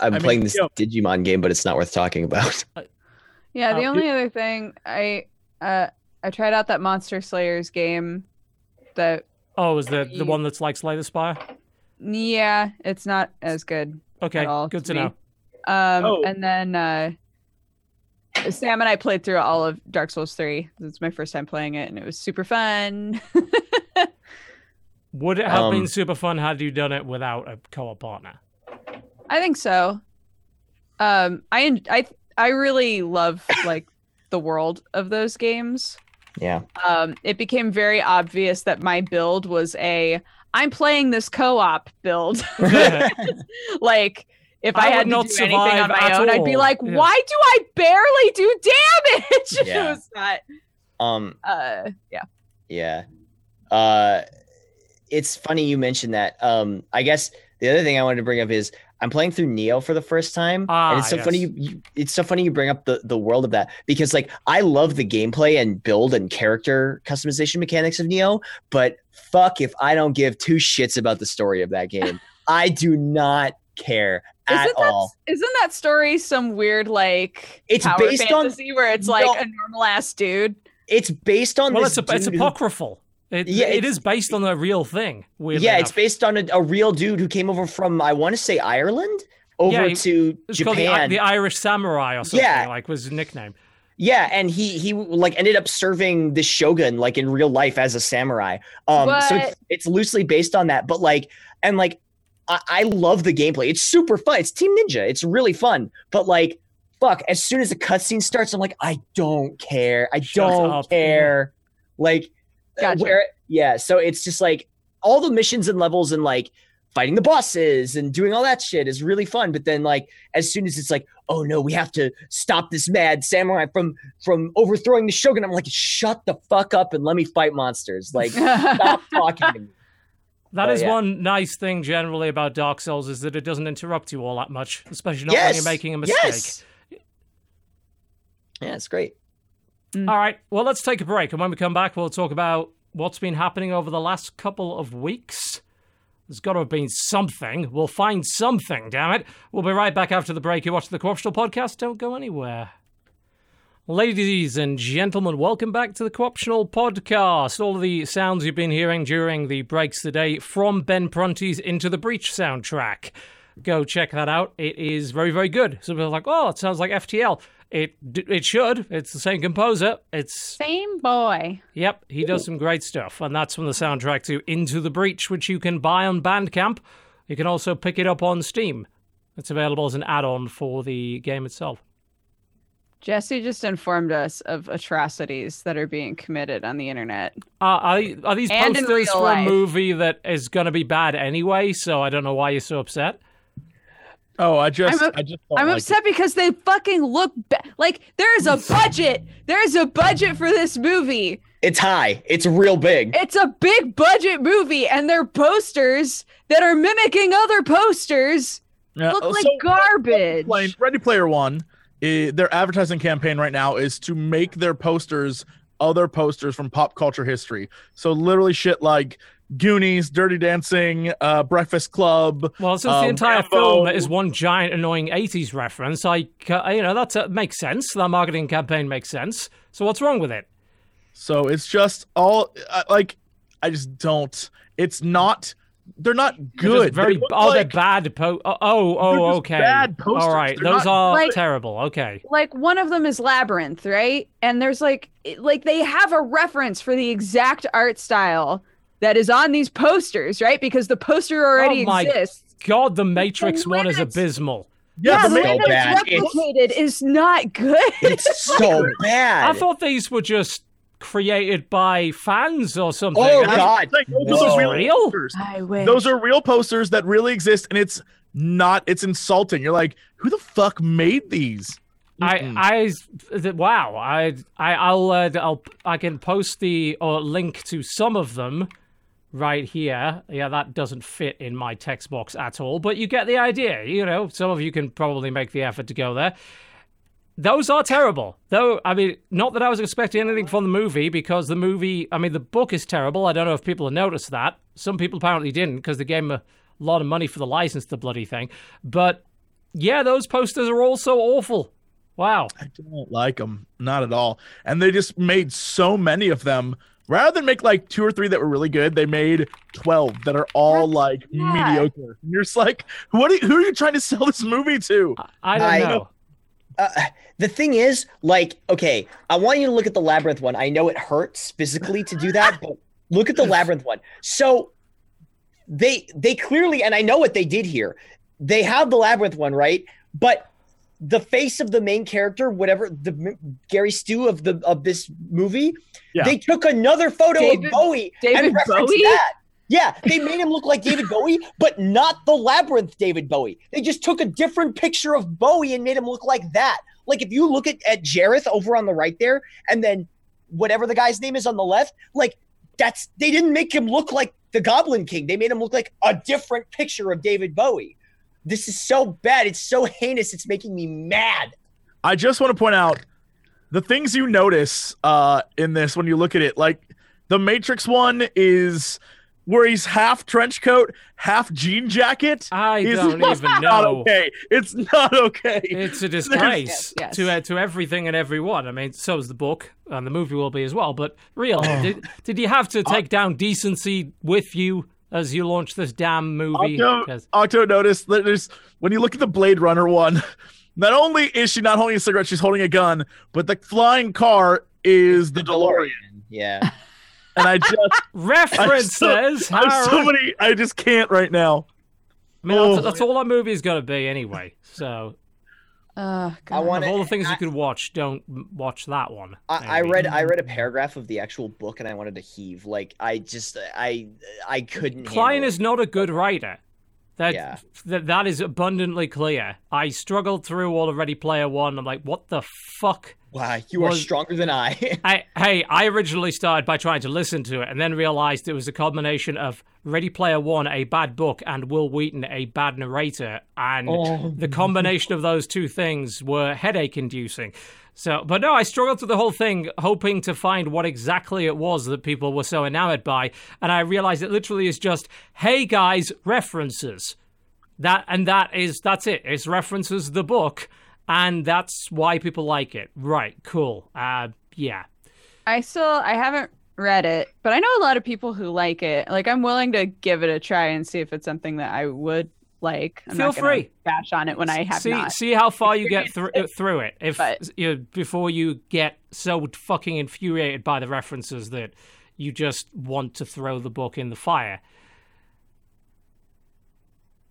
I'm I mean, playing this yo- Digimon game, but it's not worth talking about. Yeah, the Uh, only other thing I uh I tried out that Monster Slayers game. That Oh, is the the one that's like Slay the Spire? yeah, it's not as good. Okay, At all good to to know. Um, Oh. and then uh, Sam and I played through all of Dark Souls three. It's my first time playing it, and it was super fun. Would it have been Um, super fun had you done it without a co-op partner? I think so. Um, I I I really love like the world of those games. yeah. Um, it became very obvious that my build was a I'm playing this co-op build. like if I I, had to not do anything on my at own, I'd be like, Yeah. why do I barely do damage? Yeah. it was not. Um. Uh, yeah. Yeah. Uh, it's funny you mentioned that. Um, I guess the other thing I wanted to bring up is I'm playing through Nioh for the first time, Ah, and it's so funny. You, you, it's so funny you bring up the the world of that because like I love the gameplay and build and character customization mechanics of Nioh, but fuck if I don't give two shits about the story of that game. I do not care at Isn't that, all. isn't that story some weird like It's power based on- fantasy where it's like No. a normal ass dude? It's based on Well, this it's a, it's dude who- apocryphal. It, Yeah, it's- based on a real thing. Weirdly yeah, it's based on a, a real dude who came over from I want to say Ireland over Yeah, he- to It's called the, Japan. the Irish Samurai or something. Yeah. like was his nickname. yeah, and he he like ended up serving the shogun like in real life as a samurai. Um, so it's, it's loosely based on that, but like and like I, I love the gameplay. It's super fun. It's Team Ninja. It's really fun, but like. Fuck! As soon as the cutscene starts, I'm like, I don't care. I Shut don't up. care. Like, Gotcha. where? Yeah. So it's just like all the missions and levels and like fighting the bosses and doing all that shit is really fun. But then like as soon as it's like, oh no, we have to stop this mad samurai from from overthrowing the shogun. I'm like, shut the fuck up and let me fight monsters. Like, stop talking to me. That But is yeah. one nice thing generally about Dark Souls is that it doesn't interrupt you all that much, especially not when you're making a mistake. Yes. Yeah, it's great. Mm. All right, well, let's take a break. And when we come back, we'll talk about what's been happening over the last couple of weeks. There's got to have been something. We'll find something, damn it. We'll be right back after the break. You watch the Co-Optional Podcast. Don't go anywhere. Ladies and gentlemen, welcome back to the Co-Optional Podcast. All of the sounds you've been hearing during the breaks today from Ben Prunty's Into the Breach soundtrack. Go check that out. It is very, very good. Some people are like, oh, it sounds like FTL. It it should. It's the same composer. It's Same boy. Yep, he does some great stuff, and that's from the soundtrack to Into the Breach, which you can buy on Bandcamp. You can also pick it up on Steam. It's available as an add-on for the game itself. Jesse just informed us of atrocities that are being committed on the internet. Uh, are, are these And posters real for a movie that is going to be bad anyway? So I don't know why you're so upset. Oh, I just, I'm I just don't I'm like upset because they fucking look ba- like there is a budget. There is a budget for this movie. It's high. It's real big. It's a big budget movie, and they're posters that are mimicking other posters. Yeah, Look like so garbage. Ready, Ready Player One, eh, their advertising campaign right now is to make their posters other posters from pop culture history. So literally shit like Goonies, Dirty Dancing, uh, Breakfast Club. Well, since the Um, entire Rambo. film is one giant annoying 80s reference, I, ca- you know, that uh, makes sense. That marketing campaign makes sense. So what's wrong with it? So it's just all uh, like I just don't. It's not. They're not They're good. very They look oh, like- they're bad. Po- oh, oh, They're oh, okay. bad posters. All right, They're those are Like- terrible. Okay. like one of them is labyrinth right and there's like like they have a reference for the exact art style that is on these posters right because the poster already Oh my exists God, the Matrix one is abysmal. Yeah, yeah, the the So that bad. it's replicated is not good It's so bad. I thought these were just created by fans or something. Oh, I- God. Like, those This are real, real? posters. Those are real posters that really exist, and it's not. It's insulting. You're like, who the fuck made these? I, I, th- wow. I, I, I'll, uh, I'll, I can post the or link to some of them right here. Yeah, that doesn't fit in my text box at all, but you get the idea. You know, some of you can probably make the effort to go there. Those are terrible. Though, I mean, not that I was expecting anything from the movie because the movie, I mean, the book is terrible. I don't know if people have noticed that. Some people apparently didn't because they gave them a lot of money for the license, to the bloody thing. But yeah, those posters are all so awful. Wow. I don't like them, not at all. And they just made so many of them. Rather than make like two or three that were really good, they made twelve that are all That's- like yeah. mediocre. And you're just like, what? Are you, who are you trying to sell this movie to? I don't I- know. uh, the thing is, like, okay, I want you to look at the labyrinth one. I know it hurts physically to do that, but look at the labyrinth one. So they they clearly, and I know what they did here. They have the labyrinth one, right? But the face of the main character, whatever the Gary Stu of the of this movie, Yeah. they took another photo David- of Bowie David and referenced Bowie? that. Yeah, they made him look like David Bowie, but not the labyrinth David Bowie. They just took a different picture of Bowie and made him look like that. Like if you look at, at Jareth over on the right there, and then whatever the guy's name is on the left, like that's they didn't make him look like the Goblin King. They made him look like a different picture of David Bowie. This is so bad. It's so heinous. It's making me mad. I just want to point out the things you notice uh, in this when you look at it. Like the Matrix one is where he's half trench coat, half jean jacket. I is don't just even know. okay. It's not okay. It's a disgrace Yes, to uh, to everything and everyone. I mean, so is the book, and the movie will be as well. But real, did, did you have to take down decency with you as you launch this damn movie? Octo, 'Cause- Octo noticed that there's when you look at the Blade Runner one, not only is she not holding a cigarette, she's holding a gun, but the flying car is the DeLorean. Yeah. And I just references. I have so many I just can't right now. I mean, that's, Oh. that's all that movie is going to be anyway. So, God. I want of all the things I- you could watch, don't watch that one. I, I read I read a paragraph of the actual book and I wanted to heave. Like I just I I couldn't. Cline is it. is not a good writer. That, Yeah. that that is abundantly clear. I struggled through all of Ready Player One. I'm like, what the fuck? Wow, you are stronger than I. I, hey, I originally started by trying to listen to it and then realized it was a combination of Ready Player One, a bad book, and Wil Wheaton, a bad narrator. And Oh. the combination of those two things were headache inducing. So, but no, I struggled through the whole thing, hoping to find what exactly it was that people were so enamored by. And I realized it literally is just, hey guys, references. That and that is that's it. It's references the book, and that's why people like it. Right, cool. Uh yeah. I still I haven't read it, but I know a lot of people who like it. Like I'm willing to give it a try and see if it's something that I would like. I'm Feel not free. bash on it when I have see not. see how far you get through experienced through it. If but- you before you get so fucking infuriated by the references that you just want to throw the book in the fire.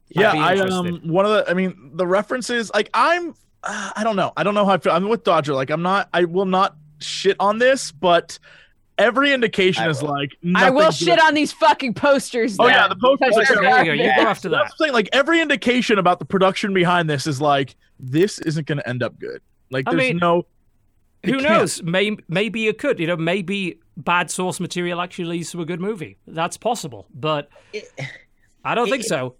Yeah, I interested. um one of the I mean the references like I'm uh, I don't know. I don't know how I feel. I'm with Dodger. Like I'm not I will not shit on this, but every indication is like I will nothing shit good. on these fucking posters. Oh, yeah, the posters because are they're There you go. You garbage. go after that. That's the thing. Like every indication about the production behind this is like this isn't going to end up good. Like I there's mean, no. Who can't. knows? May, maybe it could. You know, maybe bad source material actually leads to a good movie. That's possible, but It- I don't it- think so.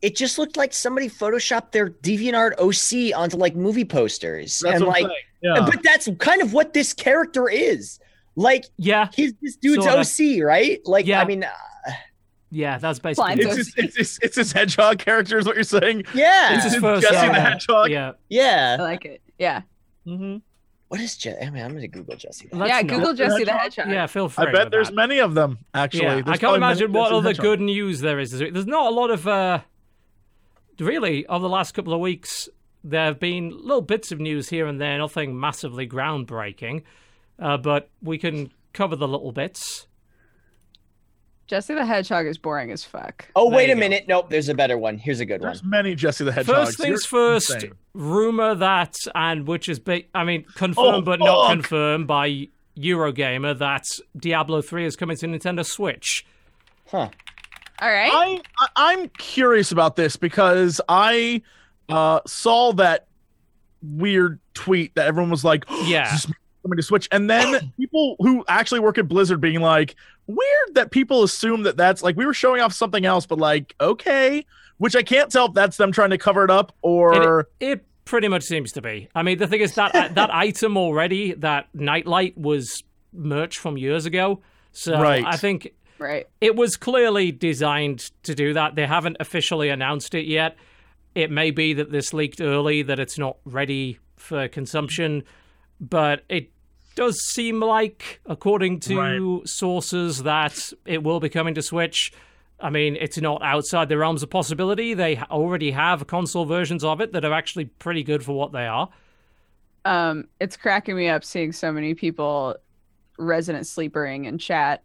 It just looked like somebody photoshopped their DeviantArt OC onto like movie posters, That's and like. Yeah. but that's kind of what this character is. Like, Yeah, he's this dude's Sorta. OC, right? Like, Yeah. I mean, uh, yeah, that's basically. It's his, it's, his, it's his hedgehog character, is what you're saying. yeah, It's his first. Jesse uh, the Hedgehog. Yeah, yeah, I like it. Yeah. Mm-hmm. What is Jesse? I mean, I'm gonna Google Jesse. that. Let's yeah. Google Jesse the Hedgehog? Hedgehog. yeah. Feel free. I bet there's that. many of them, actually. Yeah, I can't imagine what other Hedgehog. good news there is. There's not a lot of, uh, really, over the last couple of weeks, there have been little bits of news here and there, nothing massively groundbreaking, uh, but we can cover the little bits. Jesse the Hedgehog is boring as fuck. Oh, There wait a go. minute. Nope, there's a better one. Here's a good one. There's many Jesse the Hedgehogs. First things You're first, insane. rumor that, and which is, ba- I mean, confirmed Oh, but not confirmed by Eurogamer that Diablo 3 is coming to Nintendo Switch. Huh. All right. I, I I'm curious about this because I uh, saw that weird tweet that everyone was like, Yeah. "Is this coming to Switch," and then people who actually work at Blizzard being like, "Weird that people assume that that's like we were showing off something else, but like okay," which I can't tell if that's them trying to cover it up or It pretty much seems to be. I mean, the thing is that that item already, that nightlight, was merch from years ago. So Right. I think right. it was clearly designed to do that. They haven't officially announced it yet. It may be that this leaked early, that it's not ready for consumption, but it does seem like, according to sources, that it will be coming to Switch. I mean, it's not outside the realms of possibility. They already have console versions of it that are actually pretty good for what they are. Um, it's cracking me up seeing so many people resident sleepering in chat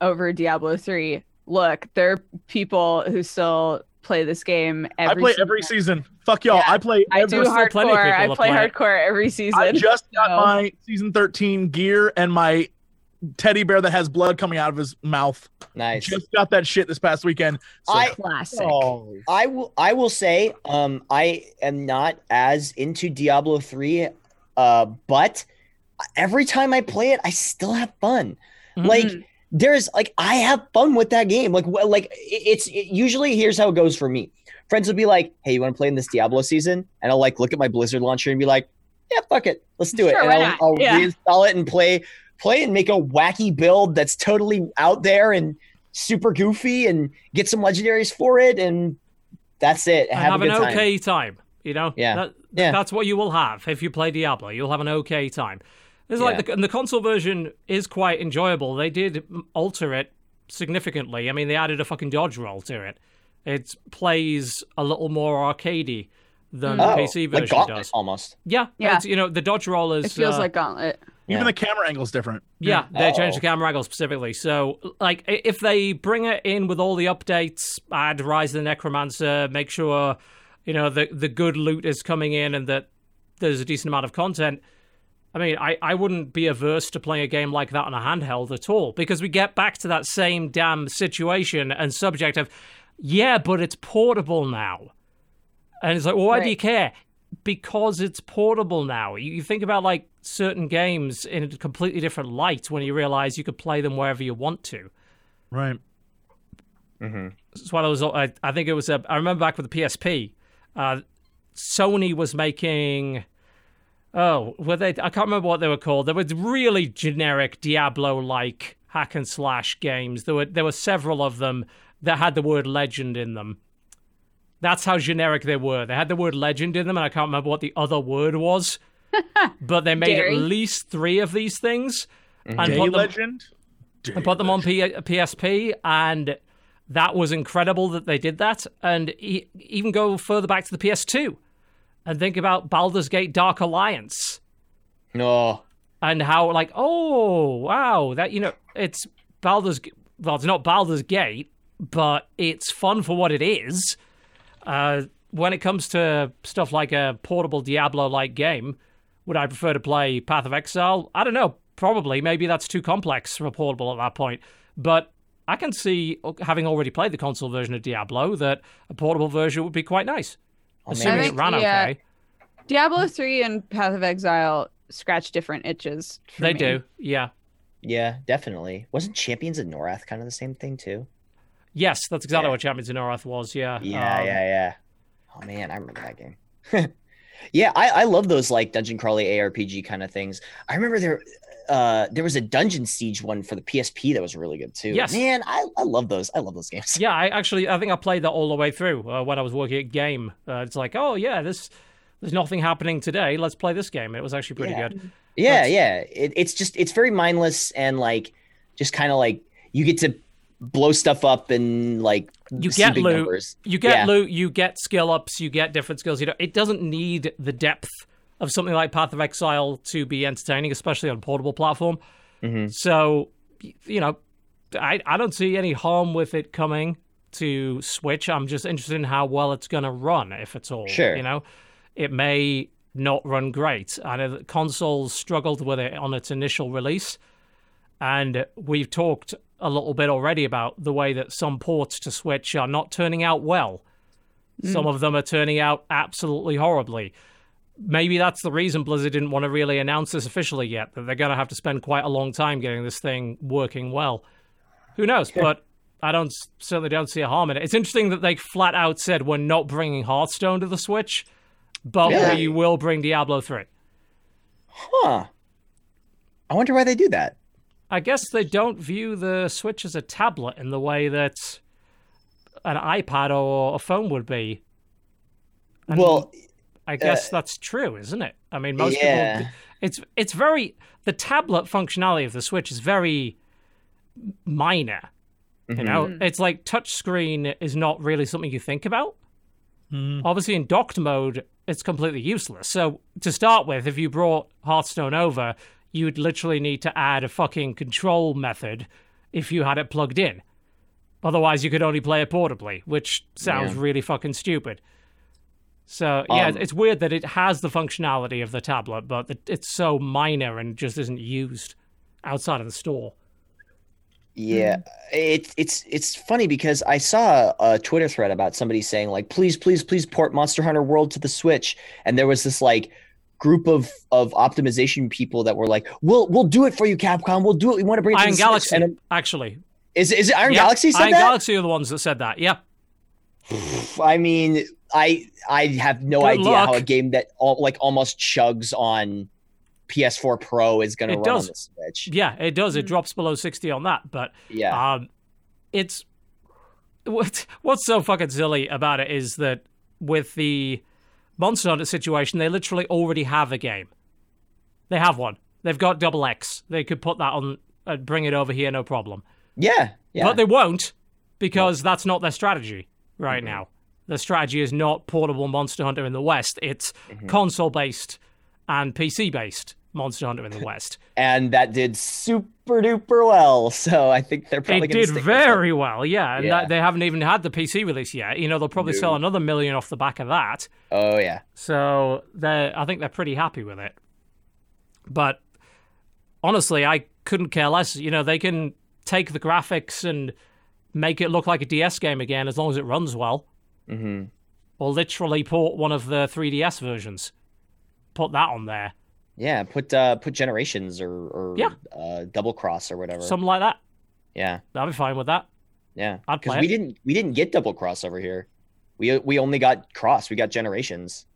over Diablo 3. Look, there are people who still play this game I every play season. every season. Fuck y'all. Yeah. I play. I every, do still plenty of hardcore. people I play play hardcore every season. I just got So- my season 13 gear and my teddy bear that has blood coming out of his mouth. Nice. Just got that shit this past weekend. So I- classic. Oh, I will. I will say, um, I am not as into Diablo three, uh, but every time I play it, I still have fun. Mhm. Like. There's like I have fun with that game. Like well, like it's it, usually here's how it goes for me. Friends will be like, "Hey, you want to play in this Diablo season?" And I'll like look at my Blizzard launcher and be like, "Yeah, fuck it, let's do it." Sure, and I'll. I'll Yeah. reinstall it and play play and make a wacky build that's totally out there and super goofy and get some legendaries for it and that's it. Have, have a an time. okay time. You know, Yeah. That- Yeah. that's what you will have if you play Diablo. You'll have an okay time. It's like the, and the console version is quite enjoyable. They did alter it significantly. I mean, they added a fucking dodge roll to it. It plays a little more arcadey than Oh, the PC version like does. almost. Yeah, Yeah. It's, you know, the dodge roll is. It feels uh, like Gauntlet. even Yeah. the camera angle's different. Yeah, they changed Oh. the camera angle specifically. So, like, if they bring it in with all the updates, add Rise of the Necromancer, make sure, you know, the the good loot is coming in and that there's a decent amount of content. I mean, I, I wouldn't be averse to playing a game like that on a handheld at all because we get back to that same damn situation and subject of, yeah, but it's portable now. And it's like, well, why do you care? Because it's portable now. You, you think about like certain games in a completely different light when you realize you could play them wherever you want to. Right. Mm-hmm. That's why I was. I, I think it was. A, I remember back with the PSP, uh, Sony was making. Oh, were they? I can't remember what they were called. They were really generic Diablo-like hack and slash games. There were there were several of them that had the word legend in them. That's how generic they were. They had the word legend in them, and I can't remember what the other word was. but they made Dairy. at least three of these things, mm-hmm. and Day put them, Legend. and put them on P- PSP, and that was incredible that they did that. And e- even go further back to the PS2 and think about Baldur's Gate Dark Alliance No. and how, like, oh, wow, that, you know, it's Baldur's, well, it's not Baldur's Gate, but it's fun for what it is. Uh, when it comes to stuff like a portable Diablo like game, would I prefer to play Path of Exile? I don't know. Probably. Maybe that's too complex for a portable at that point. But I can see, having already played the console version of Diablo, that a portable version would be quite nice. Man. assuming I it think, ran yeah, okay. Diablo 3 and Path of Exile scratch different itches. for They me. do. Yeah. Yeah, definitely. Wasn't Champions of Norrath kind of the same thing too? Yes, that's exactly Yeah. what Champions of Norrath was. Yeah. Yeah, Um, yeah, yeah. Oh man, I remember that game. yeah, I, I love those like dungeon crawly ARPG kind of things. I remember there uh there was a dungeon siege one for the PSP that was really good too. Yes. Man, I, I love those. I love those games. Yeah, I actually I think I played that all the way through uh, when I was working at Game. Uh, it's like, oh yeah, this there's nothing happening today. Let's play this game. It was actually pretty Yeah. good. Yeah, That's- yeah. It, it's just it's very mindless and like just kind of like you get to blow stuff up and like You get loot. numbers. You get Yeah. loot, you get skill ups, you get different skills. You know, it doesn't need the depth of something like Path of Exile to be entertaining, especially on a portable platform. Mhm. So, you know, I I don't see any harm with it coming to Switch. I'm just interested in how well it's going to run, if at all. Sure. You know, it may not run great. I know that consoles struggled with it on its initial release, and we've talked a little bit already about the way that some ports to Switch are not turning out well. Some of them are turning out absolutely horribly. Maybe that's the reason Blizzard didn't want to really announce this officially yet, that they're going to have to spend quite a long time getting this thing working well. Who knows? But I don't certainly don't see a harm in it. It's interesting that they flat out said we're not bringing Hearthstone to the Switch, but Yeah. we will bring Diablo 3. Huh. I wonder why they do that. I guess they don't view the Switch as a tablet in the way that an iPad or a phone would be. And well, I guess that's true, isn't it? I mean, most yeah. people. It's it's very the tablet functionality of the Switch is very minor. You know, Mm-hmm. it's like touchscreen is not really something you think about. Mhm. Obviously, in docked mode, it's completely useless. So to start with, if you brought Hearthstone over, you'd literally need to add a fucking control method if you had it plugged in. Otherwise, you could only play it portably, which sounds Yeah. really fucking stupid. So yeah, Um, it's weird that it has the functionality of the tablet, but it's so minor and just isn't used outside of the store. Yeah, it's it's it's funny because I saw a Twitter thread about somebody saying like, please, please, please port Monster Hunter World to the Switch, and there was this like group of of optimization people that were like, we'll we'll do it for you, Capcom. We'll do it. We want to bring it to Iron the Switch." Galaxy, And it- actually. is is it Iron Yeah, Galaxy said Iron that? Galaxy are the ones that said that. Yeah. I mean, I I have no Good idea how a game that all, like almost chugs on PS4 Pro is going to run does. on the Switch. Yeah, it does. Hmm. It drops below 60 on that, but Yeah, um it's what what's so fucking silly about it is that with the Monster Hunter situation, they literally already have a game. They have one. They've got Double X. They could put that on and bring it over here no problem. yeah, yeah. But they won't because that's not their strategy right Mhm. now. The strategy is not portable Monster Hunter in the West. It's Mhm. console based and PC based Monster Hunter in the West. and that did super duper well. So I think they're probably it gonna did very well, yeah. And Yeah. that, they haven't even had the PC release yet. You know, they'll probably sell another million off the back of that. Oh yeah, So they I think they're pretty happy with it. But honestly, I couldn't care less. You know, they can take the graphics and make it look like a DS game again as long as it runs well. Hmm Or literally port one of the 3DS versions. Put that on there. yeah. Put uh put generations or or Yeah. uh, double cross or whatever. Something like that. yeah, I'd be fine with that. yeah. I'd Because play we it. didn't we didn't get double cross over here. We we only got cross. We got generations.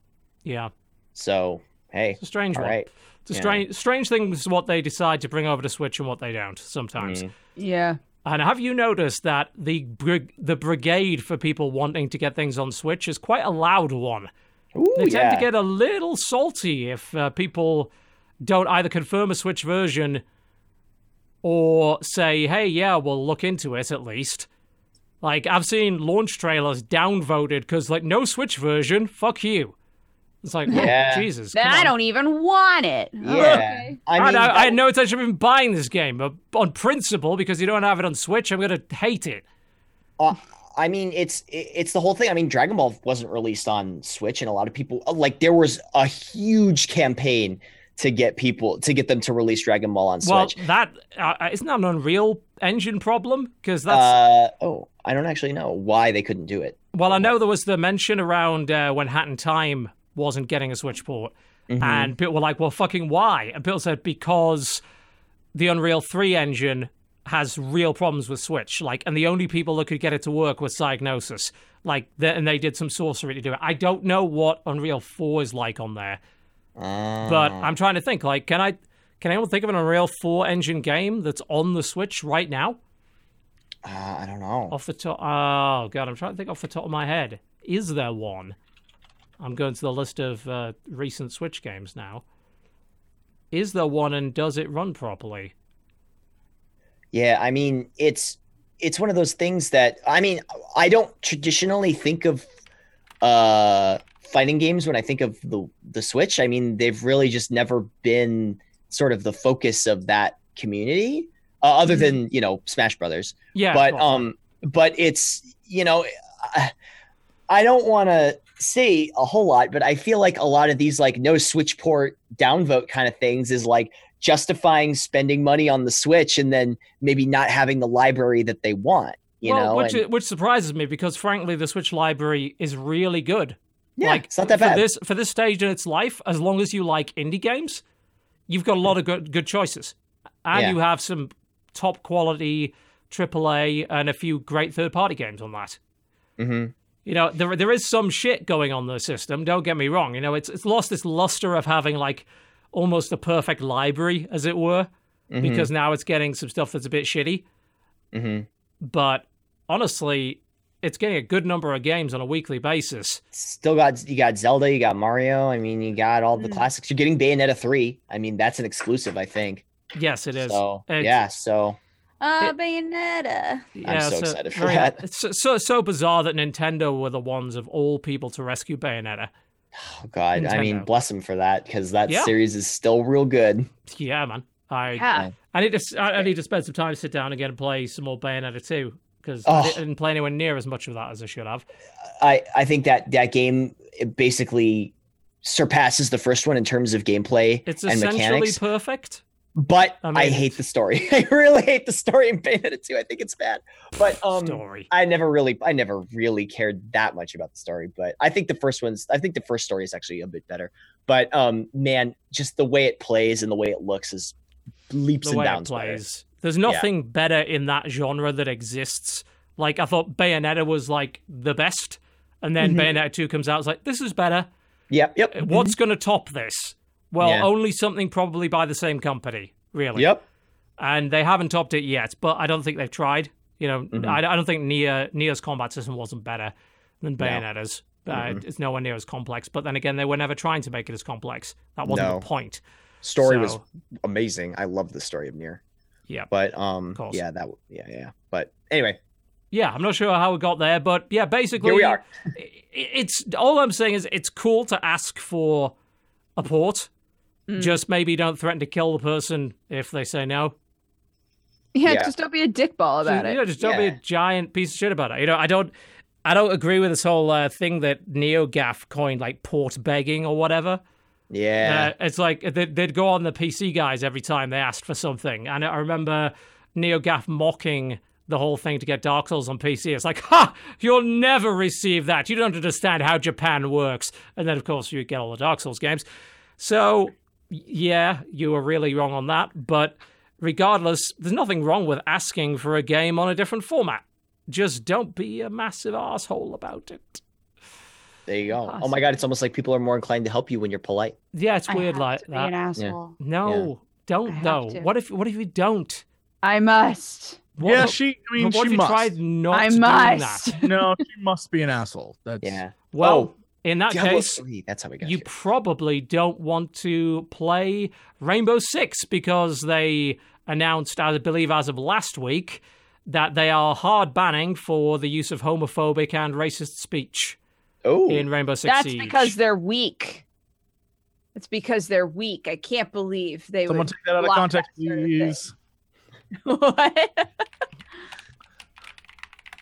Yeah. So hey, It's a strange all one. right. It's a Yeah. strange strange thing is what they decide to bring over to Switch and what they don't sometimes. Mm. Yeah. And have you noticed that the brig- the brigade for people wanting to get things on Switch is quite a loud one? Ooh, They tend yeah. to get a little salty if uh, people don't either confirm a Switch version or say, "Hey, yeah, we'll look into it at least." Like I've seen launch trailers downvoted because like no Switch version, fuck you. It's like, oh, Yeah. Jesus. Then I on. don't even want it. Yeah. Okay. I I, mean, I, I had that- no intention of even buying this game, but on principle, because you don't have it on Switch, I'm gonna hate it. Uh, I mean, it's it's the whole thing. I mean, Dragon Ball wasn't released on Switch, and a lot of people like there was a huge campaign to get people to get them to release Dragon Ball on Well, Switch. that uh, isn't that an Unreal Engine problem? Because that's uh, oh, I don't actually know why they couldn't do it. well, I know there was the mention around uh, when Hat in Time wasn't getting a Switch port, Mhm. and people were like, "Well, fucking why?" And people said because the Unreal 3 engine has real problems with Switch. Like, and the only people that could get it to work was Psygnosis. Like, the, and they did some sorcery to do it. I don't know what Unreal 4 is like on there, but I'm trying to think. Like, can I? Can anyone think of an Unreal 4 engine game that's on the Switch right now? Uh, I don't know. Off the top. Oh, God, I'm trying to think off the top of my head. Is there one? I'm going to the list of uh, recent Switch games now. Is there one and does it run properly? Yeah, I mean, it's it's one of those things that I mean, I don't traditionally think of uh fighting games when I think of the the Switch. I mean, they've really just never been sort of the focus of that community uh, other than, you know, Smash Brothers. Yeah. but well, um but it's, you know, I, I don't want to say a whole lot, but I feel like a lot of these like no Switch port downvote kind of things is like justifying spending money on the Switch and then maybe not having the library that they want. You well, know, which and- which surprises me because frankly, the Switch library is really good. yeah, like it's not that for bad. this for this stage in its life. As long as you like indie games, you've got a lot of good good choices, and Yeah. you have some top quality AAA and a few great third party games on that. hmm You know, there there is some shit going on the system. Don't get me wrong. You know, it's it's lost this luster of having like almost a perfect library, as it were, Mm-hmm. because now it's getting some stuff that's a bit shitty. hmm But honestly, it's getting a good number of games on a weekly basis. Still got you got Zelda, you got Mario. I mean, you got all the Hmm. classics. You're getting Bayonetta three. I mean, that's an exclusive, I think. Yes, it is. So It's- yeah, so Uh, It- Bayonetta. Yeah, I'm so excited for very- that. It's so, so so bizarre that Nintendo were the ones of all people to rescue Bayonetta. oh god, I mean, bless them for that because that Yeah. series is still real good. Yeah, man. I Yeah. I need to I need to spend some time to sit down again and play some more Bayonetta 2 because Oh. I didn't play anywhere near as much of that as I should have. I I think that that game it basically surpasses the first one in terms of gameplay It's and essentially mechanics. perfect. But I I, hate the story. I really hate the story in Bayonetta 2. I think it's bad. But um Story. I never really I never really cared that much about the story, but I think the first one's I think the first story is actually a bit better. But um man, just the way it plays and the way it looks is leaps the and bounds better. plays. There's nothing better in that genre that exists. Like I thought Bayonetta was like the best, and then Mhm. Bayonetta 2 comes out. It's like this is better. Yep, yep. What's going to top this? Well, Yeah. only something probably by the same company, really. Yep. And they haven't topped it yet, but I don't think they've tried. You know, Mhm. I, I don't think Nier Nier's combat system wasn't better than No. Bayonetta's. Uh, Mhm. It's nowhere near as complex. But then again, they were never trying to make it as complex. That wasn't No. the point. Story was amazing. I love the story of Nier. Yeah. But um yeah, that yeah, yeah. But anyway, Yeah, I'm not sure how we got there, but yeah, basically, here we are. It's all I'm saying is it's cool to ask for a port. Mm. Just maybe don't threaten to kill the person if they say no. Yeah, Yeah. just don't be a dickball about So, it. Yeah, just don't be a giant piece of shit about it. You know, I don't, I don't agree with this whole uh, thing that NeoGaf coined, like port begging or whatever. Yeah. Uh, it's like they'd, they'd go on the PC guys every time they asked for something, and I remember NeoGaf mocking the whole thing to get Dark Souls on PC. It's like, ha, you'll never receive that. You don't understand how Japan works. And then, of course, you get all the Dark Souls games. So, y- yeah, you were really wrong on that. But regardless, there's nothing wrong with asking for a game on a different format. Just don't be a massive asshole about it. there you go. Oh my god, it's almost like people are more inclined to help you when you're polite. Yeah, it's I weird have like to be an that. asshole. No, I don't have though. What if what if you don't? I must. What, yeah, she. I mean, what she if you must. tried not I doing must. that? no, she must be an asshole. That's Yeah. Well, Oh, in that Diablo case, 3, that's how we got you here. probably don't want to play Rainbow Six because they announced, I believe, as of last week, that they are hard banning for the use of homophobic and racist speech Oh, in Rainbow Six That's Siege. because they're weak. It's because they're weak. I can't believe they Someone would. take that out of context, that sort of thing. please. what?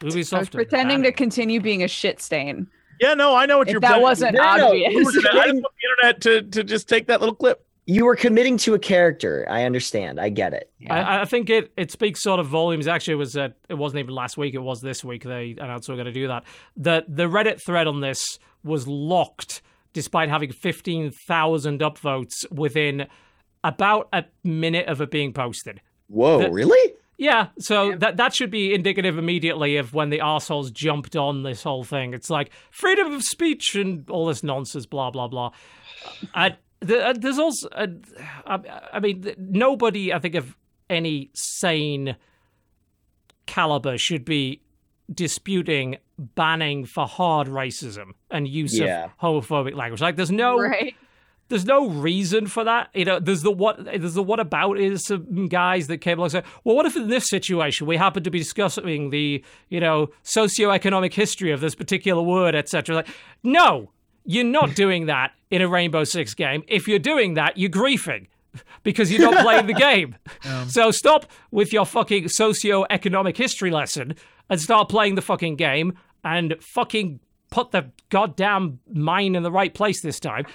Ubisoft I was pretending to continue being a shit stain. Yeah, no, I know what If you're. that planning. wasn't No, no, no. obvious. You were gonna- I just want the internet to to just take that little clip. you were committing to a character. I understand. I get it. I, I think it, it speaks sort of volumes. Actually, it was uh, it wasn't even last week. It was this week. They announced we are going to do that. The the Reddit thread on this was locked, despite having fifteen thousand upvotes within about a minute of it being posted. Whoa, The- really? Yeah, so that that should be indicative immediately of when the arseholes jumped on this whole thing. It's like freedom of speech and all this nonsense, blah blah blah. Uh, the, uh, there's also, uh, I, I mean, nobody I think of any sane caliber should be disputing banning for hard racism and use Yeah. of homophobic language. Like, there's no right. There's no reason for that. You know, there's the what there's the what about is some guys that came along and said, well, what if in this situation we happen to be discussing the, you know, socioeconomic history of this particular word, etc. Like, no, you're not doing that in a Rainbow Six game. If you're doing that, you're griefing. Because you're not playing the game. Um. So stop with your fucking socio-economic history lesson and start playing the fucking game and fucking put the goddamn mine in the right place this time.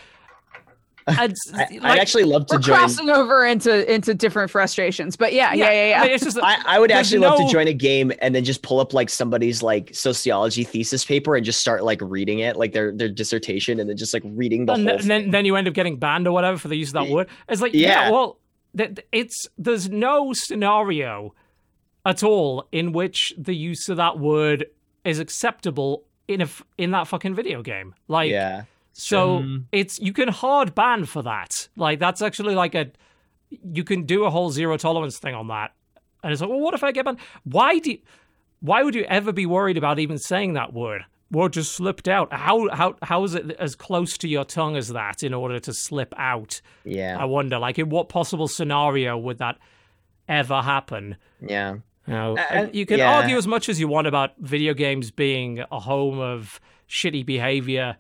And, I, like, I'd actually love to We're join. crossing over into into different frustrations, but yeah, yeah, yeah, yeah. I mean, it's just I, I would There's actually love to join a game and then just pull up like somebody's like sociology thesis paper and just start like reading it, like their their dissertation, and then just like reading the and, whole. th- and then then you end up getting banned or whatever for the use of that word. It's like yeah, yeah. well, th- th- it's there's no scenario at all in which the use of that word is acceptable in a f- in that fucking video game. Like yeah, So Mm. it's you can hard ban for that. Like that's actually like a you can do a whole zero tolerance thing on that. And it's like, well, what if I get banned? Why do you, why would you ever be worried about even saying that word? Word just slipped out. How how how is it as close to your tongue as that in order to slip out? yeah, I wonder. Like in what possible scenario would that ever happen? yeah. You know, Uh, you can yeah. argue as much as you want about video games being a home of shitty behavior,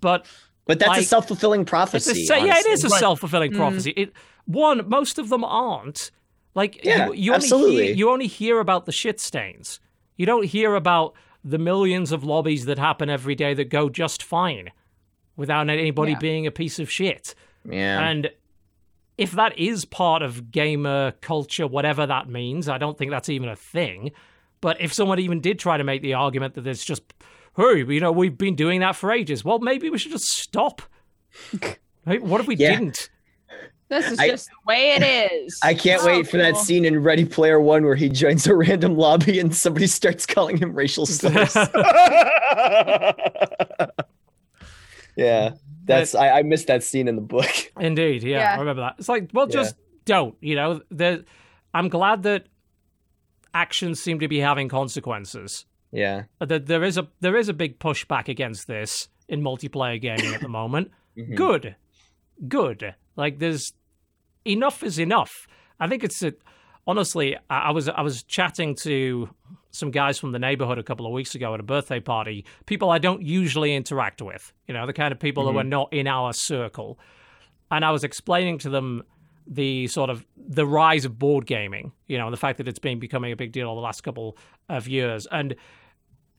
but But that's a self fulfilling it's prophecy. a, yeah, it is a Right. self-fulfilling Mm. prophecy. It one, most of them aren't. Like Yeah, you, you only absolutely. hear, you only hear about the shit stains. You don't hear about the millions of lobbies that happen every day that go just fine without anybody Yeah. being a piece of shit. Yeah, And if that is part of gamer culture, whatever that means, I don't think that's even a thing. But if someone even did try to make the argument that there's just, hey, you know, we've been doing that for ages, well, maybe we should just stop. Right? What if we Yeah. didn't? This is I- just the way it is. I can't Oh, wait for that scene in Ready Player One where he joins a random lobby and somebody starts calling him racial slurs. yeah, that's I, I missed that scene in the book. Indeed, yeah, Yeah. I remember that. It's like, well, Yeah. just don't. You know, the, I'm glad that actions seem to be having consequences. Yeah, That there is a there is a big pushback against this in multiplayer gaming at the moment. Mhm. Good, good. Like there's enough is enough. I think it's a, honestly. I, I was I was chatting to some guys from the neighborhood a couple of weeks ago at a birthday party. People I don't usually interact with. You know, the kind of people Mm-hmm. who are not in our circle. And I was explaining to them the sort of the rise of board gaming. You know, and the fact that it's been becoming a big deal over the last couple of years. And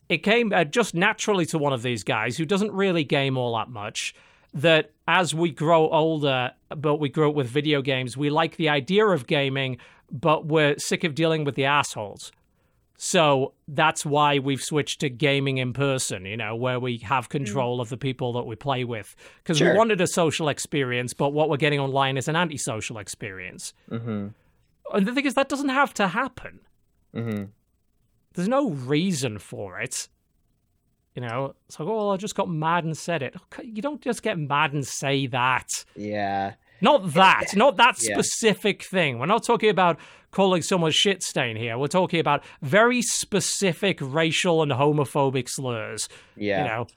it came uh, just naturally to one of these guys who doesn't really game all that much. That as we grow older, but we grow up with video games, we like the idea of gaming, but we're sick of dealing with the assholes. So that's why we've switched to gaming in person, you know, where we have control of the people that we play with. Because Sure. we wanted a social experience, but what we're getting online is an antisocial experience. mm-hmm. And the thing is, that doesn't have to happen. Mm-hmm. There's no reason for it. You know, it's like, oh, I just got mad and said it. You don't just get mad and say that. yeah, Not that. Not that Yeah. specific thing. We're not talking about calling someone shit stain here. We're talking about very specific racial and homophobic slurs. yeah. You know,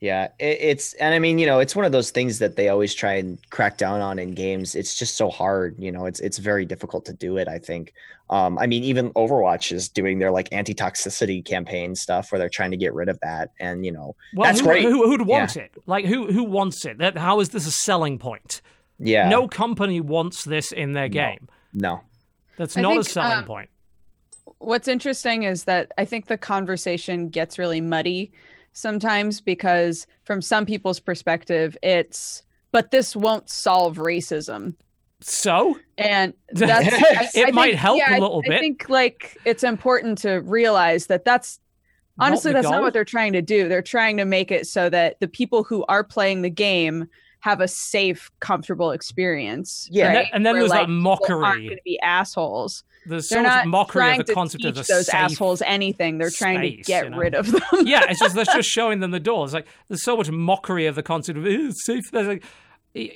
Yeah, it, it's and I mean, you know, it's one of those things that they always try and crack down on in games. It's just so hard, you know. It's it's very difficult to do it. I think. Um, I mean, even Overwatch is doing their like anti toxicity campaign stuff where they're trying to get rid of that, and you know, well, That's who, great. Who, who'd want it? Like, who who wants it? That how is this a selling point? yeah, No company wants this in their game. no, That's I not a selling um, point. What's interesting is that I think the conversation gets really muddy sometimes because from some people's perspective, it's but this won't solve racism. So And that's I- It I might think- help yeah, a I- little I bit. I think like it's important to realize that that's honestly the that's not what they're trying to do. They're trying to make it so that the people who are playing the game have a safe, comfortable experience. Yeah. And right? then- and then Where, there's that like, people aren't going to be assholes. There's They're so not mockery of the to concept teach of the those assholes anything. They're trying to get you know? rid of them. yeah, it's just that's just showing them the door. It's like there's so much mockery of the concept of "Eh, safe. There's like,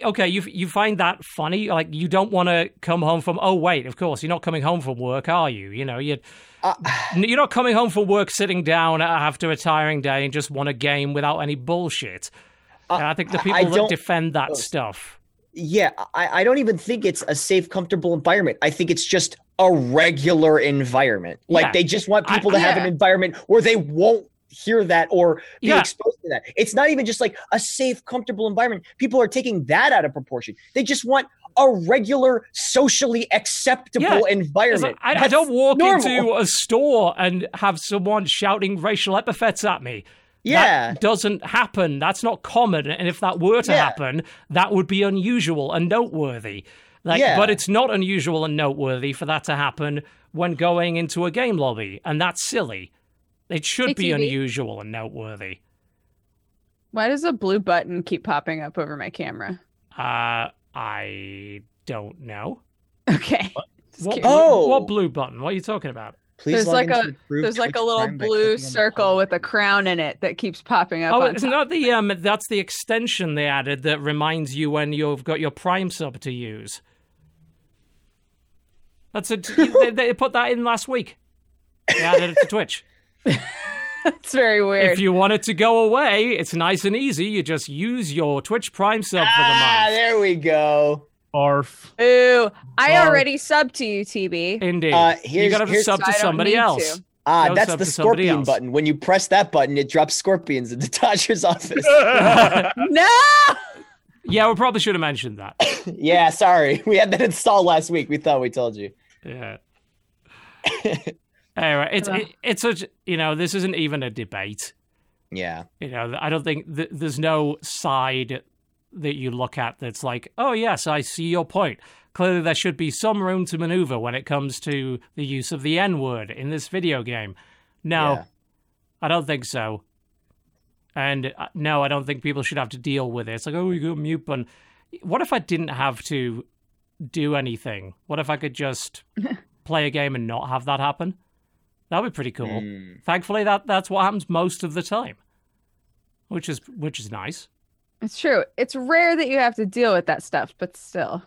okay, you you find that funny? Like you don't want to come home from. Oh wait, of course you're not coming home from work, are you? You know you. Uh, You're not coming home from work, sitting down after a tiring day, and just want a game without any bullshit. and I think the people I that defend that stuff. Yeah, I, I don't even think it's a safe, comfortable environment. I think it's just a regular environment. Like Yeah. they just want I- people to have an environment where they won't hear that or be Yeah. exposed to that. It's not even just like a safe, comfortable environment. People are taking that out of proportion. They just want a regular, socially acceptable Yeah. Environment. like, I, I don't walk normal. into a store and have someone shouting racial epithets at me. Yeah. That doesn't happen. That's not common. And if that were to Yeah. happen, that would be unusual and noteworthy. Like, Yeah. but it's not unusual and noteworthy for that to happen when going into a game lobby, and that's silly. It should Hey, be TV. unusual and noteworthy. Why does a blue button keep popping up over my camera? Uh, I don't know. Okay. Just What. Oh. what blue button? What are you talking about? Please There's like a- approved There's like a little blue clicking on the circle with a crown in it that keeps popping up. Oh, it's top. not the um. That's the extension they added that reminds you when you've got your Prime sub to use. That's it. they, they put that in last week. They added it to Twitch. That's very weird. If you want it to go away, it's nice and easy. You just use your Twitch Prime sub for the month. Ah, there we go. Barf. Ooh, I Sorry. already subbed to you, TB. Indeed. Uh, you here's- gotta sub to somebody else. to. Ah, Go that's the scorpion button. When you press that button, it drops scorpions into Tasha's office. No. Yeah, we probably should have mentioned that. yeah, sorry. We had that installed last week. We thought we told you. Yeah. anyway, it's Ugh. it, it's a you know this isn't even a debate. Yeah. You know, I don't think th- there's no side that you look at that's like, oh yes, I see your point. Clearly, there should be some room to maneuver when it comes to the use of the N word in this video game. No, Yeah. I don't think so. And uh, no, I don't think people should have to deal with it. It's like, oh, you got a mute button. What if I didn't have to do anything? What if I could just play a game and not have that happen? That'd be pretty cool. Mm. Thankfully, that that's what happens most of the time, which is which is nice. It's true. It's rare that you have to deal with that stuff, but still.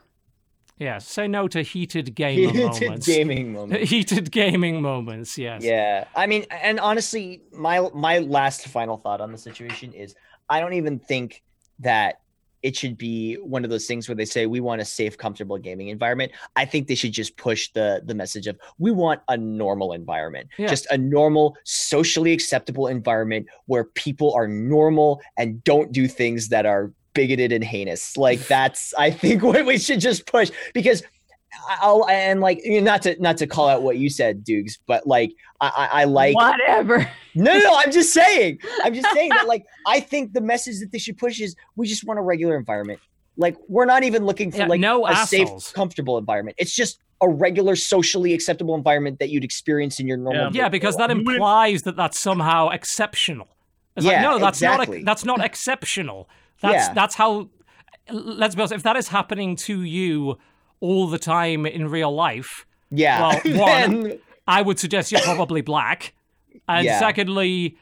Yeah, say no to heated gamer Heated moments. gaming moment. heated gaming moments. Yes. Yeah. I mean, and honestly, my my last final thought on the situation is I don't even think that it should be one of those things where they say we want a safe, comfortable gaming environment. I think they should just push the the message of we want a normal environment. Yeah. Just a normal, socially acceptable environment where people are normal and don't do things that are bigoted and heinous. Like that's I think what we should just push because I'll and like you know, not to not to call out what you said, Dukes, but like I I, I like Whatever. no, no, no, I'm just saying. I'm just saying that like I think the message that they should push is we just want a regular environment. Like we're not even looking for Yeah, like no a assholes. safe, comfortable environment. It's just a regular, socially acceptable environment that you'd experience in your normal. Yeah. Yeah, because that implies that that's somehow exceptional. It's like, Yeah, no, that's exactly. not that's not exceptional. That's Yeah. that's how. Let's be honest. If that is happening to you all the time in real life, yeah. Well, one- Then- I would suggest you're probably black. And Yeah. secondly,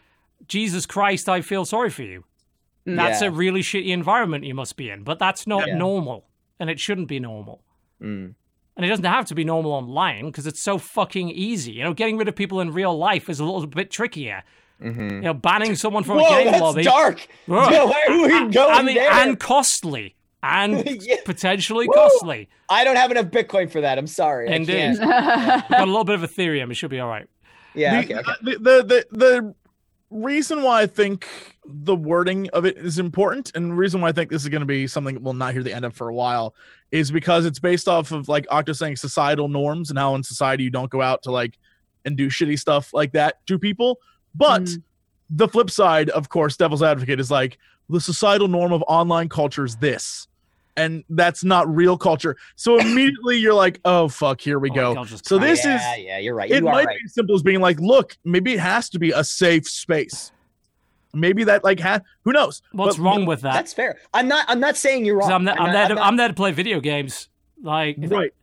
Jesus Christ, I feel sorry for you. That's Yeah. a really shitty environment you must be in. But that's not Yeah. normal, and it shouldn't be normal. Mm. And it doesn't have to be normal online because it's so fucking easy. You know, getting rid of people in real life is a little bit trickier. Mm-hmm. You know, banning someone from Whoa, a game that's lobby. dark. Yeah, why are we going I mean, there? and costly, and Yeah. potentially Woo. costly. I don't have enough Bitcoin for that. I'm sorry. I Indeed. can't. Got a little bit of Ethereum. It should be all right. Yeah. the, Okay. okay. the, the the the reason why I think the wording of it is important, and the reason why I think this is going to be something we'll not hear the end of for a while, is because it's based off of like Octo saying societal norms and how in society you don't go out to like and do shitty stuff like that to people. But Mm. the flip side, of course, devil's advocate is like the societal norm of online culture is this. And that's not real culture. So immediately you're like, oh fuck, here we Oh, go. So crap. this is yeah, yeah, you're right. it You are might right. be as simple as being like, look, maybe it has to be a safe space. maybe that like ha- who knows? What's But- wrong with that? That's fair. I'm not. I'm not saying you're wrong. I'm, there, I'm, not- there to, not- I'm there to play video games. Like, Right.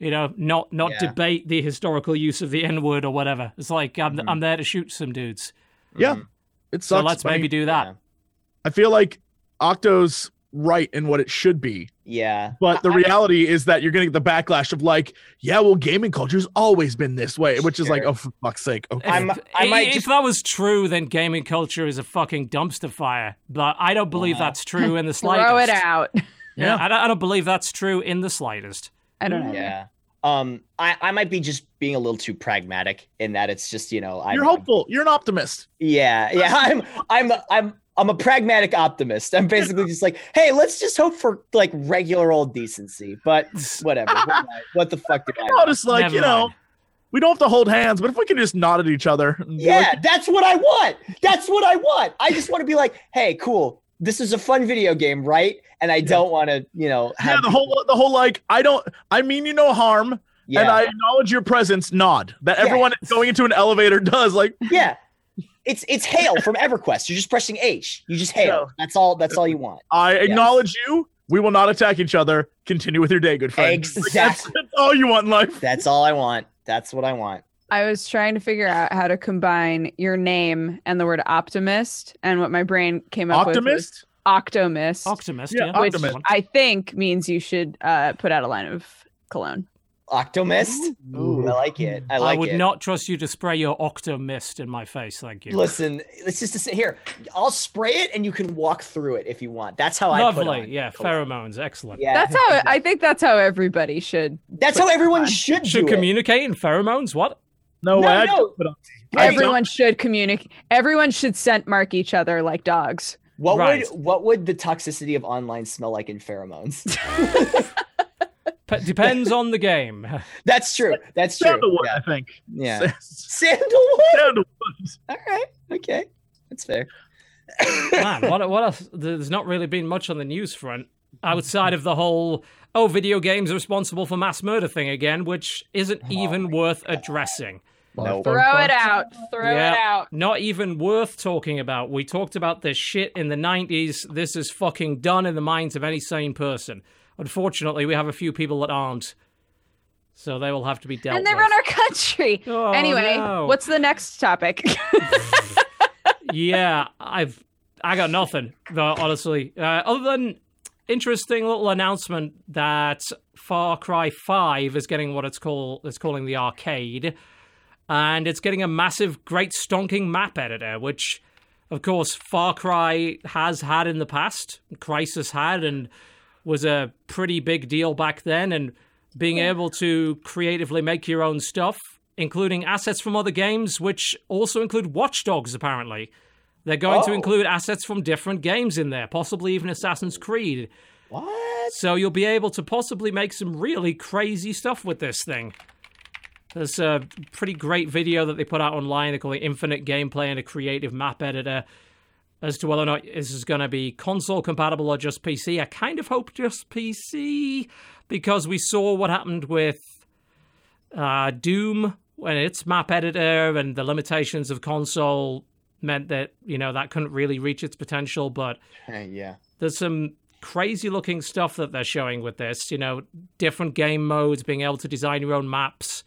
you know, not not Yeah. debate the historical use of the N word or whatever. It's like I'm Mhm. I'm there to shoot some dudes. Yeah. Mhm. It So sucks. let's maybe do that. Yeah. I feel like Octo's right in what it should be. Yeah. But the I- reality is that you're getting the backlash of like, yeah, well, gaming culture's always been this way, which is like, Sure. oh, for fuck's sake. Okay. I'm- If, I might if just- that was true, then gaming culture is a fucking dumpster fire. But I don't believe Wow. that's true in the slightest. Throw it out. Yeah, Yeah. I, don't, I don't believe that's true in the slightest. I don't know. Yeah. Um, I, I might be just being a little too pragmatic in that it's just you know I'm, you're hopeful. You're an optimist. Yeah, yeah. I'm I'm I'm I'm a pragmatic optimist. I'm basically just like, hey, let's just hope for like regular old decency. But whatever. what, what the fuck did I? I'm just like, Never you know, mind. we don't have to hold hands, but if we can just nod at each other. Yeah, like, that's what I want. That's what I want. I just want to be like, hey, cool. This is a fun video game, right? And I don't want to, you know, have yeah, the whole, the whole like, I don't, I mean you no harm, yeah, and I acknowledge your presence. Nod that Yeah. everyone going into an elevator does. Like, yeah. It's it's hail from EverQuest. You're just pressing H. You just hail. Yeah. That's all. That's all you want. I acknowledge you. We will not attack each other. Continue with your day, good friend. Like, that's, Exactly. that's all you want in life. That's all I want. That's what I want. I was trying to figure out how to combine your name and the word optimist, and what my brain came up with was Optimist. Octomist, Optimist, Yeah, yeah. which Optimist. I think means you should uh, put out a line of cologne. Octomist. Ooh, I like it. I like it. I, would it. not trust you to spray your Octomist in my face, thank you. Listen, it's just to say here. I'll spray it, and you can walk through it if you want. That's how I put Lovely, yeah, cologne. pheromones, excellent. Yeah, That's how I think that's how everybody should. That's how everyone should, Should do it. communicate in pheromones? What? No, No, way. No. just put on- I don't- Everyone should communicate. Everyone should scent mark each other like dogs. What Right. would what would the toxicity of online smell like in pheromones? P- depends on the game. That's true. That's true. Sandalwood, Yeah. I think. yeah. Sandalwood. Sandalwood. All right. Okay. That's fair. Man, what, what else? There's not really been much on the news front outside of the whole, oh, video games are responsible for mass murder thing again, which isn't oh even worth addressing. No. Throw it out. Throw Yeah. it out. Not even worth talking about. We talked about this shit in the 90s. This is fucking done in the minds of any sane person. Unfortunately, we have a few people that aren't. So they will have to be dealt And they with. run our country. Oh, anyway, no. what's the next topic? yeah, I've I got nothing. Though honestly, uh, other than interesting little announcement that Far Cry Five is getting what it's called it's calling the arcade, and it's getting a massive, great stonking map editor, which of course Far Cry has had in the past, Crysis had, and was a pretty big deal back then, and being able to creatively make your own stuff, including assets from other games, which also include Watch Dogs, apparently. They're going to Oh. include assets from different games in there, possibly even Assassin's Creed. What? So you'll be able to possibly make some really crazy stuff with this thing. There's a pretty great video that they put out online. They call it Infinite Gameplay and a Creative Map Editor as to whether or not this is going to be console compatible or just PC. I kind of hope just PC because we saw what happened with uh, Doom when its map editor and the limitations of console meant that, you know, that couldn't really reach its potential. But yeah. there's some crazy looking stuff that they're showing with this you know different game modes being able to design your own maps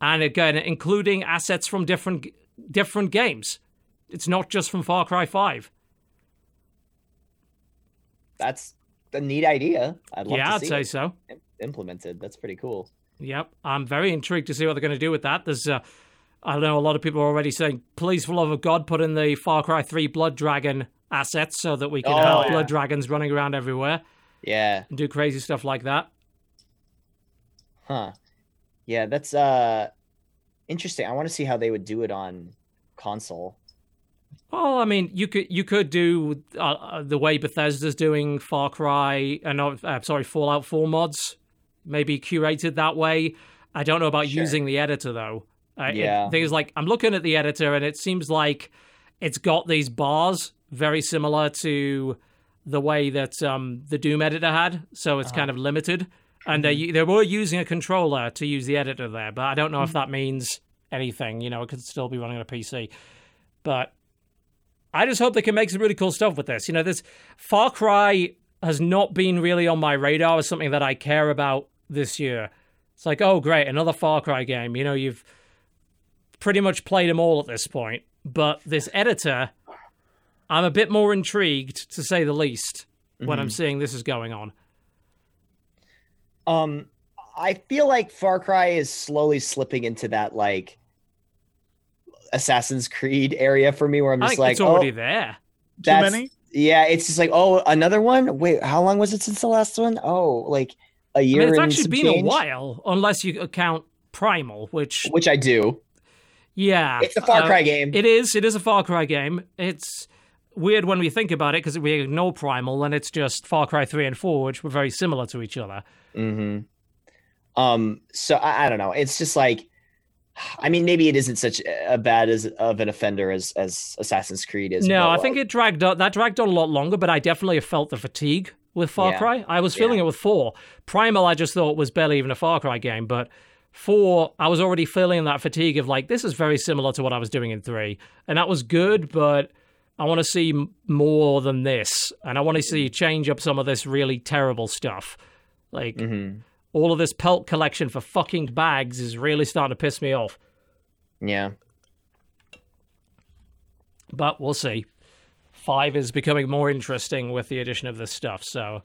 and again including assets from different different games it's not just from far cry 5 That's a neat idea. I'd love yeah to i'd say it so implemented. That's pretty cool. yep i'm very intrigued to see what they're going to do with that there's uh, i know a lot of people are already saying please for the love of god put in the far cry 3 blood dragon assets so that we can Oh, have yeah. blood dragons running around everywhere Yeah. and do crazy stuff like that Huh. Yeah, that's uh interesting. I want to see how they would do it on console. Well, I mean, you could you could do uh, uh, the way Bethesda's doing Far Cry and uh, uh, sorry Fallout 4 mods, maybe curated that way. I don't know about Sure. using the editor though. Uh, Yeah. thing is, like I'm looking at the editor and it seems like it's got these bars very similar to the way that um, the Doom editor had, so it's Uh-huh. kind of limited. And they they were using a controller to use the editor there, but I don't know if that means anything. You know, it could still be running on a PC. But I just hope they can make some really cool stuff with this. You know, this Far Cry has not been really on my radar as something that I care about this year. It's like, oh, great, another Far Cry game. You know, you've pretty much played them all at this point. But this editor, I'm a bit more intrigued, to say the least, when I'm seeing this is going on. Um, I feel like Far Cry is slowly slipping into that like Assassin's Creed area for me, where I'm just think like, it's already oh, there. Too many? Yeah, it's just like, oh, another one. Wait, how long was it since the last one? Oh, like a year. mean, it's and actually been change? a while, unless you account Primal, which, Which I do. yeah. It's a Far uh, Cry game. It is. It is a Far Cry game. It's weird when we think about it because we ignore Primal and it's just Far Cry 3 and 4, which were very similar to each other. hmm Um. So I, I don't know. It's just like, I mean, maybe it isn't such a bad as of an offender as as Assassin's Creed is. No, I think like, it dragged on. That dragged on a lot longer, but I definitely felt the fatigue with Far Yeah. Cry. I was feeling Yeah. it with 4. Primal, I just thought was barely even a Far Cry game, but 4, I was already feeling that fatigue of like, this is very similar to what I was doing in 3. And that was good, but I want to see more than this. And I want to see change up some of this really terrible stuff. Like, Mhm. All of this pelt collection for fucking bags is really starting to piss me off. Yeah. But we'll see. Five is becoming more interesting with the addition of this stuff, so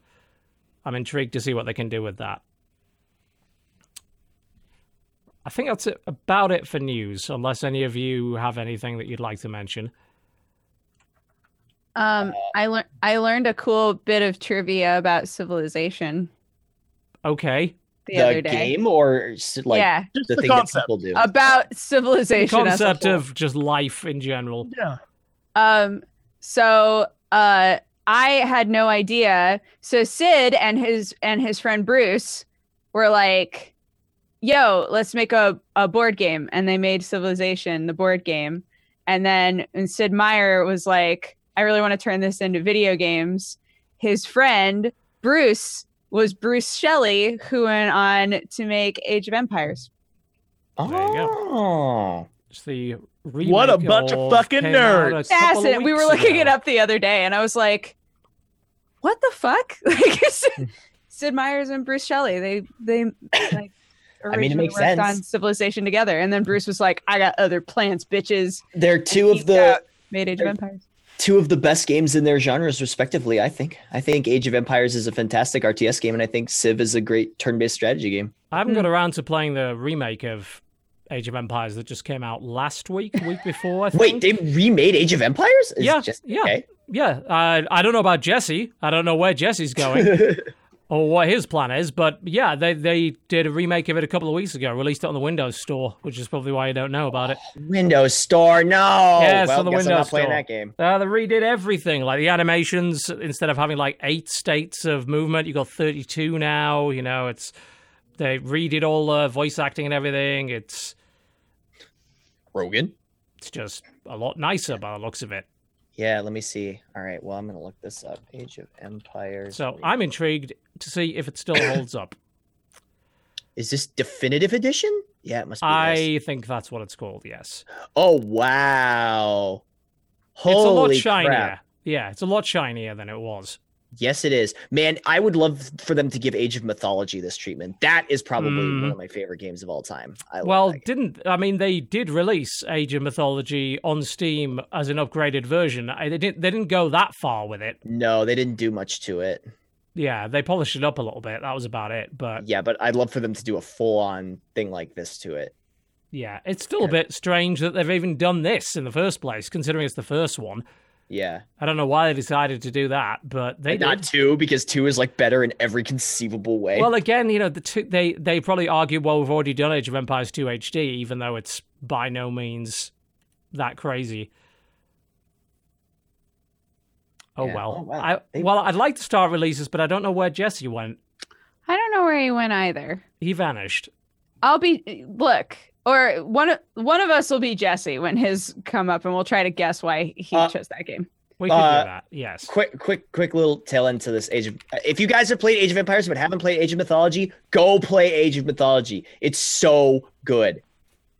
I'm intrigued to see what they can do with that. I think that's it, about it for news, unless any of you have anything that you'd like to mention. Um, I learned I learned a cool bit of trivia about Civilization Okay. The, The, other day. game or like yeah, the the, thing concept. that people do. about The Civilization. as a concept whole. of just life in general. yeah. Um, so uh I had no idea. So Sid and his and his friend Bruce were like, yo, let's make a, a board game. And they made Civilization, the board game. And then and Sid Meier was like, I really want to turn this into video games. His friend Bruce was Bruce Shelley, who went on to make Age of Empires. There you go. Oh. It's the What a remake bunch of fucking came a nerds. couple of Fascinating. We were weeks looking it up the other day, and I was like, "What the fuck?" Like Sid, Sid Meier's and Bruce Shelley, they they like. I mean, it originally makes worked sense. on Civilization together, and then Bruce was like, "I got other plans, bitches." They're two of the out, made Age of Empires. Two of the best games in their genres respectively, I think. I think Age of Empires is a fantastic RTS game and I think Civ is a great turn-based strategy game. I haven't Hmm. got around to playing the remake of Age of Empires that just came out last week, week before. I Wait, they remade Age of Empires? Is Yeah, just- yeah. okay. Yeah, uh, I don't know about Jesse. I don't know where Jesse's going or what his plan is, but yeah, they they did a remake of it a couple of weeks ago, released it on the Windows Store, which is probably why you don't know about it. Windows Store, no. Yeah, it's well, on the guess I'm Windows not playing Store. that game. Uh, they redid everything, like the animations. Instead of having like eight states of movement, you got thirty-two now. You know, it's they redid all the voice acting and everything. It's Rogan? it's just a lot nicer by the looks of it. Yeah, let me see. All right, well, I'm going to look this up. Age of Empires. So I'm intrigued to see if it still holds up. Is this definitive edition? Yeah, it must be. I think that's what it's called. Yes, Oh, wow. Holy it's a lot shinier. crap. Yeah, it's a lot shinier than it was. Yes, it is. Man, I would love for them to give Age of Mythology this treatment. That is probably Mm. one of my favorite games of all time. I Well, didn't I mean they did release Age of Mythology on Steam as an upgraded version? I- They didn't. They didn't go that far with it. no, they didn't do much to it. Yeah, they polished it up a little bit. That was about it. But Yeah, but I'd love for them to do a full-on thing like this to it. yeah, it's still a bit strange that they've even done this in the first place, considering it's the first one. Yeah, I don't know why they decided to do that, but they And not did. two because two is like better in every conceivable way. Well, again, you know, the two, they they probably argue, well, we've already done Age of Empires 2 HD, even though it's by no means that crazy. Oh Yeah. well. Oh, wow. I, They- well, I'd like to start releases, but I don't know where Jesse went. I don't know where he went either. He vanished. I'll be look, or one of one of us will be Jesse when his come up, and we'll try to guess why he Uh, chose that game. We could Uh, do that. Yes. quick, quick, quick little tail end to this Age of. If you guys have played Age of Empires but haven't played Age of Mythology, go play Age of Mythology. It's so good.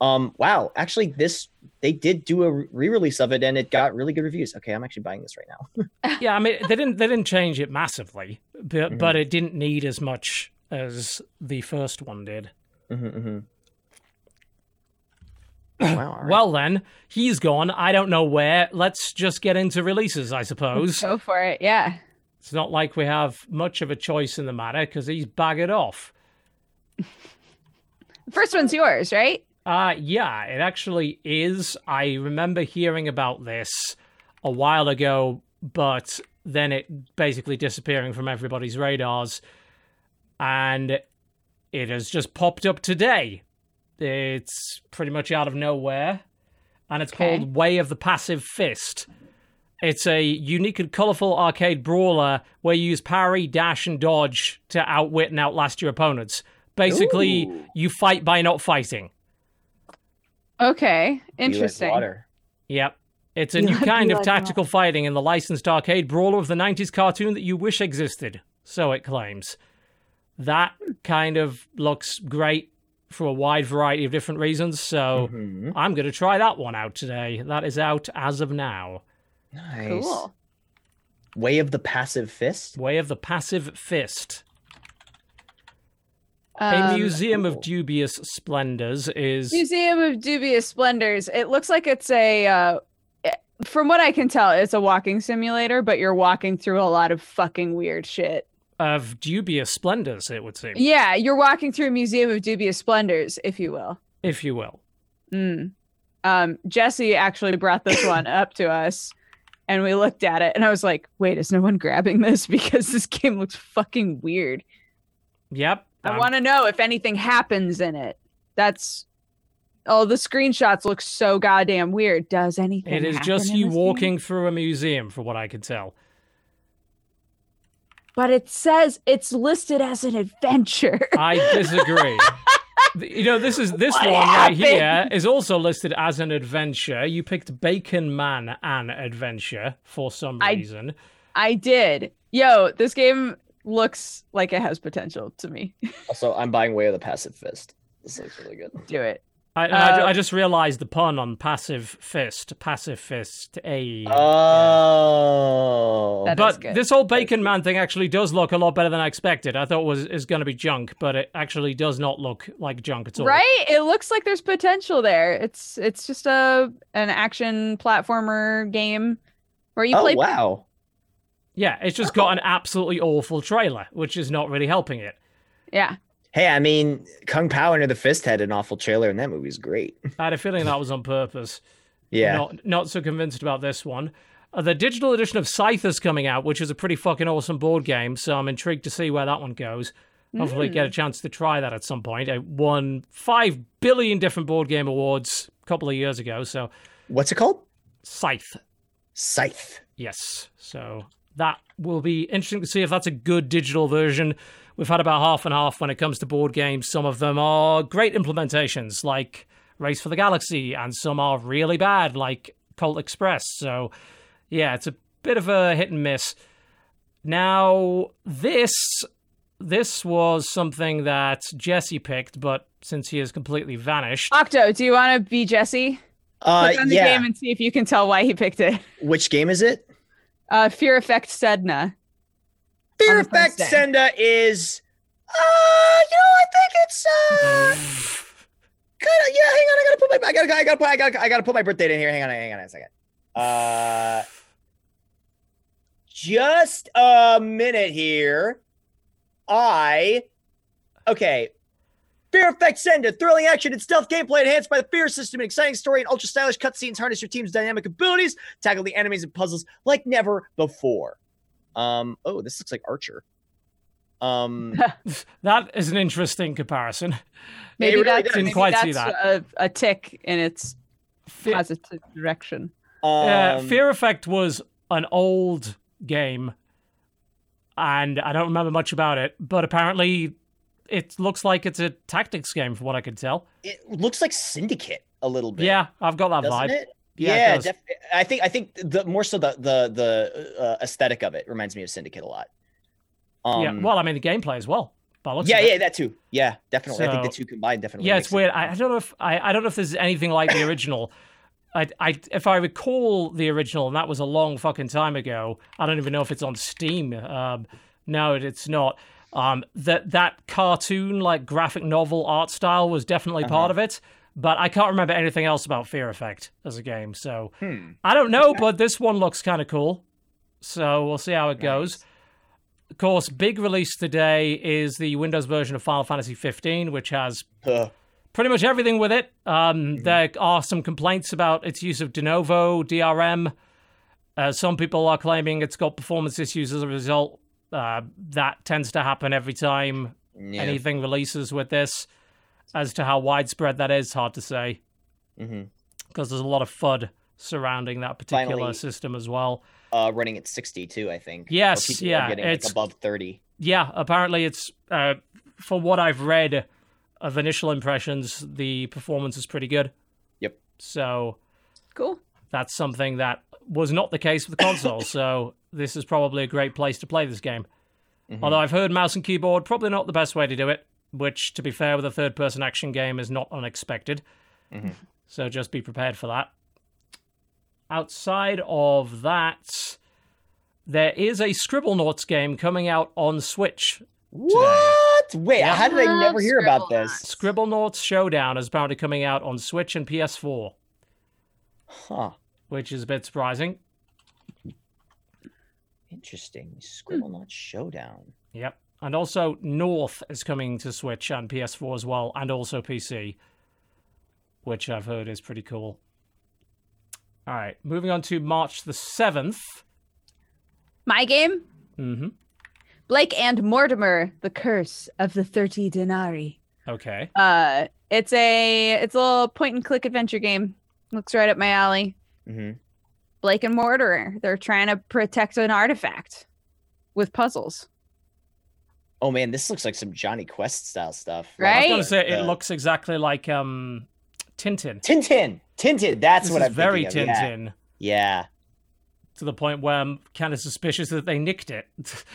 Um, wow, actually, this they did do a re-release of it and it got really good reviews. Okay, I'm actually buying this right now. yeah, I mean they didn't they didn't change it massively, but Mhm. but it didn't need as much as the first one did. hmm hmm wow. all right. Well then, he's gone. I don't know where. Let's just get into releases, I suppose. Go for it. Yeah. It's not like we have much of a choice in the matter because he's bagged off. First one's yours, right? Uh yeah, it actually is. I remember hearing about this a while ago, but then it basically disappearing from everybody's radars and it has just popped up today. It's pretty much out of nowhere and it's Okay. called Way of the Passive Fist. It's a unique and colorful arcade brawler where you use parry, dash, and dodge to outwit and outlast your opponents. Basically, Ooh. you fight by not fighting. Okay. Be like Interesting. water. Yep. It's a You new like- kind of like tactical fighting in the licensed arcade brawler of the 90s cartoon that you wish existed, so it claims. That kind of looks great for a wide variety of different reasons, so Mhm. I'm going to try that one out today. That is out as of now. Nice. Cool. Way of the passive fist. Way of the Passive Fist. A Um, museum of dubious splendors is. Museum of Dubious Splendors. It looks like it's a, uh, eh, from what I can tell, it's a walking simulator, but you're walking through a lot of fucking weird shit. Of dubious splendors, it would seem, Yeah, you're walking through a Museum of Dubious Splendors, if you will. if you will. Mm. Um, Jesse actually brought this one up to us, and we looked at it, and I was like, "Wait, is no one grabbing this? Because this game looks fucking weird. Yep. I um, want to know if anything happens in it. That's oh, the screenshots look so goddamn weird. Does anything? It is just you this game? walking through a museum, for what I can tell. but it says it's listed as an adventure. I disagree. You know, this is this What one right here is also listed as an adventure. You picked Bacon Man an adventure for some I- reason. I did. Yo, this game looks like it has potential to me. Also, I'm buying Way of the passive fist. This looks really good. Do it. I, and I, Uh, I just realized the pun on passive fist, passive fist, a. Oh. That is but this whole Bacon Man thing actually does look a lot better than I expected. I thought it was is going to be junk, but it actually does not look like junk at all. Right? It looks like there's potential there. It's it's just a an action platformer game where you oh play wow. Yeah, it's just got an absolutely awful trailer, which is not really helping it. Yeah. Hey, I mean, Kung Pow Enter the Fist had an awful trailer, and that movie's great. I had a feeling that was on purpose. Yeah. Not not so convinced about this one. Uh, the digital edition of Scythe is coming out, which is a pretty fucking awesome board game. So I'm intrigued to see where that one goes. Hopefully, get a chance to try that at some point. It won five billion different board game awards a couple of years ago. So What's it called? Scythe, Scythe. yes. So that will be interesting to see if that's a good digital version. We've had about half and half when it comes to board games. Some of them are great implementations, like Race for the Galaxy, and some are really bad, like Colt Express. So, yeah, it's a bit of a hit and miss. Now, this this was something that Jesse picked, but since he has completely vanished, Octo, do you want to be Jesse? Uh, Click on the yeah. game and see if you can tell why he picked it. Which game is it? Uh, Fear Effect Sedna. Fear Effect Sedna is. Uh, you know, I think it's uh, kind of. Yeah, hang on. I gotta put my. I gotta. I gotta put. I gotta. I gotta put my birth date in here. Hang on. Hang on a second. Uh, just a minute here. I. Okay. Fear Effect Sedna, thrilling action and stealth gameplay enhanced by the Fear system, an exciting story and ultra stylish cutscenes harness your team's dynamic abilities, tackle the enemies and puzzles like never before. Um, oh, this looks like Archer. Um, that is an interesting comparison. Maybe really that's. Didn't maybe quite see that's that. A, a tick in its Fe- positive direction. Yeah, um, Fear Effect was an old game, and I don't remember much about it. But apparently, it looks like it's a tactics game, from what I could tell. it looks like Syndicate a little bit. Yeah, I've got that doesn't vibe. it? Yeah, Yeah, def- I think I think the more so the the the uh, aesthetic of it reminds me of Syndicate a lot. Um, yeah, well, I mean the gameplay as well. yeah, yeah, that too. Yeah, definitely. I think the two combined definitely. yeah. It's it- weird. I, I don't know if I, I don't know if this is anything like the original. I, I, if I recall the original, and that was a long fucking time ago. I don't even know if it's on Steam. Um, no, it's not. Um, that that cartoon, like graphic novel art style, was definitely part of it. But I can't remember anything else about Fear Effect as a game. So Hmm. I don't know. But this one looks kind of cool. So we'll see how it goes. Of course, big release today is the Windows version of Final Fantasy 15, which has Huh. pretty much everything with it. Um, There are some complaints about its use of Denuvo DRM. Uh, some people are claiming it's got performance issues as a result. Uh, that tends to happen every time Yeah. anything releases with this. As to how widespread that is, hard to say because there's a lot of FUD surrounding that particular Finally- system as well. Uh, running at 62, I think. Yes, yeah, getting, like, it's- above 30. Yeah, apparently it's uh, for what I've read of initial impressions, the performance is pretty good. Yep. So Cool. that's something that was not the case with the console. so this is probably a great place to play this game. Mhm. Although I've heard mouse and keyboard probably not the best way to do it, which, to be fair, with a third-person action game is not unexpected. Mhm. So just be prepared for that. Outside of that, there is a Scribblenauts game coming out on Switch. What? Wait, Yeah. how did I never hear about Scribblenauts. this? Scribblenauts Showdown is bound apparently coming out on Switch and PS4, Huh. Which is a bit surprising. Interesting. Scribblenauts Showdown. Yep. And also North is coming to Switch and PS4 as well, and also PC, which I've heard is pretty cool. All right, moving on to March the 7th. My game, Mm-hmm. Blake and Mortimer: The Curse of the Thirty Denarii. Okay. Uh, it's a it's a little point and click adventure game. Looks right up my alley. Hmm Blake and Mortimer. They're trying to protect an artifact with puzzles. Oh man, this looks like some Jonny Quest style stuff. Right? I was going to say it Uh, looks exactly like um, Tintin. Tintin. Tintin. That's this what is I'm very thinking of. Yeah. Tintin Yeah. to the point where I'm kind of suspicious that they nicked it.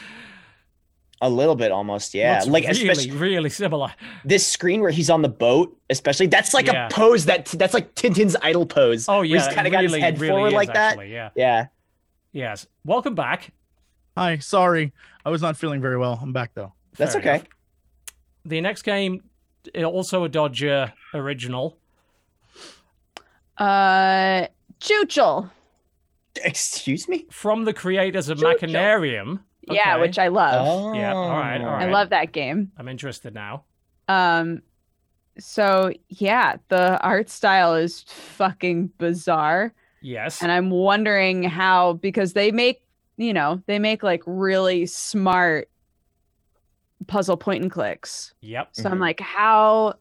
A little bit almost. Yeah. Looks like really, especially really similar. this screen where he's on the boat, especially that's like Yeah. a pose that that's like Tintin's idle pose. Oh where yeah, he's kind of got his head really forward is, like that. actually, Yeah. Yeah. Yes. Welcome back. Hi, sorry. I was not feeling very well. I'm back though. That's okay. enough. The next game, also a Dodger original. Uh, Chuchel. Excuse me. from the creators of Choo-choo. Machinarium. Yeah, which I love. Oh. Yeah, all right, all I love that game. I'm interested now. Um, so yeah, the art style is fucking bizarre, Yes. and I'm wondering how because they make you know they make like really smart puzzle point and clicks. yep. So I'm Mhm. like, how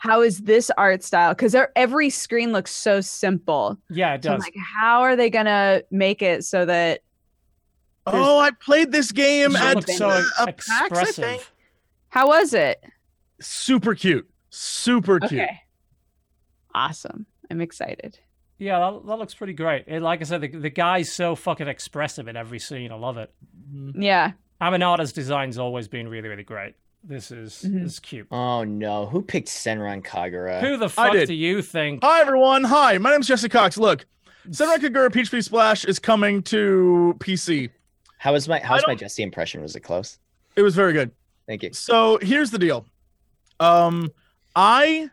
how is this art style? Because every screen looks so simple. Yeah, it So I'm does. like, how are they gonna make it so that There's- Oh, I played this game at looks so uh, a PAX, I think. how was it? Super cute. Super cute. Okay, awesome. I'm excited. Yeah, that, that looks pretty great. It, like I said, the, the guy's so fucking expressive in every scene. I love it. Yeah, Amanita's design's always been really, really great. This is Mhm. this is cute. Oh no, who picked Senran Kagura? Who the fuck do you think? Hi everyone. Hi, my name's Jesse Cox. Look, Senran Kagura Peach Beach Splash is coming to PC. How was my how's my Jesse impression? Was it close? It was very good. Thank you. So here's the deal. Um, I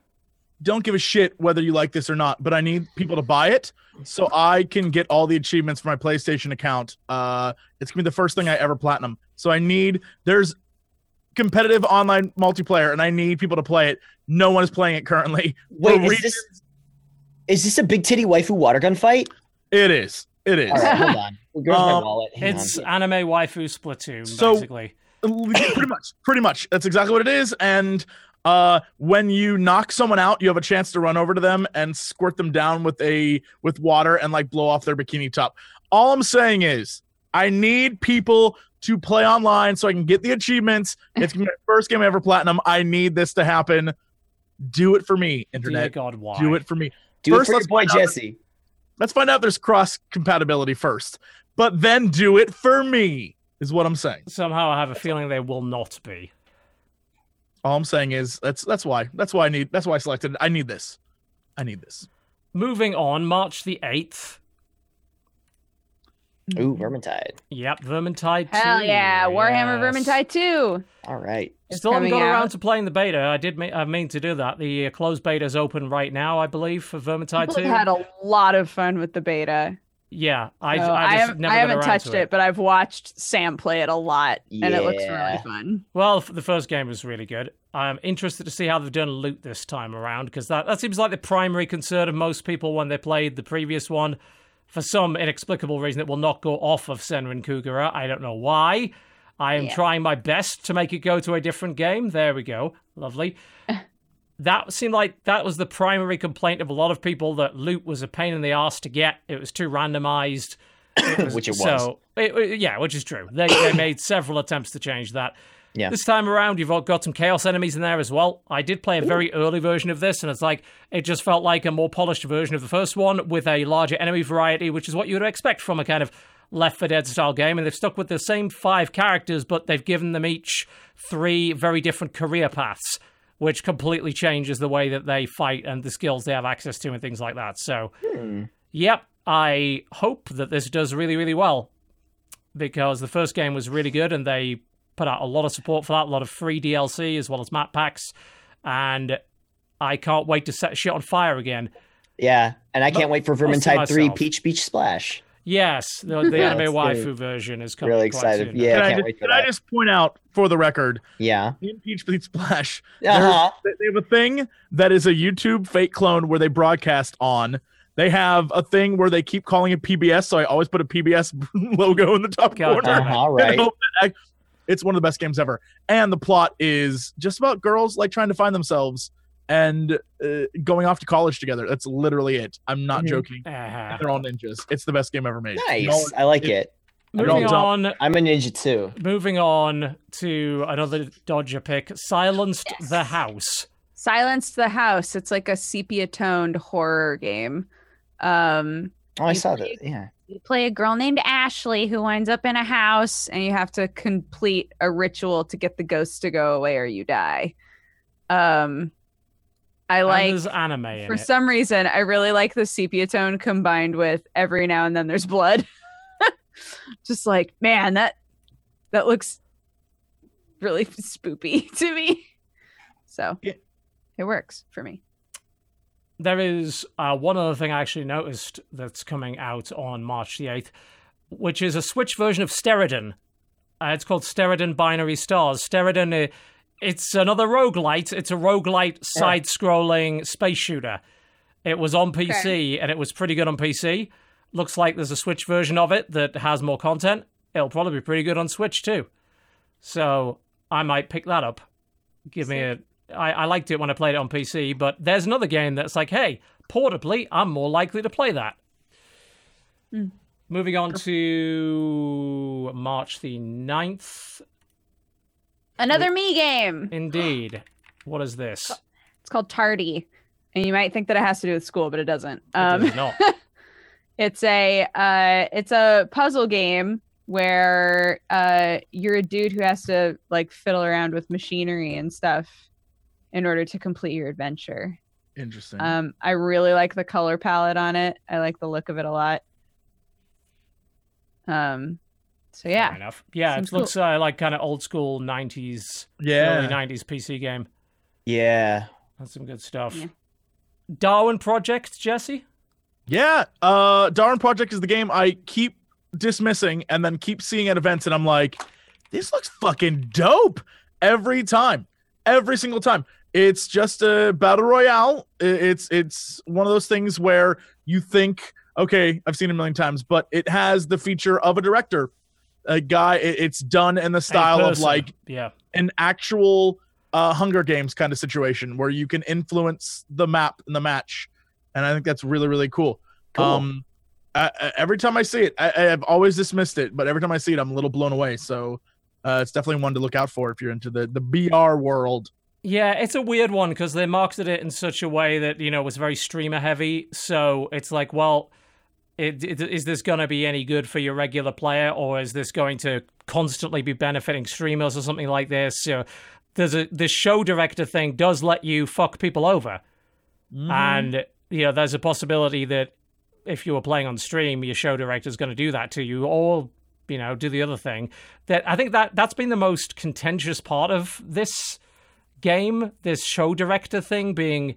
don't give a shit whether you like this or not, but I need people to buy it so I can get all the achievements for my PlayStation account. Uh, it's gonna be the first thing I ever platinum. So I need there's competitive online multiplayer, and I need people to play it. No one is playing it currently. Wait, is this is this a big titty waifu water gun fight? It is. It is. Right, hold on. Where's my Um, wallet? Hang It's on. anime waifu Splatoon, So- basically. pretty much pretty much that's exactly what it is and uh when you knock someone out you have a chance to run over to them and squirt them down with a with water and like blow off their bikini top all i'm saying is i need people to play online so i can get the achievements it's gonna be my first game ever platinum i need this to happen do it for me Dear internet God, why? do it for me Do it first for your let's boy find out- Jesse. let's find out if there's cross compatibility first but then do it for me is what i'm saying Somehow I have a feeling they will not be. All I'm saying is that's that's why that's why I need that's why I selected it. I need this. I need this. moving on, March the 8th. Ooh, Vermintide. Yep, Vermintide 2. Hell yeah, Warhammer yes. Vermintide 2. All right. It's Still haven't coming got around to playing the beta. I did ma- I mean to do that. The uh, closed beta is open right now, I believe, for Vermintide People 2. have had a lot of fun with the beta. Yeah, I, So I, I, have, never I haven't touched to it. but I've watched Sam play it a lot, and it looks really fun. Well, the first game was really good. I'm interested to see how they've done loot this time around because that, that seems like the primary concern of most people when they played the previous one. For some inexplicable reason, it will not go off of Senran Kagura. I don't know why. I am Yeah. trying my best to make it go to a different game. There we go. Lovely. that seemed like that was the primary complaint of a lot of people that loot was a pain in the ass to get. It was too randomized. Which it was. So, it- yeah, which is true. They, they made several attempts to change that. Yeah. This time around, you've got some chaos enemies in there as well. I did play a very early version of this, and it's like it just felt like a more polished version of the first one with a larger enemy variety, which is what you would expect from a kind of Left 4 Dead style game. And they've stuck with the same five characters, but they've given them each three very different career paths, which completely changes the way that they fight and the skills they have access to and things like that. So, hmm. yep, I hope that this does really, really well because the first game was really good and they put out a lot of support for that, a lot of free DLC as well as map packs, and I can't wait to set shit on fire again. Yeah, and I can't wait for Vermintide 3 myself. Peach Beach Splash. Yes, the, the Yeah, anime that's waifu good. version is coming. Really excited. soon. Yeah, can I I, can't just, wait for can I just point out for the record, Yeah. in Peach Beach Splash, Uh-huh. they have a thing that is a YouTube fake clone where they broadcast on. They have a thing where they keep calling it PBS, so I always put a PBS logo in the top God corner. damn. Uh-huh, And right. I- it's one of the best games ever. And the plot is just about girls like trying to find themselves and uh, going off to college together. That's literally it. I'm not Mhm. joking. Uh-huh. They're all ninjas. It's the best game ever made. Nice. No- I like it. Moving on, I'm a ninja too. moving on to another Dodger pick, Silenced Yes. the House. Silenced the House. It's like a sepia toned horror game. Um, Oh, I You saw play- that. Yeah. you play a girl named Ashley who winds up in a house, and you have to complete a ritual to get the ghosts to go away or you die. Um, I and like there's anime for it. some reason I really like the sepia tone combined with every now and then there's blood. Just like man, that that looks really spoopy to me. So Yeah. it works for me. There is uh, one other thing I actually noticed that's coming out on March the 8th, which is a Switch version of Steredenn. Uh, it's called Steredenn Binary Stars. Steredenn, uh, it's another roguelite. It's a roguelite side scrolling space shooter. It was on PC and it was pretty good on PC. Looks like there's a Switch version of it that has more content. It'll probably be pretty good on Switch too. So I might pick that up. Give me a. I, I liked it when I played it on PC, but there's another game that's like, hey, portably, I'm more likely to play that. Hmm. Moving on to March the 9th. Another me game. Indeed. What is this? It's called Tardy. And you might think that it has to do with school, but it doesn't. It Um, does not. it's a uh, it's a puzzle game where uh, you're a dude who has to like fiddle around with machinery and stuff in order to complete your adventure. Interesting. Um, I really like the color palette on it. I like the look of it a lot. Um, so Fair yeah, enough. Yeah, Seems it cool. looks uh, like kind of old school 90s, early yeah. 90s PC game. Yeah. That's some good stuff. Yeah. Darwin Project, Jesse? Yeah. Uh Darwin Project is the game I keep dismissing and then keep seeing at events and I'm like, this looks fucking dope every time. Every single time. It's just a battle royale. It's it's one of those things where you think, okay, I've seen it a million times, but it has the feature of a director. A guy it- it's done in the style of like Yeah. an actual uh, Hunger Games kind of situation where you can influence the map in the match, and I think that's really really cool. Cool. Um, I, I- every time I see it, I, I've always dismissed it, but every time I see it, I'm a little blown away. So uh, it's definitely one to look out for if you're into the the BR world. Yeah, it's a weird one because they marketed it in such a way that you know it was very streamer heavy. So it's like, well, it, it, is this going to be any good for your regular player, or is this going to constantly be benefiting streamers or something like this? So there's a the show director thing does let you fuck people over, Mm-hmm. and you know, there's a possibility that if you were playing on stream, your show director is going to do that to you, or you know, do the other thing. That I think that that's been the most contentious part of this game. This show director thing being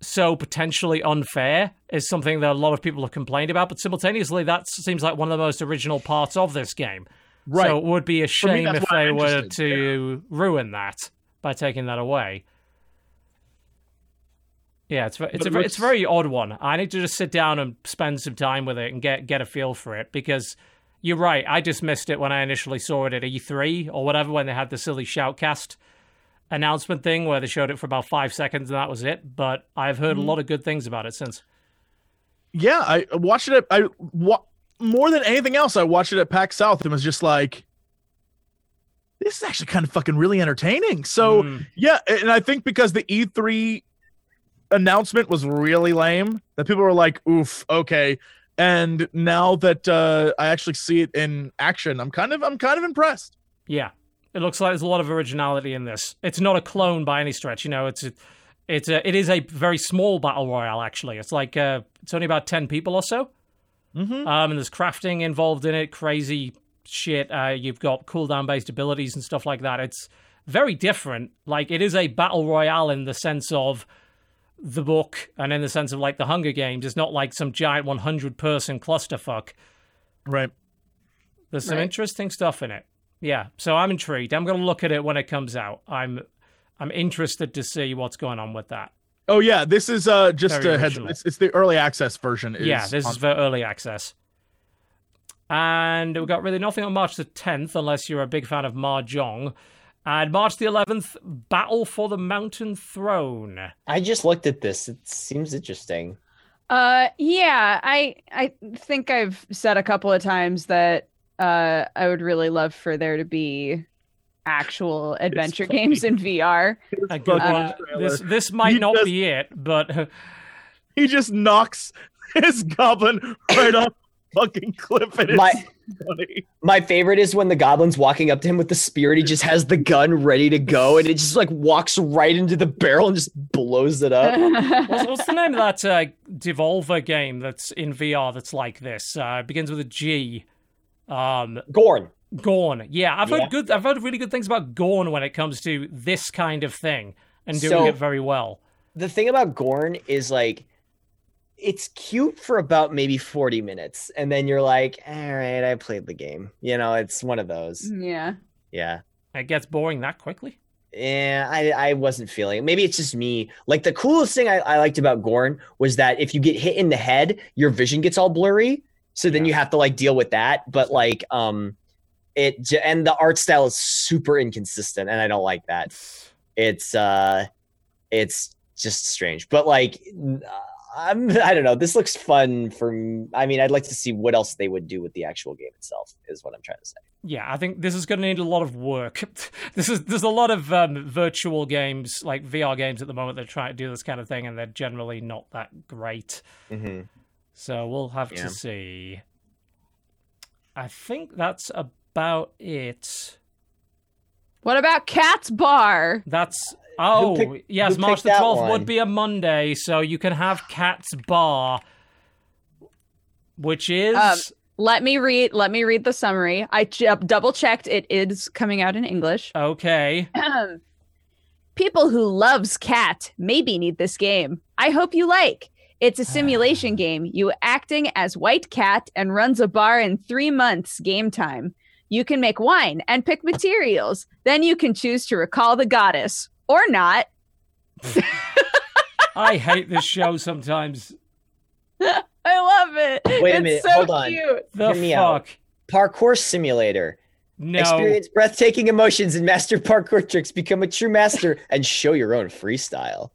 so potentially unfair is something that a lot of people have complained about. But simultaneously, that seems like one of the most original parts of this game. Right. So it would be a shame that's if they were to ruin that by taking that away. Yeah, it's it's a it's a very odd one. I need to just sit down and spend some time with it and get get a feel for it because you're right. I just missed it when I initially saw it at E3 or whatever when they had the silly shoutcast announcement thing where they showed it for about five seconds and that was it. But I've heard Mhm. a lot of good things about it since. Yeah, I watched it. At, I wa- more than anything else, I watched it at PAX South and was just like, "This is actually kind of fucking really entertaining." So Mm. yeah, and I think because the E3 announcement was really lame, that people were like, "Oof, okay." And now that uh, I actually see it in action, I'm kind of I'm kind of impressed. Yeah, it looks like there's a lot of originality in this. It's not a clone by any stretch. You know, it's a, it's a, it is a very small battle royale. Actually, it's like uh, it's only about ten people or so. Mm-hmm. Um, and there's crafting involved in it, crazy shit. Uh, you've got cooldown based abilities and stuff like that. It's very different. Like it is a battle royale in the sense of the book, and in the sense of like the Hunger Games. It's not like some giant 100 person clusterfuck. Right. There's some Right. interesting stuff in it. Yeah, so I'm intrigued. I'm going to look at it when it comes out. I'm I'm interested to see what's going on with that. Oh yeah, this is uh just Very a heads. It's, it's the early access version. Is yeah, this on- is for early access. And we've got really nothing on March the 10th, unless you're a big fan of Mahjong. And March the 11th, Battle for the Mountain Throne. I just looked at this. It seems interesting. Uh, yeah, I I think I've said a couple of times that uh I would really love for there to be actual adventure games in VR. A good fucking one. trailer. This this might You not just- be it, but he just knocks his goblin right off fucking cliff and it's My- funny. My favorite is when the goblin's walking up to him with the spear and he just has the gun ready to go and it just like walks right into the barrel and just blows it up. what's, what's the name of that uh, Devolver game that's in VR that's like this? Uh, it begins with a G. Um, Gorn. Gorn. Yeah, I've Yeah. heard good. I've heard really good things about Gorn when it comes to this kind of thing and doing So- it very well. The thing about Gorn is like it's cute for about maybe 40 minutes and then you're like, all right, I played the game. You know, it's one of those. yeah. Yeah. It gets boring that quickly. Yeah, I, I wasn't feeling it. Maybe it's just me. Like the coolest thing I, I liked about Gorn was that if you get hit in the head, your vision gets all blurry. So then Yeah. you have to like deal with that. But like um it and the art style is super inconsistent and I don't like that. It's uh it's just strange. But like I'm I don't know. This looks fun for I mean, I'd like to see what else they would do with the actual game itself is what I'm trying to say. Yeah, I think this is going to need a lot of work. this is there's a lot of um, virtual games like VR games at the moment that try to do this kind of thing, and they're generally not that great. Mm-hmm. So we'll have Yeah. to see. I think that's about it. What about Cat's Bar? That's oh picked- yes, March the twelfth would be a Monday, so you can have Cat's Bar, which is Um, Let me read. Let me read the summary. I j- double checked. It is coming out in English. okay. People who loves cat maybe need this game. I hope you like. It's a ah. simulation game. You acting as White Cat and runs a bar in three months game time. You can make wine and pick materials. Then you can choose to recall the goddess or not. I hate this show sometimes. I love it. Wait a it's minute, So hold on. Cute. The Hear me out. fuck? Parkour simulator. No. Experience breathtaking emotions and master parkour tricks. Become a true master and show your own freestyle.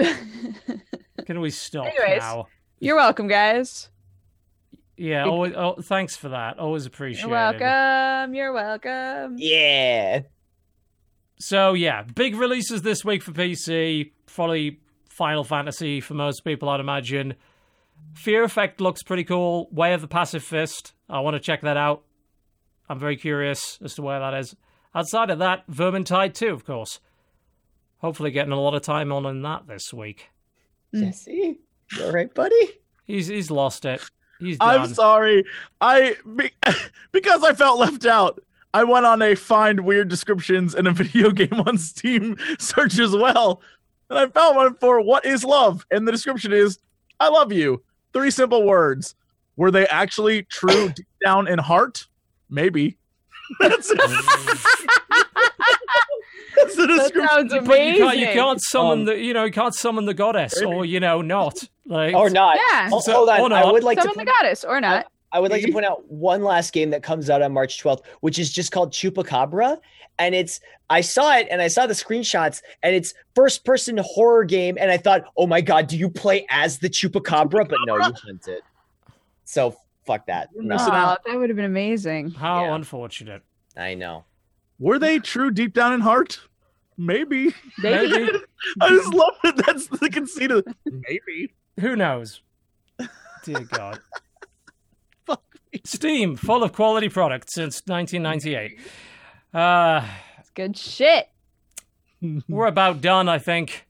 Ugh. Can we stop Anyways. now? You're welcome, guys. Yeah, always, oh, thanks for that. Always appreciated. You're welcome. You're welcome. Yeah. So yeah, big releases this week for PC. Probably Final Fantasy for most people, I'd imagine. Fear Effect looks pretty cool. Way of the Passive Fist. I want to check that out. I'm very curious as to where that is. Outside of that, Vermintide 2, of course. Hopefully, getting a lot of time on in that this week. Mm. Jesse, you all right, buddy? He's he's lost it. He's done. I'm sorry. I be, because I felt left out. I went on a find weird descriptions in a video game on Steam search as well, and I found one for what is love, and the description is "I love you." Three simple words. Were they actually true deep down in heart? Maybe. That's it. That's the That description. sounds But amazing. you can't, you can't summon Um, the you know you can't summon the goddess or you know not like Or not? Yeah. Ho- So- Hold on. I would like to. Summon the point- goddess or not. I would like to point out one last game that comes out on March 12th, which is just called Chupacabra. And it's, I saw it and I saw the screenshots and it's first person horror game. And I thought, oh my God, do you play as the Chupacabra? But no, you hunt it. So fuck that. No, missing out. that would have been amazing. how Yeah. unfortunate. I know. Were they true deep down in heart? Maybe. Maybe. I just love that. That's the conceit of maybe. Who knows? Dear God. Fuck me. Steam, full of quality products since 1998. Uh, It's good shit. we're about done, I think.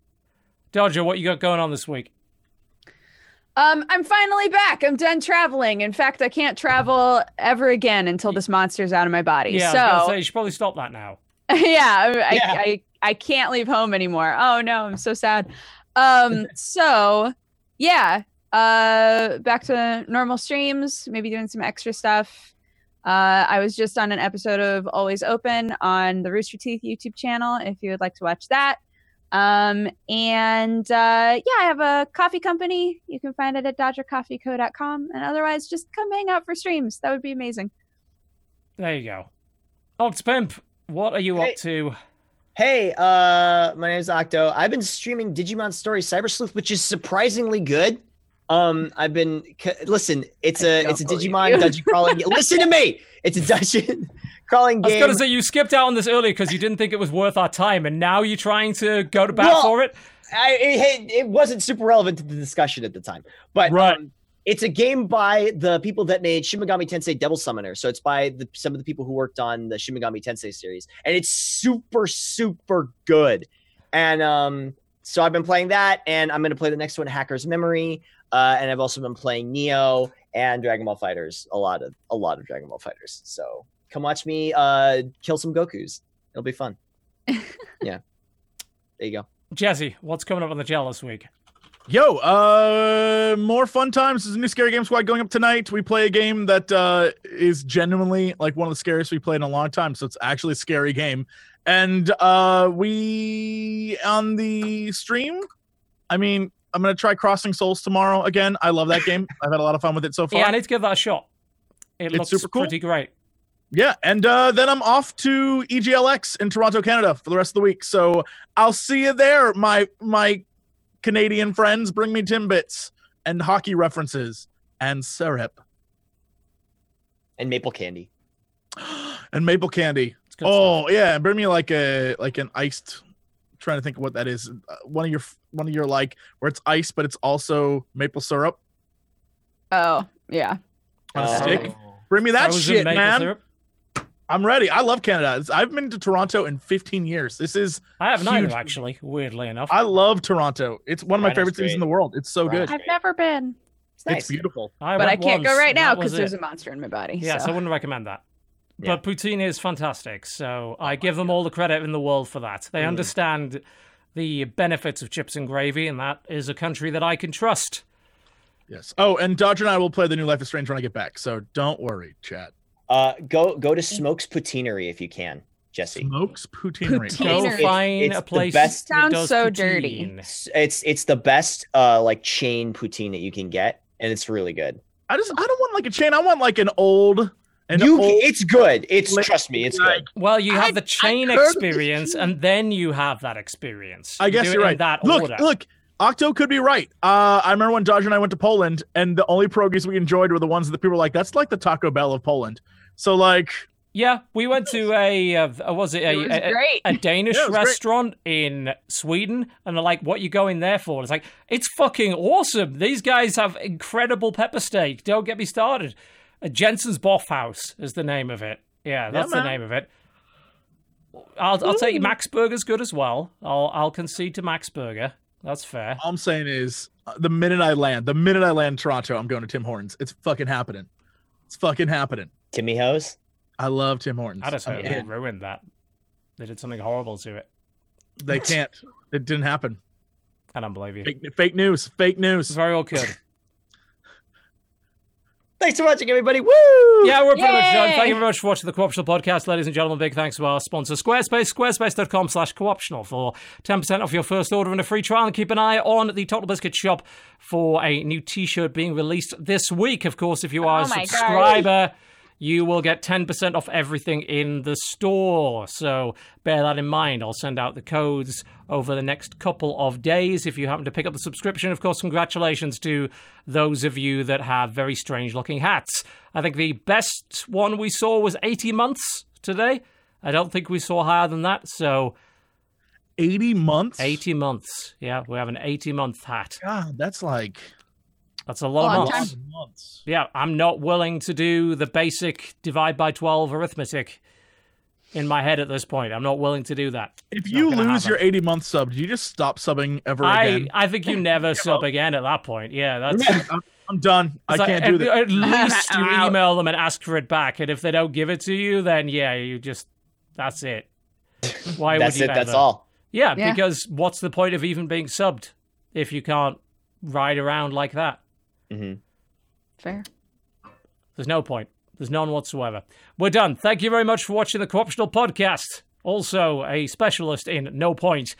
Dodger, what you got going on this week? Um, I'm finally back. I'm done traveling. In fact, I can't travel ever again until this monster's out of my body. Yeah, I was so say you should probably stop that now. yeah, I, Yeah. I, I I can't leave home anymore. Oh no, I'm so sad. Um, so yeah, uh, back to normal streams. Maybe doing some extra stuff. Uh, I was just on an episode of Always Open on the Rooster Teeth YouTube channel. If you would like to watch that. Um, and uh, yeah, I have a coffee company. You can find it at dodgercoffeeco.com. And otherwise, just come hang out for streams. That would be amazing. There you go. Octopimp, what are you Hey. up to? Hey, uh, my name is Octo. I've been streaming Digimon Story Cyber Sleuth, which is surprisingly good. Um, I've been c- listen. It's a don't it's a Digimon dungeon crawling. listen to me. It's a dungeon crawling game. I was gonna say you skipped out on this earlier because you didn't think it was worth our time, and now you're trying to go to bat Well, for it. I, it, it wasn't super relevant to the discussion at the time, but Right. um, it's a game by the people that made Shin Megami Tensei Devil Summoner. So it's by the, some of the people who worked on the Shin Megami Tensei series, and it's super super good. And um, so I've been playing that, and I'm going to play the next one, Hacker's Memory. Uh, and I've also been playing Nioh and Dragon Ball FighterZ, a lot of a lot of Dragon Ball FighterZ. So come watch me uh, kill some Goku's. It'll be fun. yeah, there you go. Jesse, what's coming up on the channel this week? Yo, uh, more fun times. There's a new scary game squad going up tonight. We play a game that uh is genuinely like one of the scariest we played in a long time. So it's actually a scary game. And uh we on the stream, I mean, I'm gonna try Crossing Souls tomorrow again. I love that game. I've had a lot of fun with it so far. Yeah, I need to give that a shot. It It's looks super cool. pretty great. Yeah, and uh, then I'm off to EGLX in Toronto, Canada, for the rest of the week. So I'll see you there, my my Canadian friends. Bring me timbits and hockey references and syrup And maple candy. and maple candy. Oh stuff. yeah, bring me like a like an iced. trying to think of what that is. Uh, one of your one of your like where it's ice, but it's also maple syrup Oh yeah. on a Oh. stick. Bring me that Frozen shit, man. syrup. I'm ready. I love Canada. I've been to Toronto in 15 years. This is I haven't actually. Weirdly enough. I love Toronto. It's one of my Rhino's favorite cities in the world. It's so Rhino's good. I've never been. It's nice. It's beautiful. I but I can't go right now because there's a monster in my body. Yes, so. I wouldn't recommend that. Yeah. But poutine is fantastic, so I give them all the credit in the world for that. They Mm. understand the benefits of chips and gravy, and that is a country that I can trust. Yes. Oh, and Dodger and I will play the new Life is Strange when I get back. So don't worry, chat. Uh, go go to Smoke's Poutinerie if you can, Jesse. Smoke's Poutinerie. Poutine. Go It's- find it's a the place best- that Sounds does so dirty. poutine. It's it's, it's the best uh like chain poutine that you can get, and it's really good. I just I don't want like a chain. I want like an old an you it's good. It's Like- trust me, it's like- good. Well, you I- have the chain heard of this experience, and then you have that experience. I guess do you're right. that look, order. look, Octo could be right. Uh, I remember when Dodger and I went to Poland, and the only pierogies we enjoyed were the ones that the people were like, "That's like the Taco Bell of Poland." So like, Yeah, we went to a uh, uh, was it a, it was a- a- great. a Danish Yeah, it was great. restaurant in Sweden, and they're like, "What you going there for?" It's like, "It's fucking awesome. These guys have incredible pepper steak. Don't get me started." Jensen's Bøfhus is the name of it. Yeah, that's the name of it. I'll I'll take Max Burger's good as well. I'll I'll concede to Max Burger. That's fair. All I'm saying is, uh, the minute I land, the minute I land Toronto, I'm going to Tim Hortons. It's fucking happening. It's fucking happening. Timmy Hose. I love Tim Hortons. I just I'm heard in. they ruined that. They did something horrible to it. They can't. It didn't happen. I don't believe you. Fake, fake news. Fake news. very well kid. Thanks for watching, everybody. Woo! Yeah, we're pretty much done. Thank you very much for watching the Co-optional podcast, ladies and gentlemen. Big thanks to our sponsor, Squarespace. Squarespace.com slash co-optional for 10% off your first order and a free trial. And keep an eye on the TotalBiscuit shop for a new t-shirt being released this week. Of course, if you are Oh a subscriber... God. You will get 10% off everything in the store. So bear that in mind. I'll send out the codes over the next couple of days. If you happen to pick up the subscription, of course, congratulations to those of you that have very strange looking hats. I think the best one we saw was 80 months today. I don't think we saw higher than that. So 80 months. 80 months. Yeah, we have an 80 month hat. God, that's like That's a lot Long of time. months. months. Yeah, I'm not willing to do the basic divide by 12 arithmetic in my head at this point. I'm not willing to do that. If Not you gonna lose your 80 month sub, do you just stop subbing ever I, again? I think you never sub again at that point. Yeah, that's. I'm, I'm done. I it's like, can't do at, that. At least you email them and ask for it back, and if they don't give it to you, then yeah, you just that's it. Why That's would you That's it. That's ever? all. Yeah, Yeah. because what's the point of even being subbed if you can't ride around like that? Hmm Fair. There's no point. There's none whatsoever. We're done. Thank you very much for watching the Co-optional podcast. Also, a specialist in no point.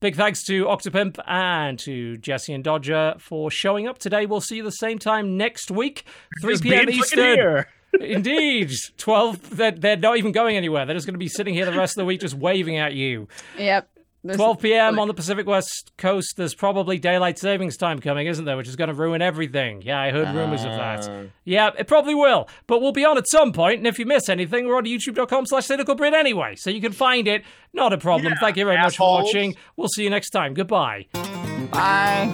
Big thanks to Octopimp and to Jesse and Dodger for showing up today. We'll see you the same time next week, 3 Just p.m. Eastern. Indeed. 12. They're, they're not even going anywhere. They're just going to be sitting here the rest of the week just waving at you. Yep. This- 12 p.m. on the Pacific West Coast. There's probably daylight savings time coming, isn't there? Which is going to ruin everything. Yeah, I heard rumors of that. Uh, Yeah, it probably will. But we'll be on at some point, and if you miss anything, we're on youtube.com slash cynicalbrit anyway. So you can find it. Not a problem. Yeah, Thank you very much for watching. We'll see you next time. Goodbye. Bye.